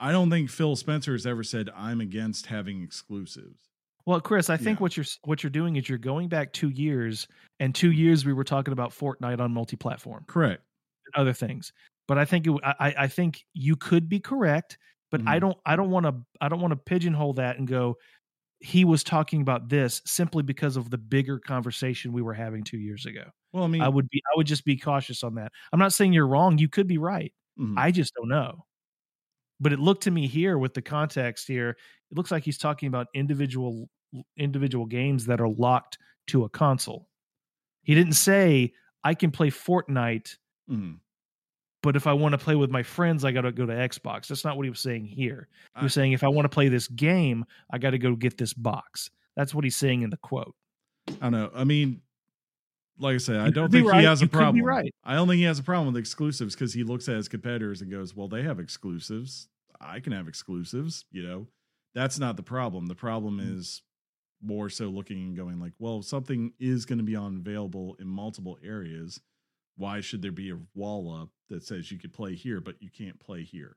I don't think Phil Spencer has ever said I'm against having exclusives. Well, Chris, I think Yeah. what you're what you're doing is you're going back two years, and two years we were talking about Fortnite on multi-platform Correct. and other things. But I think it, I I- I think you could be correct, but I Mhm. don't I don't want to I don't want to pigeonhole that and go. He was talking about this simply because of the bigger conversation we were having two years ago. Well, I mean, I would be I would just be cautious on that. I'm not saying you're wrong. You could be right. mhm. I just don't know. But it looked to me here with the context here, it looks like he's talking about individual individual games that are locked to a console. He didn't say I can play Fortnite, Mhm. but if I want to play with my friends, I got to go to Xbox. That's not what he was saying here. He was I- saying if I want to play this game, I got to go get this box. That's what he's saying in the quote. I don't know. I mean, like I said, I don't think right. he has a You could problem. right. I don't think he has a problem with exclusives because he looks at his competitors and goes, "Well, they have exclusives. I can have exclusives." You know, that's not the problem. The problem Mm. is more so looking and going like, "Well, if something is going to be on available in multiple areas. Why should there be a wall up that says you could play here, but you can't play here?"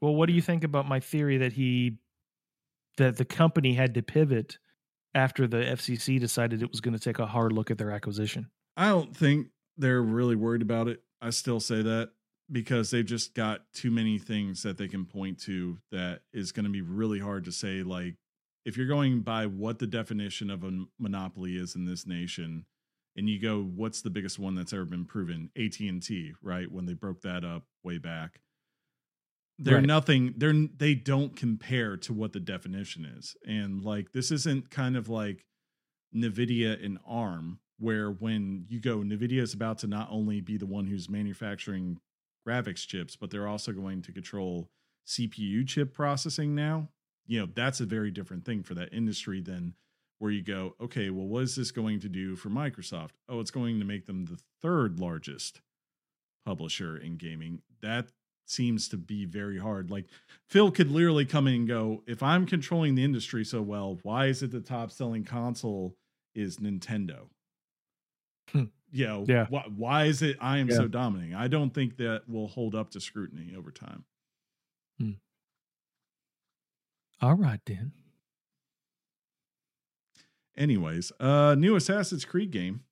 Well, what do you think about my theory that he that the company had to pivot after the FCC decided it was going to take a hard look at their acquisition? I don't think they're really worried about it. I still say that because they've just got too many things that they can point to that is going to be really hard to say like if you're going by what the definition of a monopoly is in this nation and you go what's the biggest one that's ever been proven AT&T right when they broke that up way back they're Right. nothing they're they don't compare to what the definition is. And like this isn't kind of like nvidia and arm where when you go nvidia is about to not only be the one who's manufacturing graphics chips but they're also going to control cpu chip processing now. You know that's a very different thing for that industry than where you go okay well what is this going to do for microsoft? Oh it's going to make them the third largest publisher in gaming. That seems to be very hard like phil could literally come in and go if i'm controlling the industry so well why is it the top selling console is nintendo Hmm. you know Yeah. why, why is it i am Yeah. so dominating i don't think that will hold up to scrutiny over time All right, then. anyways uh new assassin's creed game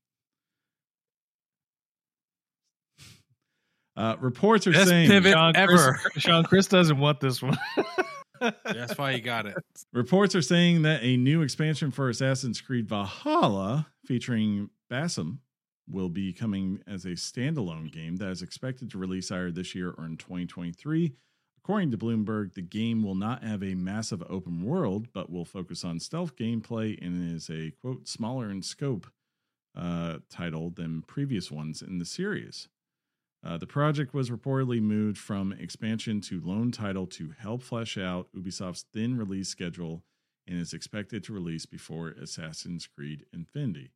uh reports are Best saying pivot Sean ever. Chris, Sean Chris doesn't want this one. That's why you got it. Reports are saying that a new expansion for Assassin's Creed Valhalla featuring Basim will be coming as a standalone game that is expected to release either this year or in 2023. According to Bloomberg, the game will not have a massive open world, but will focus on stealth gameplay and is a quote smaller in scope uh, title than previous ones in the series. Uh, the project was reportedly moved from expansion to loan title to help flesh out Ubisoft's thin release schedule and is expected to release before Assassin's Creed Infinity.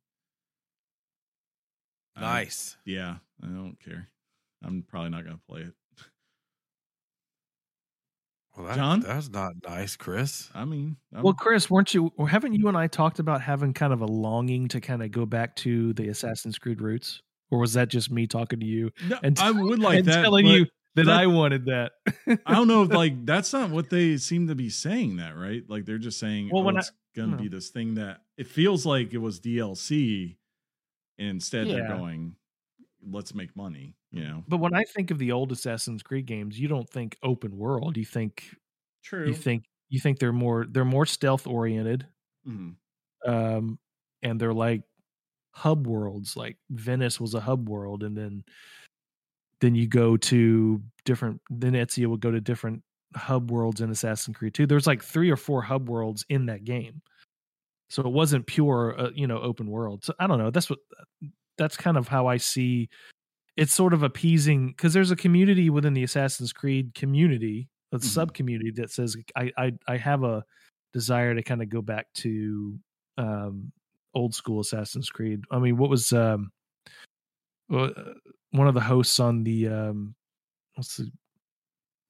Uh, Nice. yeah, I don't care. I'm probably not going to play it. Well, that, John? that's not nice, Chris. I mean, I'm, well, Chris, weren't you? Or haven't you and I talked about having kind of a longing to kind of go back to the Assassin's Creed roots, or was that just me talking to you no, and I would like and that. telling you that, that- I wanted that? I don't know if like that's not what they seem to be saying. That right? Like they're just saying, Well, oh, when it's going to no. be this thing that it feels like it was DLC, and instead they're going, let's make money. You know, But when I think of the old Assassin's Creed games, you don't think open world. You think true. you think you think they're more they're more stealth oriented, Mhm. um, and they're like hub worlds. Like Venice was a hub world, and then then you go to different. Then Ezio will go to different hub worlds in Assassin's Creed 2. There's like three or four hub worlds in that game, so it wasn't pure, uh, you know, open world. So I don't know. That's what. That's kind of how I see. It's sort of appeasing because there's a community within the Assassin's Creed community, a Mhm. sub community that says I, I I have a desire to kind of go back to um old school Assassin's Creed. I mean, what was um uh, one of the hosts on the um what's the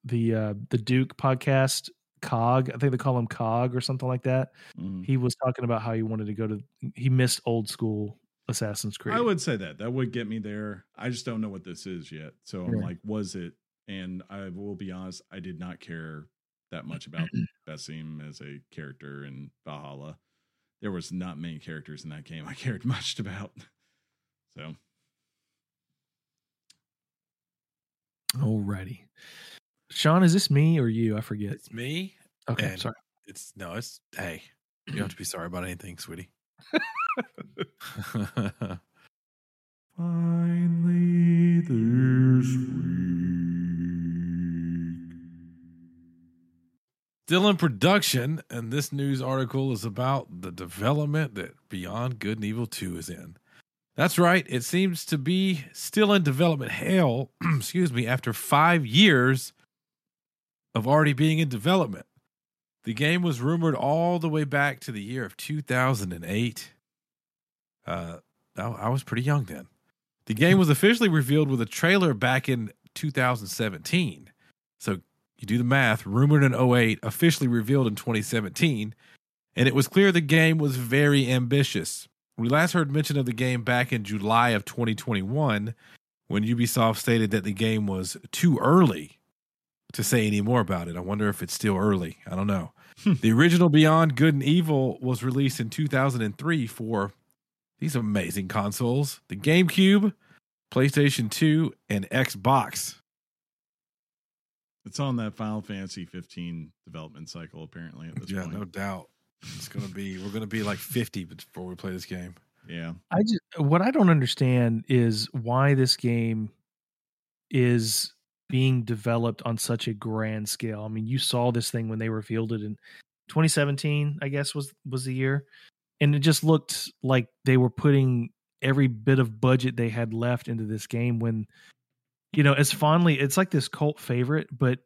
the uh the Duke podcast Cog, I think they call him Cog or something like that. Mhm. He was talking about how he wanted to go to he missed old school Assassin's Creed. I would say that that would get me there. I just don't know what this is yet. So I'm Right. like, was it? And I will be honest, I did not care that much about Basim as a character in Valhalla. There was not many characters in that game I cared much about. So Alrighty. Sean, is this me or you? I forget. It's me. Okay, and sorry. It's no, it's hey. You don't have to be sorry about anything, sweetie. finally this week. Still in production, and this news article is about the development that Beyond Good and Evil 2 is in. That's right, it seems to be still in development hell, excuse me, after five years of already being in development. The game was rumored all the way back to the year of 2008. Uh, I I was pretty young then. The game was officially revealed with a trailer back in 2017. So you do the math, rumored in 08, officially revealed in 2017, and it was clear the game was very ambitious. We last heard mention of the game back in July of 2021 when Ubisoft stated that the game was too early to say any more about it. I wonder if it's still early. I don't know. Hmm. the original Beyond Good and Evil was released in 2003 for these amazing consoles the GameCube, PlayStation 2, and Xbox. It's on that Final Fantasy 15 development cycle, apparently, at this Yeah, point. no doubt. It's gonna be we're gonna be like fifty before we play this game. Yeah. I just what I don't understand is why this game is being developed on such a grand scale. I mean, you saw this thing when they revealed it in 2017, I guess was was the year, and it just looked like they were putting every bit of budget they had left into this game when you know, as fondly it's like this cult favorite, but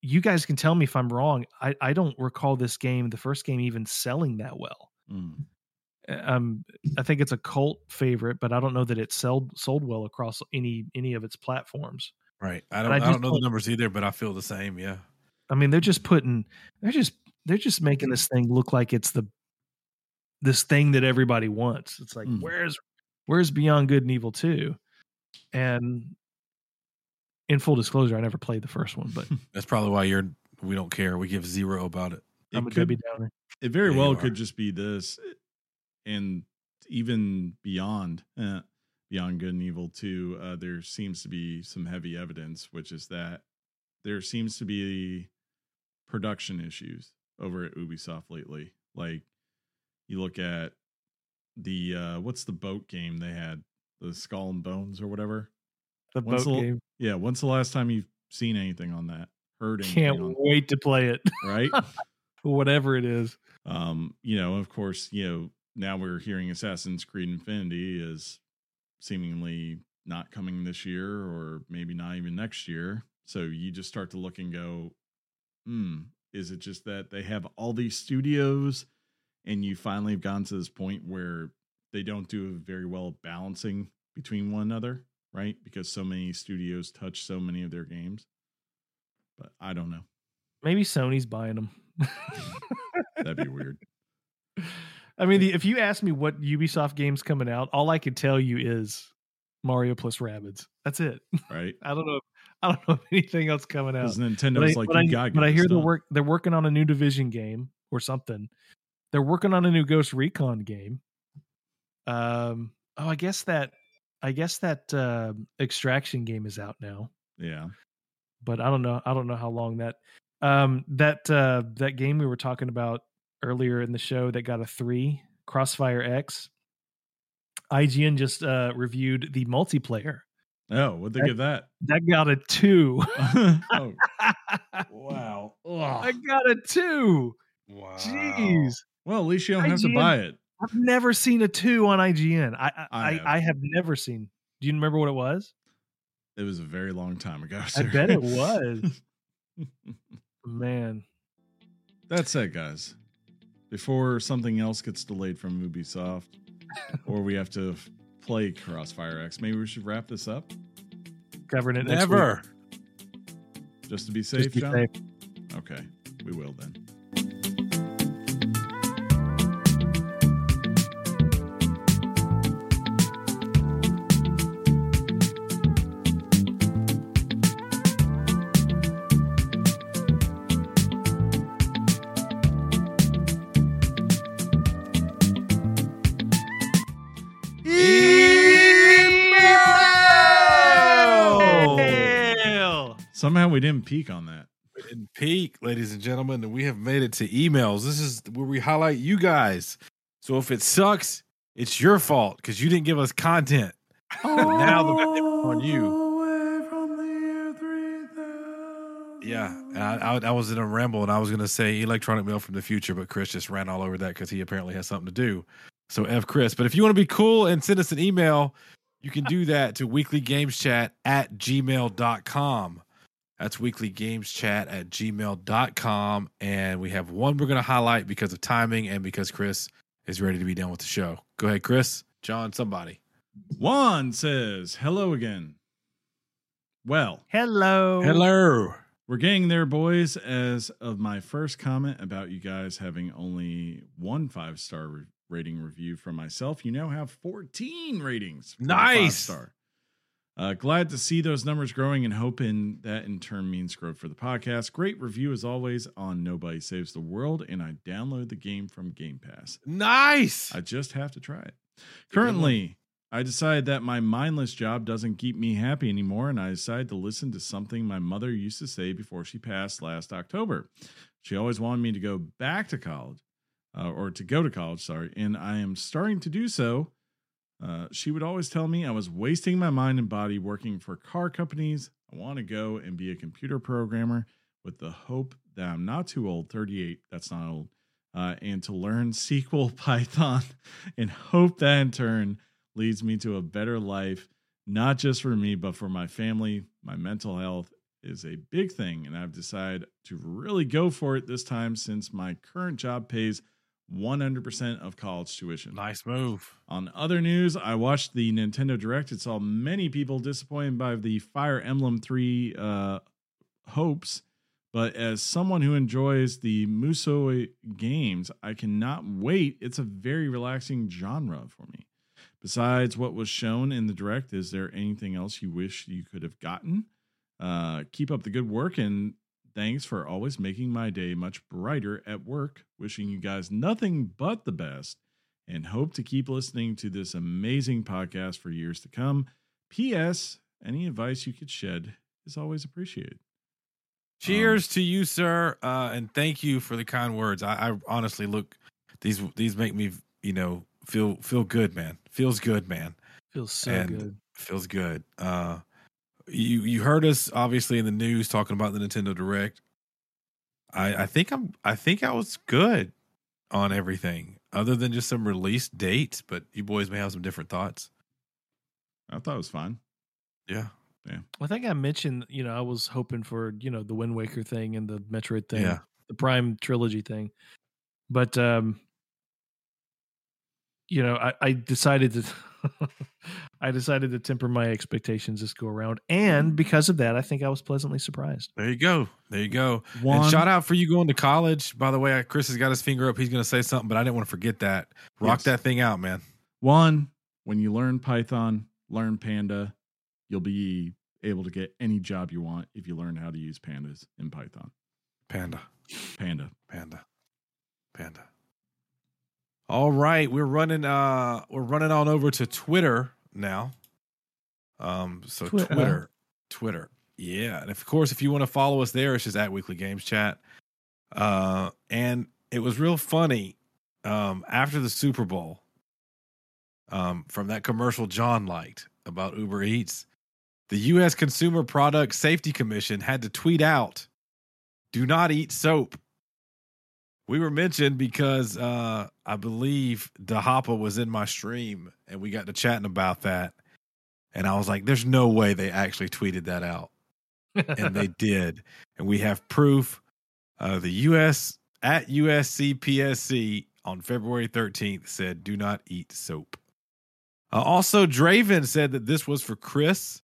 you guys can tell me if I'm wrong. I I don't recall this game, the first game even selling that well Mm. um i think it's a cult favorite but i don't know that it sold sold well across any any of its platforms Right. I don't I I, don't know the numbers either, but I feel the same. Yeah. i mean they're just putting they're just they're just making this thing look like it's the this thing that everybody wants it's like Mm. where's where's beyond good and evil 2 and in full disclosure i never played the first one but That's probably why you're we don't care. We give zero about it. i'm a It could- debbie downer It very Yeah, well could just be this, and even beyond, uh, beyond good and evil too. Uh, there seems to be some heavy evidence, which is that there seems to be production issues over at Ubisoft lately. Like you look at the uh, what's the boat game they had, the Skull and Bones or whatever. the When's boat the- game Yeah, when's the last time you've seen anything on that? Heard anything can't wait to play it. Right? whatever it is. Um you know of course you know now we're hearing assassin's creed infinity is seemingly not coming this year or maybe not even next year. So you just start to look and go hmm is it just that they have all these studios and you finally have gotten to this point where they don't do very well balancing between one another right because so many studios touch so many of their games but i don't know maybe sony's buying them that'd be weird I mean, the, if you ask me what Ubisoft game's coming out, all I can tell you is Mario plus Rabbids. That's it. right I don't know. I don't know of anything else coming out. because But nintendo's I, like but you I- gotta but I hear they're work. They're working on a new Division game or something. They're working on a new Ghost Recon game. Um. Oh, I guess that. I guess that uh, Extraction game is out now. Yeah. but I don't know. I don't know how long that um that uh that game we were talking about earlier in the show that got a three, Crossfire X. IGN just uh reviewed the multiplayer Oh, what'd they give that? That got a two. oh, wow. I got a two. Wow. Jeez. Well, at least you don't have to buy it. I've never seen a two on IGN. I I, I I, have. I have never seen. Do you remember what it was? It was a very long time ago. I bet it was. Man. That's it, guys. Before something else gets delayed from Ubisoft, or we have to play Crossfire X, maybe we should wrap this up Covering it next week. Never. just to be safe, Just be John. safe. Okay, we will then. Somehow we didn't peak on that. We didn't peak, ladies and gentlemen, and we have made it to emails. This is where we highlight you guys. So if it sucks, it's your fault because you didn't give us content. But now the on you. Yeah, I, I, I was in a ramble and I was going to say electronic mail from the future, but Chris just ran all over that because he apparently has something to do. So F Chris. But if you want to be cool and send us an email, you can do that to weeklygameschat at gmail.com. That's weeklygameschat at gmail.com. And we have one we're going to highlight because of timing and because Chris is ready to be done with the show. Go ahead, Chris. John, somebody. Juan says, hello again. Well, Hello. Hello. we're getting there, boys. As of my first comment about you guys having only one five star re- rating review from myself, you now have 14 ratings. Nice. Five-star. Uh, glad to see those numbers growing and hoping that in turn means growth for the podcast. Great review as always on Nobody Saves the World, and I download the game from Game Pass. Nice. I just have to try it. It's a good one. Currently, I decided that my mindless job doesn't keep me happy anymore, and I decided to listen to something my mother used to say before she passed last October. She always wanted me to go back to college, uh, or to go to college, sorry, and I am starting to do so. Uh, she would always tell me I was wasting my mind and body working for car companies. I want to go and be a computer programmer with the hope that I'm not too old, 38, that's not old, uh, and to learn SQL, Python, and hope that in turn leads me to a better life, not just for me, but for my family. My mental health is a big thing, and I've decided to really go for it this time since my current job pays 100% of college tuition. Nice move. On other news, I watched the Nintendo Direct and saw many people disappointed by the Fire Emblem 3 uh, hopes. But as someone who enjoys the Musou games, I cannot wait. It's a very relaxing genre for me. Besides what was shown in the Direct, is there anything else you wish you could have gotten? Uh, keep up the good work and thanks for always making my day much brighter at work. Wishing you guys nothing but the best and hope to keep listening to this amazing podcast for years to come. P.S. Any advice you could shed is always appreciated. Cheers to you, sir, uh, and thank you for the kind words. I, I honestly look these these make me you know feel feel good, man. Feels good, man. Feels so and good. feels good. Uh, you you heard us obviously in the news talking about the Nintendo Direct. I I think I'm I think I was good on everything other than just some release dates, but you boys may have some different thoughts. I thought it was fine. Yeah, Yeah. I think I mentioned, you know, I was hoping for, you know, the Wind Waker thing and the Metroid thing, yeah. the Prime trilogy thing. But um you know, I, I decided to I decided to temper my expectations this go around. And because of that, I think I was pleasantly surprised. There you go. There you go. One, And shout out for you going to college. By the way, Chris has got his finger up. He's going to say something, but I didn't want to forget that. Rock Yes. that thing out, man. one, when you learn Python, learn Panda, you'll be able to get any job you want if you learn how to use pandas in Python. Panda, Panda. panda, panda. All right, we're running. Uh, we're running on over to Twitter now. Um, so Twitter. Twitter, Twitter, yeah, and of course, if you want to follow us there, it's just at Weekly Games Chat. Uh, and it was real funny. Um, after the Super Bowl, um, from that commercial John liked about Uber Eats, the U.S. Consumer Product Safety Commission had to tweet out, "Do not eat soap." We were mentioned because uh, I believe DeHoppa was in my stream, and we got to chatting about that. And I was like, "There's no way they actually tweeted that out," and they did, and we have proof. Uh, the U.S. at USCPSC on February 13th said, "Do not eat soap." Uh, also, Draven said that this was for Chris,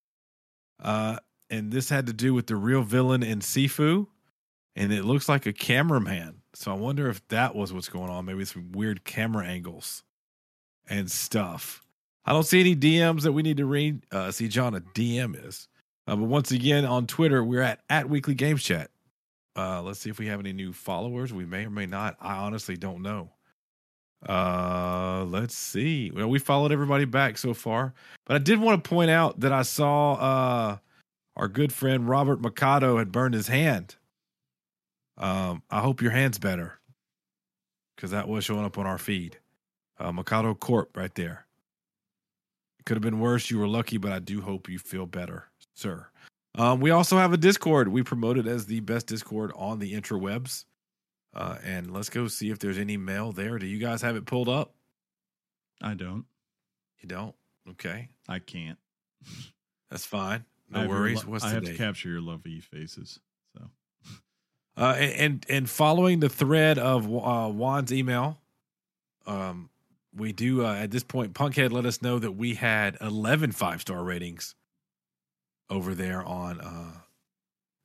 uh, and this had to do with the real villain in Sifu, and it looks like a cameraman. So I wonder if that was what's going on. Maybe some weird camera angles and stuff. I don't see any DMs that we need to read. Uh, see, John, a DM is. Uh, but once again, on Twitter, we're at at Weekly Games Chat. Uh, let's see if we have any new followers. We may or may not. I honestly don't know. Uh, let's see. Well, we followed everybody back so far, but I did want to point out that I saw uh our good friend Robert Mikado had burned his hand. Um, I hope your hand's better because that was showing up on our feed. Uh, Mikado Corp right there. Could have been worse. You were lucky, but I do hope you feel better, sir. Um, we also have a Discord. We promote it as the best Discord on the interwebs. Uh, and let's go see if there's any mail there. Do you guys have it pulled up? I don't. You don't? Okay. I can't. That's fine. No worries. lo- What's I have date? to capture your lovely faces. Uh, and and following the thread of uh, Juan's email, um, we do uh, at this point. Punkhead let us know that we had 11 five star ratings over there on uh,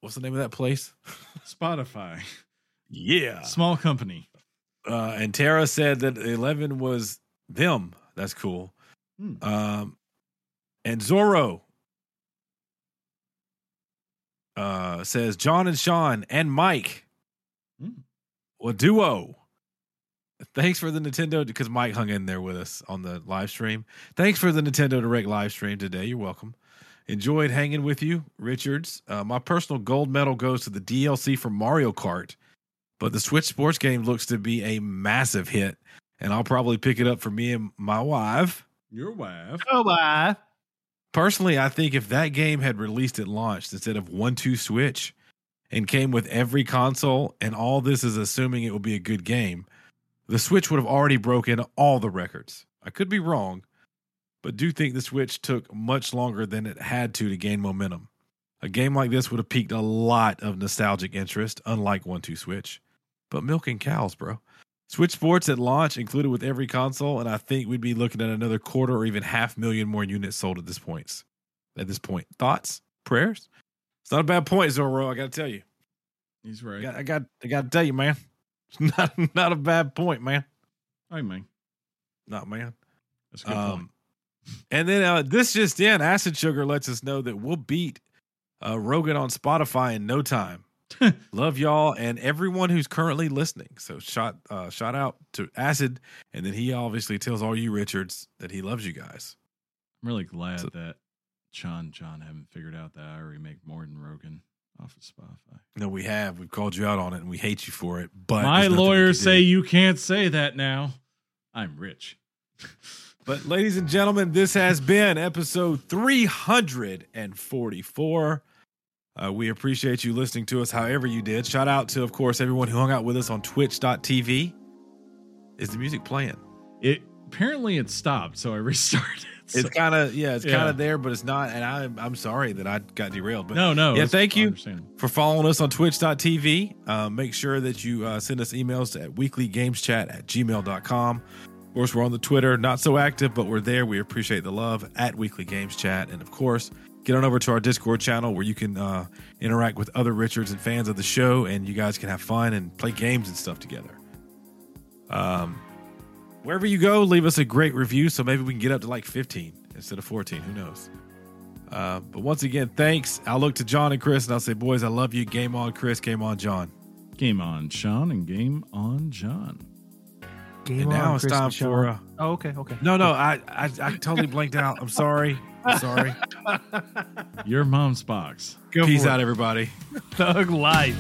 what's the name of that place? Spotify, yeah. small company. Uh, and Tara said that 11 was them. That's cool. Hmm. Um, and Zorro uh, says John and Sean and Mike, Hmm. a duo. Thanks for the Nintendo because Mike hung in there with us on the live stream. Thanks for the Nintendo Direct live stream today. You're welcome. Enjoyed hanging with you, Richards. Uh, my personal gold medal goes to the DLC for Mario Kart, but the Switch Sports game looks to be a massive hit, and I'll probably pick it up for me and my wife. Your wife. Oh, bye. Personally, I think if that game had released at launch instead of one two switch and came with every console, and all this is assuming it will be a good game, the Switch would have already broken all the records. I could be wrong, but do think the Switch took much longer than it had to to gain momentum. A game like this would have piqued a lot of nostalgic interest, unlike One Two Switch. But milking cows, bro. Switch Sports at launch included with every console, and I think we'd be looking at another quarter or even half million more units sold at this point. At this point, thoughts, prayers. It's not a bad point, Zorro. I got to tell you. He's I right. got, I got, I got to tell you, man. It's not, not a bad point, man. I mean, Not man. that's a good Um, and then uh, this just in, Acid Sugar lets us know that we'll beat uh, Rogan on Spotify in no time. Love y'all and everyone who's currently listening. So shout uh, shout out to Acid, and then he obviously tells all you Richards that he loves you guys. I'm really glad So- that John John haven't figured out that I already make more than Rogan off of Spotify. No, we have. We've called you out on it, and we hate you for it. But My there's nothing we lawyers say do. you can't say that now. I'm rich. But ladies and gentlemen, this has been episode 344. Uh, we appreciate you listening to us however you did. Shout out to, of course, everyone who hung out with us on twitch.tv. Is the music playing? It apparently it stopped, so I restarted. So- It's kind of, yeah, it's kind of there, but it's not. And I'm, I'm sorry that I got derailed. But no, no. Yeah, thank you. for following us on twitch.tv. Uh, make sure that you uh, send us emails at weeklygameschat at gmail.com. Of course, we're on the Twitter, not so active, but we're there. We appreciate the love at Weekly Games Chat. And of course, get on over to our Discord channel where you can uh, interact with other Richards and fans of the show, and you guys can have fun and play games and stuff together. Um, wherever you go, leave us a great review so maybe we can get up to like 15 instead of 14. Who knows? Uh, but once again, thanks. I'll look to John and Chris and I'll say, boys, I love you. Game on, Chris. Game on, John. Game on Sean and game on John. Game and now on, it's Chris time for. Uh, Oh, okay, okay. no, no, I, I, I totally blanked out. I'm sorry. I'm sorry. Your mom's box. Go Peace out, it. everybody. Thug life.